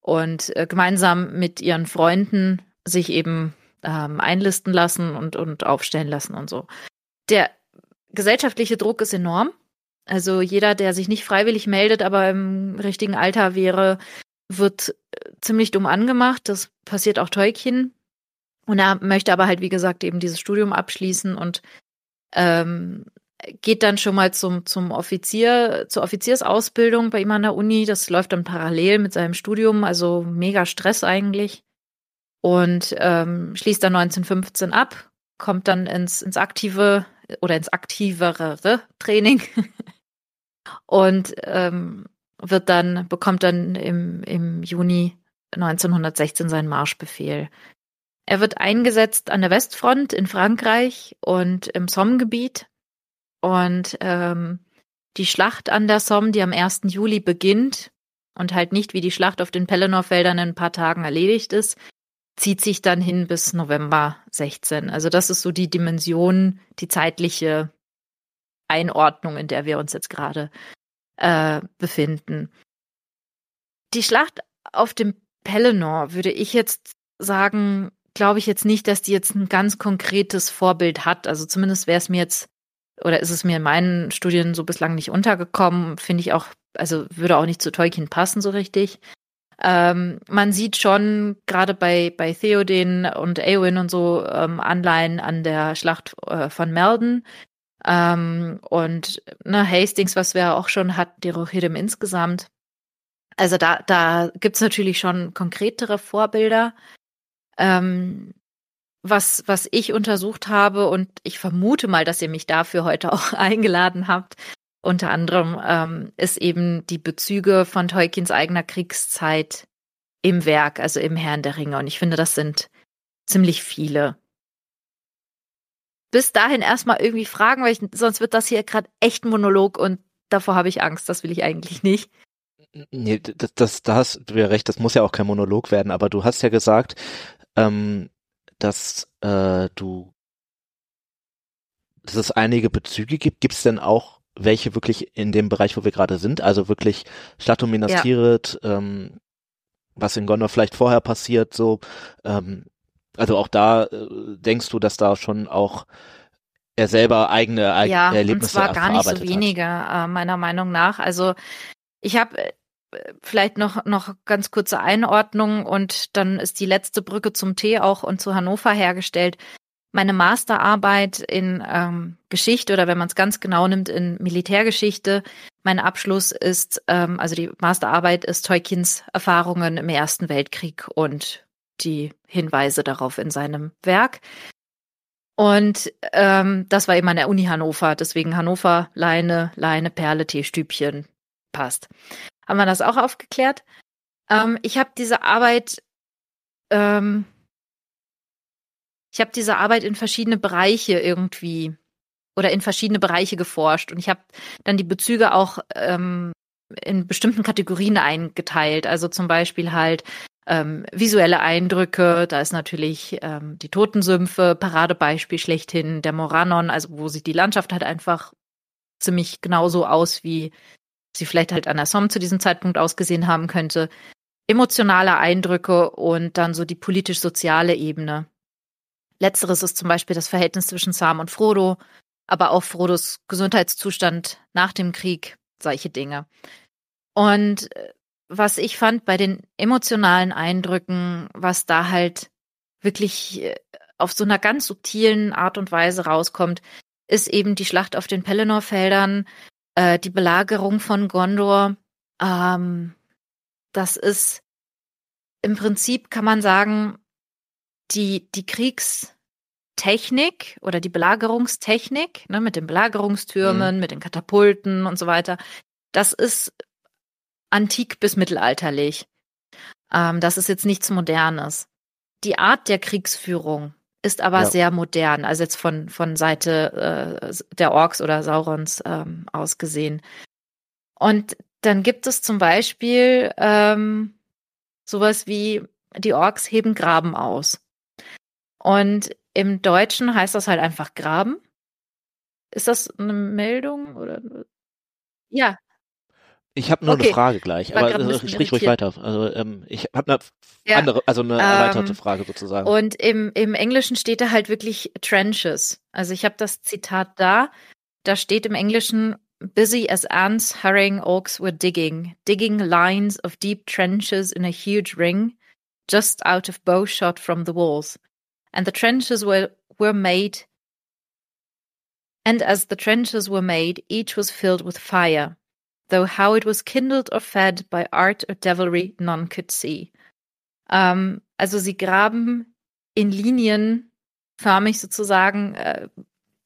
und äh, gemeinsam mit ihren Freunden sich eben ähm, einlisten lassen und, und aufstellen lassen und so. Der gesellschaftliche Druck ist enorm. Also jeder, der sich nicht freiwillig meldet, aber im richtigen Alter wäre, wird äh, ziemlich dumm angemacht. Das passiert auch Tolkien. Und er möchte aber halt, wie gesagt, eben dieses Studium abschließen und ähm, geht dann schon mal zum, zum Offizier, zur Offiziersausbildung bei ihm an der Uni. Das läuft dann parallel mit seinem Studium, also mega Stress eigentlich. Und ähm, schließt dann 1915 ab, kommt dann ins, ins aktive oder ins aktivere Training und ähm, wird dann, bekommt dann im, im Juni 1916 seinen Marschbefehl. Er wird eingesetzt an der Westfront in Frankreich und im Somme-Gebiet. Und ähm, die Schlacht an der Somme, die am 1. Juli beginnt und halt nicht wie die Schlacht auf den Pelennor-Feldern in ein paar Tagen erledigt ist, zieht sich dann hin bis November 16. Also das ist so die Dimension, die zeitliche Einordnung, in der wir uns jetzt gerade äh, befinden. Die Schlacht auf dem Pelennor würde ich jetzt sagen, glaube ich jetzt nicht, dass die jetzt ein ganz konkretes Vorbild hat. Also zumindest wäre es mir jetzt oder ist es mir in meinen Studien so bislang nicht untergekommen, finde ich auch, also würde auch nicht zu Tolkien passen so richtig. Ähm, man sieht schon gerade bei, bei Theoden und Eowyn und so ähm, Anleihen an der Schlacht äh, von Melden. Ähm, und ne, Hastings, was wir auch schon hatten, die Rohirrim insgesamt. Also da, da gibt's natürlich schon konkretere Vorbilder. Ähm, was, was ich untersucht habe und ich vermute mal, dass ihr mich dafür heute auch eingeladen habt, unter anderem ähm, ist eben die Bezüge von Tolkiens eigener Kriegszeit im Werk, also im Herrn der Ringe. Und ich finde, das sind ziemlich viele. Bis dahin erstmal irgendwie fragen, weil ich, sonst wird das hier gerade echt ein Monolog und davor habe ich Angst. Das will ich eigentlich nicht. Nee, das, das, da hast du ja recht, das muss ja auch kein Monolog werden, aber du hast ja gesagt, ähm, dass äh, du dass es einige Bezüge gibt. Gibt es denn auch welche wirklich in dem Bereich, wo wir gerade sind? Also wirklich Schlacht um Minas Ja. Tirith, ähm, was in Gondor vielleicht vorher passiert, so. Ähm, also auch da äh, denkst du, dass da schon auch er selber eigene Eig ja, Erlebnisse und zwar gar nicht so wenige, äh, meiner Meinung nach. Also ich habe äh, vielleicht noch, noch ganz kurze Einordnung und dann ist die letzte Brücke zum Tee auch und zu Hannover hergestellt. Meine Masterarbeit in ähm, Geschichte oder wenn man es ganz genau nimmt, in Militärgeschichte. Mein Abschluss ist, ähm, also die Masterarbeit ist Teukins Erfahrungen im Ersten Weltkrieg und die Hinweise darauf in seinem Werk. Und ähm, das war eben an der Uni Hannover, deswegen Hannover, Leine, Leine, Perle, Teestübchen, passt. Haben wir das auch aufgeklärt? Ähm, ich habe diese Arbeit, ähm, ich habe diese Arbeit in verschiedene Bereiche irgendwie oder in verschiedene Bereiche geforscht und ich habe dann die Bezüge auch ähm, in bestimmten Kategorien eingeteilt. Also zum Beispiel halt ähm, visuelle Eindrücke, da ist natürlich ähm, die Totensümpfe, Paradebeispiel schlechthin, der Moranon, also wo sieht die Landschaft halt einfach ziemlich genauso aus, wie sie vielleicht halt an der Somme zu diesem Zeitpunkt ausgesehen haben könnte. Emotionale Eindrücke und dann so die politisch-soziale Ebene. Letzteres ist zum Beispiel das Verhältnis zwischen Sam und Frodo, aber auch Frodos Gesundheitszustand nach dem Krieg, solche Dinge. Und äh, was ich fand bei den emotionalen Eindrücken, was da halt wirklich äh, auf so einer ganz subtilen Art und Weise rauskommt, ist eben die Schlacht auf den Pelennor-Feldern, äh, die Belagerung von Gondor. Ähm, das ist im Prinzip, kann man sagen, die, die Kriegstechnik oder die Belagerungstechnik, ne, mit den Belagerungstürmen, Mhm. mit den Katapulten und so weiter, das ist antik bis mittelalterlich. Ähm, das ist jetzt nichts Modernes. Die Art der Kriegsführung ist aber Ja. sehr modern, also jetzt von, von Seite äh, der Orks oder Saurons ähm, aus gesehen. Und dann gibt es zum Beispiel ähm, sowas wie die Orks heben Graben aus. Und im Deutschen heißt das halt einfach Graben. Ist das eine Meldung oder? Ja, Ich habe nur Okay. eine Frage gleich, aber bisschen sprich ruhig weiter. Also ähm, ich habe eine Ja, andere, also eine ähm, erweiterte Frage sozusagen. Und im, im Englischen steht da halt wirklich Trenches. Also ich habe das Zitat da. Da steht im Englischen busy as ants hurrying orcs were digging, digging lines of deep trenches in a huge ring, just out of bowshot from the walls. And the trenches were, were made and as the trenches were made, each was filled with fire, though how it was kindled or fed by art or devilry none could see. Ähm, also sie graben in Linien förmig sozusagen, äh,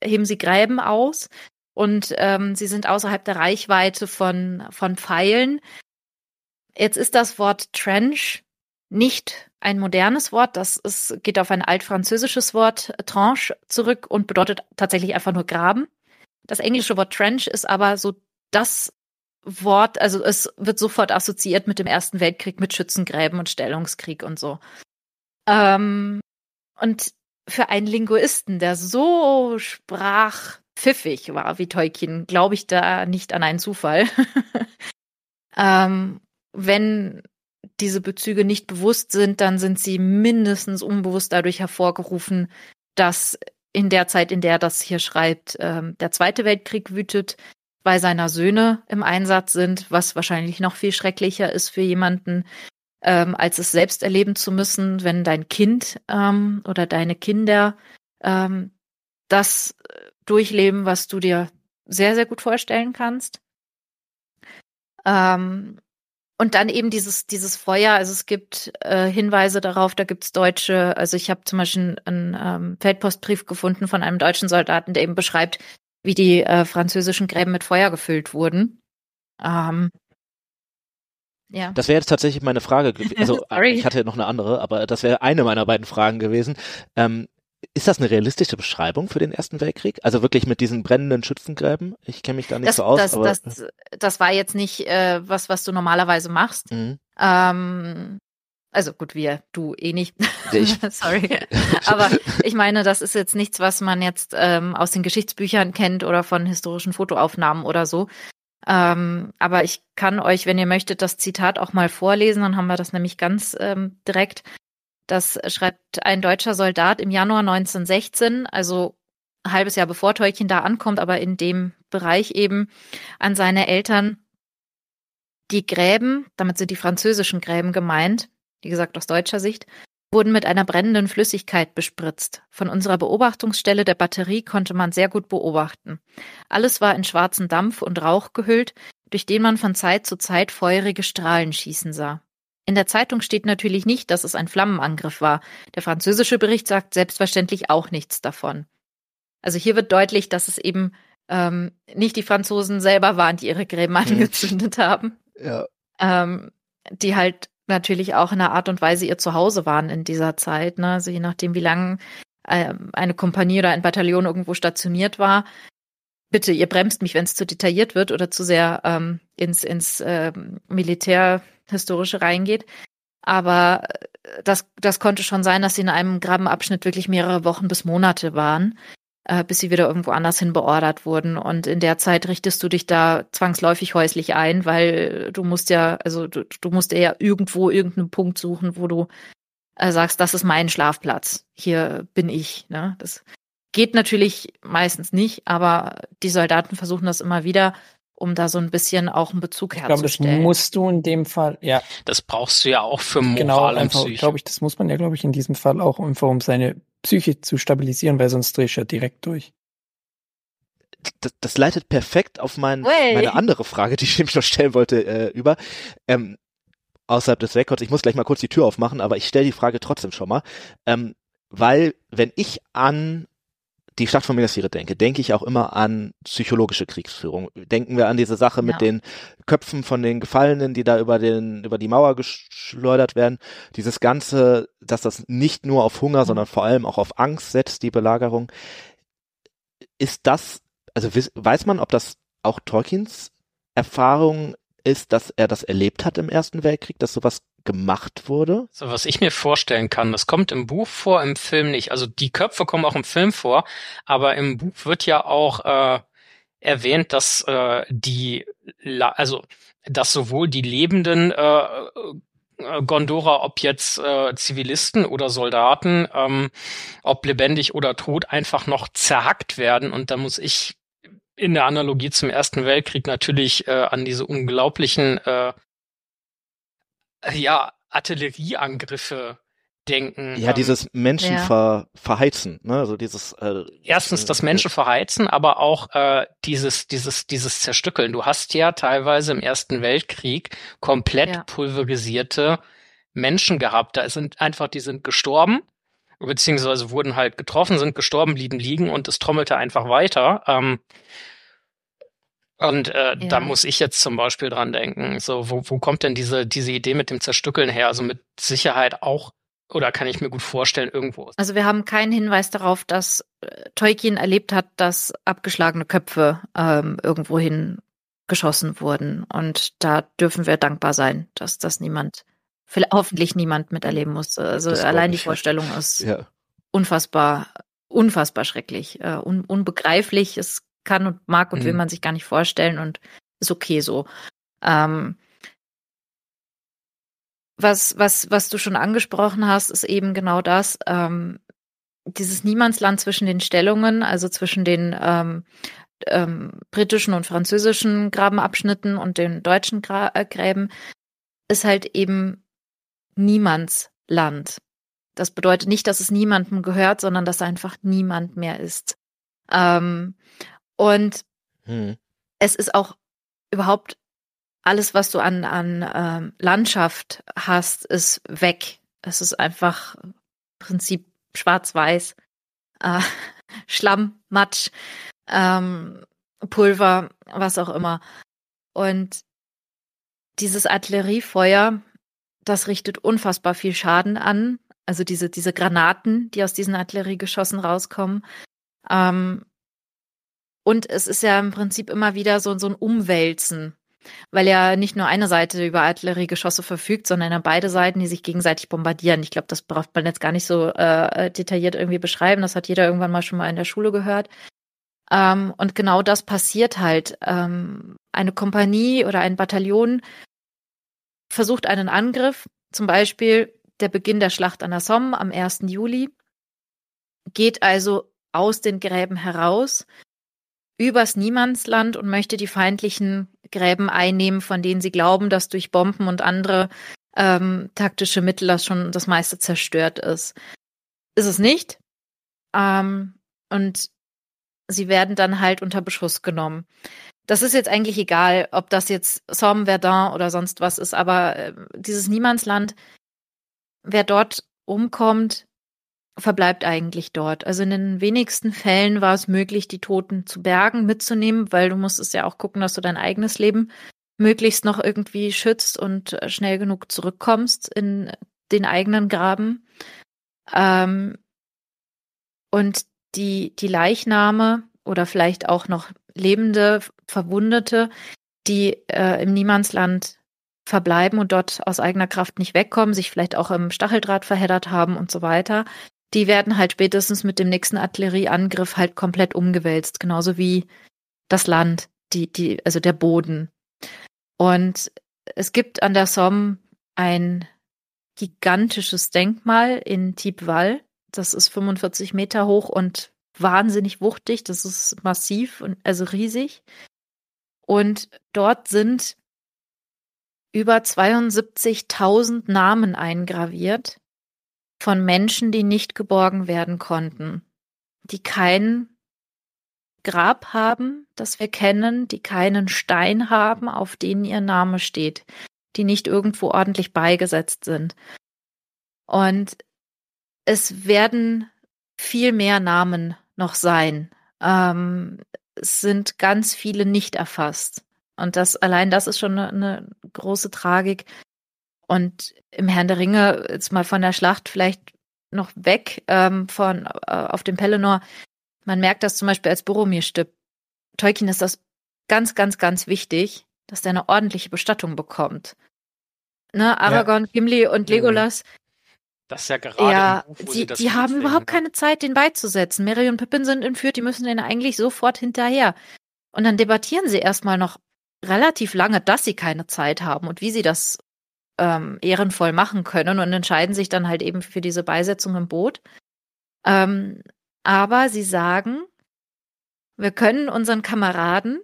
heben sie Gräben aus und ähm, sie sind außerhalb der Reichweite von, von Pfeilen. Jetzt ist das Wort Trench nicht ein modernes Wort, das ist, geht auf ein altfranzösisches Wort Tranche zurück und bedeutet tatsächlich einfach nur Graben. Das englische Wort Trench ist aber so das Wort, also es wird sofort assoziiert mit dem Ersten Weltkrieg, mit Schützengräben und Stellungskrieg und so. Ähm, und für einen Linguisten, der so sprachpfiffig war wie Tolkien, glaube ich da nicht an einen Zufall. ähm, wenn diese Bezüge nicht bewusst sind, dann sind sie mindestens unbewusst dadurch hervorgerufen, dass in der Zeit, in der er das hier schreibt, ähm, der Zweite Weltkrieg wütet, zwei seiner Söhne im Einsatz sind, was wahrscheinlich noch viel schrecklicher ist für jemanden, ähm, als es selbst erleben zu müssen, wenn dein Kind ähm, oder deine Kinder ähm, das durchleben, was du dir sehr, sehr gut vorstellen kannst. Ähm, und dann eben dieses, dieses Feuer, also es gibt äh, Hinweise darauf, da gibt's deutsche, also ich habe zum Beispiel einen ähm, Feldpostbrief gefunden von einem deutschen Soldaten, der eben beschreibt, wie die äh, französischen Gräben mit Feuer gefüllt wurden. Ähm, ja. Das wäre jetzt tatsächlich meine Frage. Also Sorry. ich hatte noch eine andere, aber das wäre eine meiner beiden Fragen gewesen. Ähm, ist das eine realistische Beschreibung für den Ersten Weltkrieg? Also wirklich mit diesen brennenden Schützengräben? Ich kenne mich da nicht Das, so aus, das, aber das, das war jetzt nicht äh, was, was du normalerweise machst. Mhm. Ähm, also gut, wir, du eh nicht. Ich- Sorry. Aber ich meine, das ist jetzt nichts, was man jetzt ähm, aus den Geschichtsbüchern kennt oder von historischen Fotoaufnahmen oder so. Ähm, aber ich kann euch, wenn ihr möchtet, das Zitat auch mal vorlesen, dann haben wir das nämlich ganz ähm, direkt. Das schreibt ein deutscher Soldat im Januar 1916, also ein halbes Jahr bevor Tolkien da ankommt, aber in dem Bereich eben an seine Eltern. Die Gräben, damit sind die französischen Gräben gemeint, wie gesagt aus deutscher Sicht, wurden mit einer brennenden Flüssigkeit bespritzt. Von unserer Beobachtungsstelle der Batterie konnte man sehr gut beobachten. Alles war in schwarzen Dampf und Rauch gehüllt, durch den man von Zeit zu Zeit feurige Strahlen schießen sah. In der Zeitung steht natürlich nicht, dass es ein Flammenangriff war. Der französische Bericht sagt selbstverständlich auch nichts davon. Also hier wird deutlich, dass es eben ähm, nicht die Franzosen selber waren, die ihre Gräben hm. angezündet haben. Ja. Ähm, die halt natürlich auch in einer Art und Weise ihr Zuhause waren in dieser Zeit. Ne? Also je nachdem, wie lange äh, eine Kompanie oder ein Bataillon irgendwo stationiert war. Bitte, ihr bremst mich, wenn es zu detailliert wird oder zu sehr ähm, ins, ins äh, Militärhistorische reingeht. Aber äh, das, das konnte schon sein, dass sie in einem Grabenabschnitt wirklich mehrere Wochen bis Monate waren äh, bis sie wieder irgendwo anders hin beordert wurden. Und in der Zeit richtest du dich da zwangsläufig häuslich ein, weil du musst ja, also du, du musst ja irgendwo irgendeinen Punkt suchen, wo du äh, sagst, das ist mein Schlafplatz. Hier bin ich. Ne? Das geht natürlich meistens nicht, aber die Soldaten versuchen das immer wieder um da so ein bisschen auch einen Bezug ich herzustellen. Ich glaube, das musst du in dem Fall, ja. Das brauchst du ja auch für Moral genau, und Psyche. glaube ich, das muss man ja, glaube ich, in diesem Fall auch einfach, um seine Psyche zu stabilisieren, weil sonst drehst du ja direkt durch. Das, das leitet perfekt auf mein, meine andere Frage, die ich nämlich noch stellen wollte, äh, über. Ähm, außerhalb des Records, ich muss gleich mal kurz die Tür aufmachen, aber ich stelle die Frage trotzdem schon mal. Ähm, weil, wenn ich an die Schlacht von Minas Tirith denke, denke ich auch immer an psychologische Kriegsführung. Denken wir an diese Sache ja. mit den Köpfen von den Gefallenen, die da über den über die Mauer geschleudert werden. Dieses ganze, dass das nicht nur auf Hunger, mhm. sondern vor allem auch auf Angst setzt, die Belagerung. Ist das, also weiß man, ob das auch Tolkiens Erfahrung ist, dass er das erlebt hat im Ersten Weltkrieg, dass sowas gemacht wurde? So, was ich mir vorstellen kann, das kommt im Buch vor, im Film nicht. Also die Köpfe kommen auch im Film vor, aber im Buch wird ja auch äh, erwähnt, dass äh, die, also dass sowohl die lebenden äh, äh, Gondora, ob jetzt äh, Zivilisten oder Soldaten, ähm, ob lebendig oder tot, einfach noch zerhackt werden. Und da muss ich in der Analogie zum Ersten Weltkrieg natürlich äh, an diese unglaublichen äh, ja, Artillerieangriffe denken. Ja, ähm, dieses Menschen ja. ver, verheizen, ne? Also dieses äh, erstens das Menschen verheizen, aber auch äh, dieses dieses dieses Zerstückeln. Du hast ja teilweise im Ersten Weltkrieg komplett ja. pulverisierte Menschen gehabt. Da sind einfach die sind gestorben beziehungsweise wurden halt getroffen, sind gestorben, blieben liegen und es trommelte einfach weiter. Ähm, und äh, ja. da muss ich jetzt zum Beispiel dran denken. So, wo, wo kommt denn diese, diese Idee mit dem Zerstückeln her? Also mit Sicherheit auch, oder kann ich mir gut vorstellen, irgendwo. Also wir haben keinen Hinweis darauf, dass äh, Tolkien erlebt hat, dass abgeschlagene Köpfe ähm, irgendwohin geschossen wurden. Und da dürfen wir dankbar sein, dass das niemand, hoffentlich niemand miterleben musste. Also allein die Vorstellung ist ja. unfassbar, unfassbar schrecklich, äh, un unbegreiflich. Es kann und mag und mhm. will man sich gar nicht vorstellen und ist okay so. Ähm, was, was, was du schon angesprochen hast, ist eben genau das, ähm, dieses Niemandsland zwischen den Stellungen, also zwischen den ähm, ähm, britischen und französischen Grabenabschnitten und den deutschen Gra äh, Gräben, ist halt eben Niemandsland. Das bedeutet nicht, dass es niemandem gehört, sondern dass einfach niemand mehr ist. Ähm, und hm. es ist auch überhaupt alles, was du an, an ähm, Landschaft hast, ist weg. Es ist einfach im Prinzip schwarz-weiß, äh, Schlamm, Matsch, ähm, Pulver, was auch immer. Und dieses Artilleriefeuer, das richtet unfassbar viel Schaden an. Also diese, diese Granaten, die aus diesen Artilleriegeschossen rauskommen. Ähm, und es ist ja im Prinzip immer wieder so, so ein Umwälzen, weil ja nicht nur eine Seite über Artilleriegeschosse verfügt, sondern ja beide Seiten, die sich gegenseitig bombardieren. Ich glaube, das braucht man jetzt gar nicht so äh, detailliert irgendwie beschreiben. Das hat jeder irgendwann mal schon mal in der Schule gehört. Ähm, und genau das passiert halt. Ähm, eine Kompanie oder ein Bataillon versucht einen Angriff, zum Beispiel der Beginn der Schlacht an der Somme am 1. Juli, geht also aus den Gräben heraus übers Niemandsland und möchte die feindlichen Gräben einnehmen, von denen sie glauben, dass durch Bomben und andere ähm, taktische Mittel das schon das meiste zerstört ist. Ist es nicht. Ähm, und sie werden dann halt unter Beschuss genommen. Das ist jetzt eigentlich egal, ob das jetzt Somme, Verdun oder sonst was ist, aber äh, dieses Niemandsland, wer dort umkommt, verbleibt eigentlich dort. Also in den wenigsten Fällen war es möglich, die Toten zu bergen, mitzunehmen, weil du musstest ja auch gucken, dass du dein eigenes Leben möglichst noch irgendwie schützt und äh, schnell genug zurückkommst in den eigenen Graben. Ähm, und die, die Leichname oder vielleicht auch noch lebende Verwundete, die äh, im Niemandsland verbleiben und dort aus eigener Kraft nicht wegkommen, sich vielleicht auch im Stacheldraht verheddert haben und so weiter, die werden halt spätestens mit dem nächsten Artillerieangriff halt komplett umgewälzt, genauso wie das Land, die, die, also der Boden. Und es gibt an der Somme ein gigantisches Denkmal in Thiepval. Das ist 45 Meter hoch und wahnsinnig wuchtig. Das ist massiv und also riesig. Und dort sind über 72.000 Namen eingraviert von Menschen, die nicht geborgen werden konnten, die kein Grab haben, das wir kennen, die keinen Stein haben, auf denen ihr Name steht, die nicht irgendwo ordentlich beigesetzt sind. Und es werden viel mehr Namen noch sein. Ähm, es sind ganz viele nicht erfasst. Und das allein das ist schon eine, eine große Tragik, und im Herrn der Ringe, jetzt mal von der Schlacht vielleicht noch weg ähm, von äh, auf dem Pelennor, man merkt das zum Beispiel als Boromir stirbt. Tolkien ist das ganz, ganz, ganz wichtig, dass der eine ordentliche Bestattung bekommt. Ne, Aragorn, ja. Gimli und. Legolas. Das ist ja gerade. Ja, Buch, die, die haben überhaupt ne? keine Zeit, den beizusetzen. Mary und Pippin sind entführt, die müssen den eigentlich sofort hinterher. Und dann debattieren sie erstmal noch relativ lange, dass sie keine Zeit haben und wie sie das ähm, ehrenvoll machen können und entscheiden sich dann halt eben für diese Beisetzung im Boot. Ähm, aber sie sagen, wir können unseren Kameraden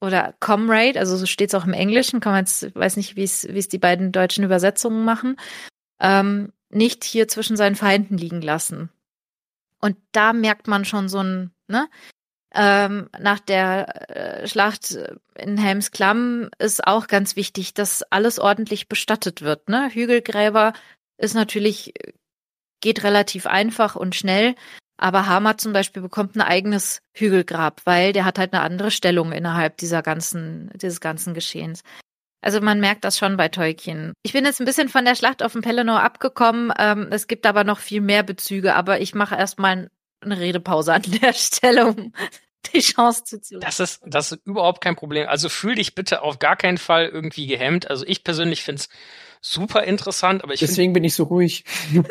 oder Comrade, also so steht es auch im Englischen, kann man jetzt, weiß nicht, wie es die beiden deutschen Übersetzungen machen, ähm, nicht hier zwischen seinen Feinden liegen lassen. Und da merkt man schon so ein, ne, ähm, nach der äh, Schlacht in Helms Klamm ist auch ganz wichtig, dass alles ordentlich bestattet wird. Ne? Hügelgräber ist natürlich, geht relativ einfach und schnell, aber Hammer zum Beispiel bekommt ein eigenes Hügelgrab, weil der hat halt eine andere Stellung innerhalb dieser ganzen, dieses ganzen Geschehens. Also man merkt das schon bei Tolkien. Ich bin jetzt ein bisschen von der Schlacht auf dem Pelennor abgekommen. Ähm, es gibt aber noch viel mehr Bezüge, aber ich mache erstmal eine Redepause an der Stelle, um die Chance zuzulassen. Das ist, das ist überhaupt kein Problem. Also fühl dich bitte auf gar keinen Fall irgendwie gehemmt. Also ich persönlich finde es super interessant, aber ich Deswegen bin ich so ruhig.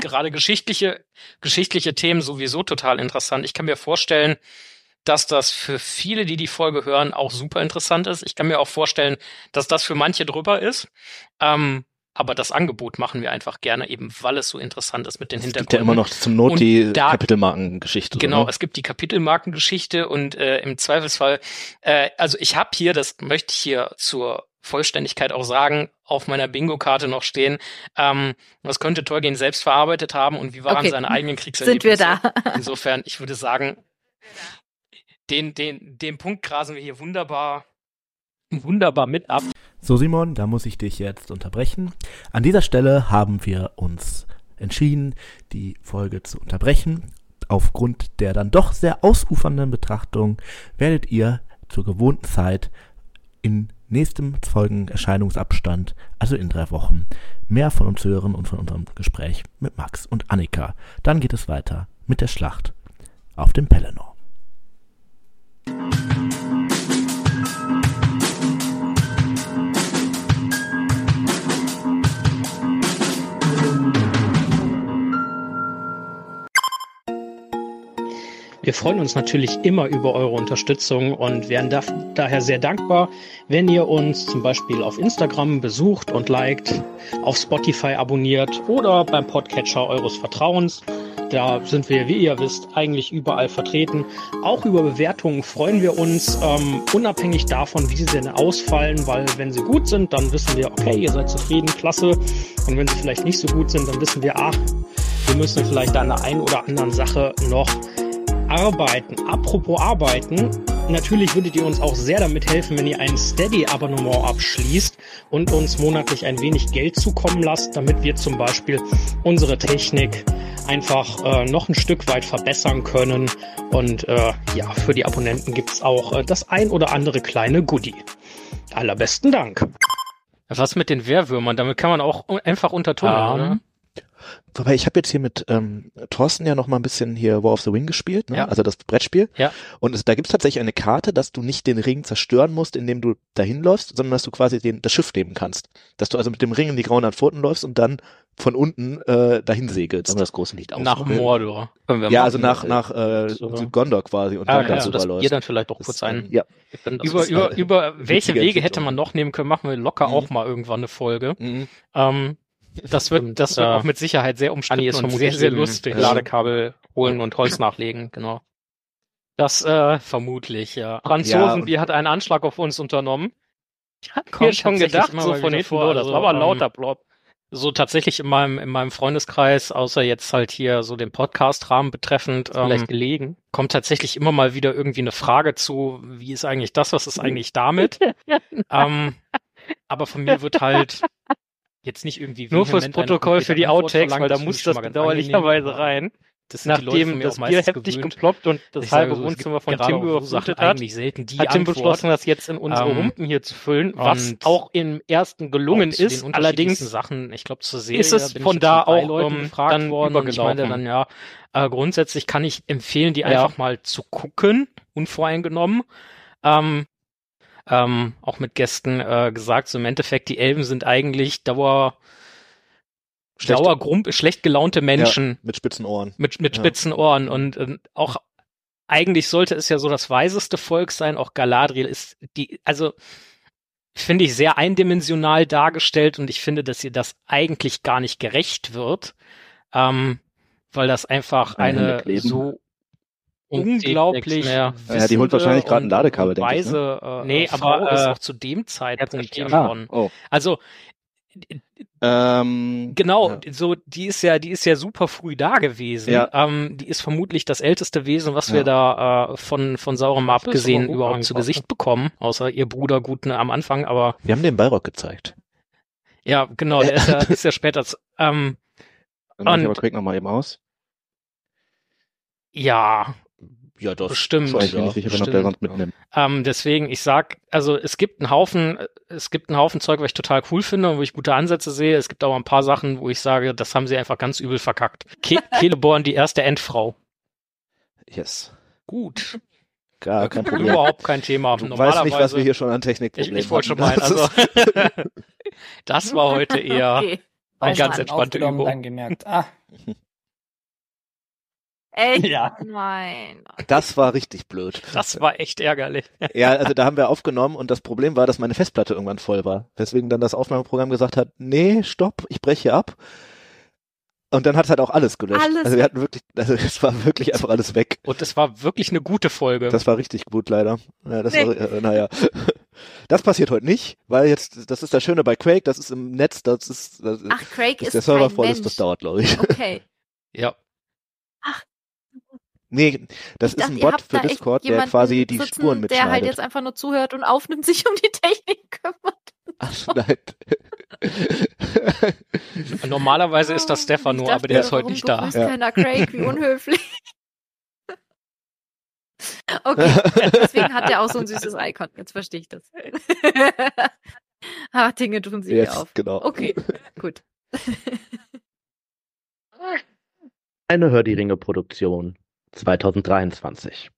gerade geschichtliche, geschichtliche Themen sowieso total interessant. Ich kann mir vorstellen, dass das für viele, die die Folge hören, auch super interessant ist. Ich kann mir auch vorstellen, dass das für manche drüber ist. Ähm, aber das Angebot machen wir einfach gerne, eben weil es so interessant ist mit den Hintergründen. Es gibt ja immer noch zum Not und die da, Kapitelmarkengeschichte. Genau, oder? es gibt die Kapitelmarkengeschichte und äh, im Zweifelsfall, äh, also ich habe hier, das möchte ich hier zur Vollständigkeit auch sagen, auf meiner Bingo-Karte noch stehen, ähm, was könnte Tolkien selbst verarbeitet haben und wie waren okay. seine eigenen Kriegserlebnisse. Sind wir da? Insofern, ich würde sagen, den, den, den Punkt grasen wir hier wunderbar wunderbar mit ab. So, Simon, da muss ich dich jetzt unterbrechen. An dieser Stelle haben wir uns entschieden, die Folge zu unterbrechen. Aufgrund der dann doch sehr ausufernden Betrachtung werdet ihr zur gewohnten Zeit in nächstem Folgenerscheinungsabstand, also in drei Wochen, mehr von uns hören und von unserem Gespräch mit Max und Annika. Dann geht es weiter mit der Schlacht auf dem Pelennor. Wir freuen uns natürlich immer über eure Unterstützung und wären da, daher sehr dankbar, wenn ihr uns zum Beispiel auf Instagram besucht und liked, auf Spotify abonniert oder beim Podcatcher eures Vertrauens. Da sind wir, wie ihr wisst, eigentlich überall vertreten. Auch über Bewertungen freuen wir uns, ähm, unabhängig davon, wie sie denn ausfallen, weil wenn sie gut sind, dann wissen wir, okay, ihr seid zufrieden, klasse. Und wenn sie vielleicht nicht so gut sind, dann wissen wir, ach, wir müssen vielleicht an der einen oder anderen Sache noch arbeiten. Apropos arbeiten, natürlich würdet ihr uns auch sehr damit helfen, wenn ihr ein Steady-Abonnement abschließt und uns monatlich ein wenig Geld zukommen lasst, damit wir zum Beispiel unsere Technik einfach äh, noch ein Stück weit verbessern können. Und äh, ja, für die Abonnenten gibt's auch äh, das ein oder andere kleine Goodie. Allerbesten Dank. Was mit den Wehrwürmern? Damit kann man auch einfach untertunneln, Ähm, oder? Wobei, ich habe jetzt hier mit ähm, Thorsten ja noch mal ein bisschen hier War of the Wing gespielt, ne? Ja. also das Brettspiel. Ja. Und es, da gibt's tatsächlich eine Karte, dass du nicht den Ring zerstören musst, indem du dahin läufst, sondern dass du quasi den, das Schiff nehmen kannst. Dass du also mit dem Ring in die grauen Pfoten läufst und dann von unten äh, dahin segelst. Wir das große Licht Nach ausmachen? Mordor. Können wir Ja, also nach, nach äh. Gondor quasi und Ah, dann ja, da so, dass rüberläufst. ihr dann vielleicht doch kurz äh, ein. Ja. Über, über, halt über welche Wege hätte man noch nehmen können, machen wir locker Mhm. auch mal irgendwann eine Folge. Mhm. Ähm, das wird, das wird auch mit Sicherheit sehr umstritten Anni ist und vermutlich sehr, sehr lustig. Ladekabel holen und Holz nachlegen, genau. Das äh, vermutlich, ja. Franzosenbier hat einen Anschlag auf uns unternommen. Ich hab mir schon gedacht, so von hinten, vor, oh, das also, war aber ein ähm, lauter Blob. So tatsächlich in meinem, in meinem Freundeskreis, außer jetzt halt hier so den Podcast-Rahmen betreffend, ähm, Vielleicht gelegen. kommt tatsächlich immer mal wieder irgendwie eine Frage zu, wie ist eigentlich das, was ist eigentlich damit? ähm, aber von mir wird halt jetzt nicht irgendwie Nur fürs Protokoll für die Antwort Outtakes, weil da muss das bedauerlicherweise rein. Das Nachdem das Bier heftig gewöhnt. geploppt und das halbe so, Wohnzimmer von Tim auf so überflutet hat, eigentlich selten die hat Tim beschlossen, das jetzt in unsere Ähm, Humpen hier zu füllen, was auch im ersten gelungen zu ist. Allerdings Sachen, ich glaube zur Serie ist es von da auch, Leuten ähm, dann worden und ich meine dann ja, äh, grundsätzlich kann ich empfehlen, die Ja. einfach mal zu gucken, unvoreingenommen. Ähm, ähm, auch mit Gästen äh, gesagt, so im Endeffekt, die Elben sind eigentlich Dauer, Schlecht- Dauergrump, schlecht gelaunte Menschen. mit spitzen Ohren. mit, mit Ja. spitzen Ohren. Und äh, auch eigentlich sollte es ja so das weiseste Volk sein, auch Galadriel ist die, also finde ich sehr eindimensional dargestellt. Und ich finde, dass ihr das eigentlich gar nicht gerecht wird, ähm, weil das einfach eine so unglaublich. Ja, die holt wahrscheinlich gerade ein und Ladekabel, denke ich, weise äh, Nee, Frau aber, ist äh, auch zu dem Zeitpunkt ja schon. Oh. Also Ähm, Genau, Ja. so die ist ja, die ist ja super früh da gewesen. Ja. Ähm, die ist vermutlich das älteste Wesen, was Ja. wir da äh, von von ist abgesehen überhaupt zu Gesicht bekommen, außer ihr Bruder gut ne, am Anfang. Aber Wir haben den Bayrock gezeigt. ja, genau, der ist ja, ist ja später. Ähm, Dann mach ich Und- aber Craig nochmal eben aus. ja, Ja, das Bestimmt, Ich ja, nicht sicher, bin, ob der bestimmt, sonst mitnimmt. ähm, deswegen, ich sag, also es gibt einen Haufen, es gibt einen Haufen Zeug, was ich total cool finde und wo ich gute Ansätze sehe. Es gibt aber ein paar Sachen, wo ich sage, das haben sie einfach ganz übel verkackt. Ke Celeborn, die erste Endfrau. Yes. Gut. Gar kein Problem. Überhaupt kein Thema. Du weißt nicht, was wir hier schon an Ich, Technikproblemen ich wollte schon meinen, Das also das war heute eher Okay. eine ganz entspannte Übung. dann gemerkt, ah, Echt? ja. Nein. das war richtig blöd. Das war echt ärgerlich. Ja, also da haben wir aufgenommen und das Problem war, dass meine Festplatte irgendwann voll war. Weswegen dann das Aufnahmeprogramm gesagt hat, nee, stopp, ich breche hier ab. Und dann hat es halt auch alles gelöscht. Alles also wir hatten wirklich, also es war wirklich einfach alles weg. Und es war wirklich eine gute Folge. Das war richtig gut, leider. Ja, das Nee. war, äh, naja. Das passiert heute nicht, weil jetzt, das ist das Schöne bei Quake, das ist im Netz, das ist, das ist Ach, Craig bis ist der Server voll Mensch. ist, das dauert, glaube ich. Okay. ja. Nee, das Ich ist dachte, ein Bot für Discord, der quasi die sitzen, Spuren Der halt mitschneidet. jetzt einfach nur zuhört und aufnimmt, sich um die Technik kümmert. Ach, nein. Normalerweise ist das Stefano, Ich aber dachte, der ist heute nicht da. Ja. keiner Craig, wie unhöflich. Okay, deswegen hat er auch so ein süßes Icon. Jetzt verstehe ich das. ah, Dinge tun sich hier Jetzt, auf. genau. Okay, gut. Eine Hör die Ringe Produktion 2023.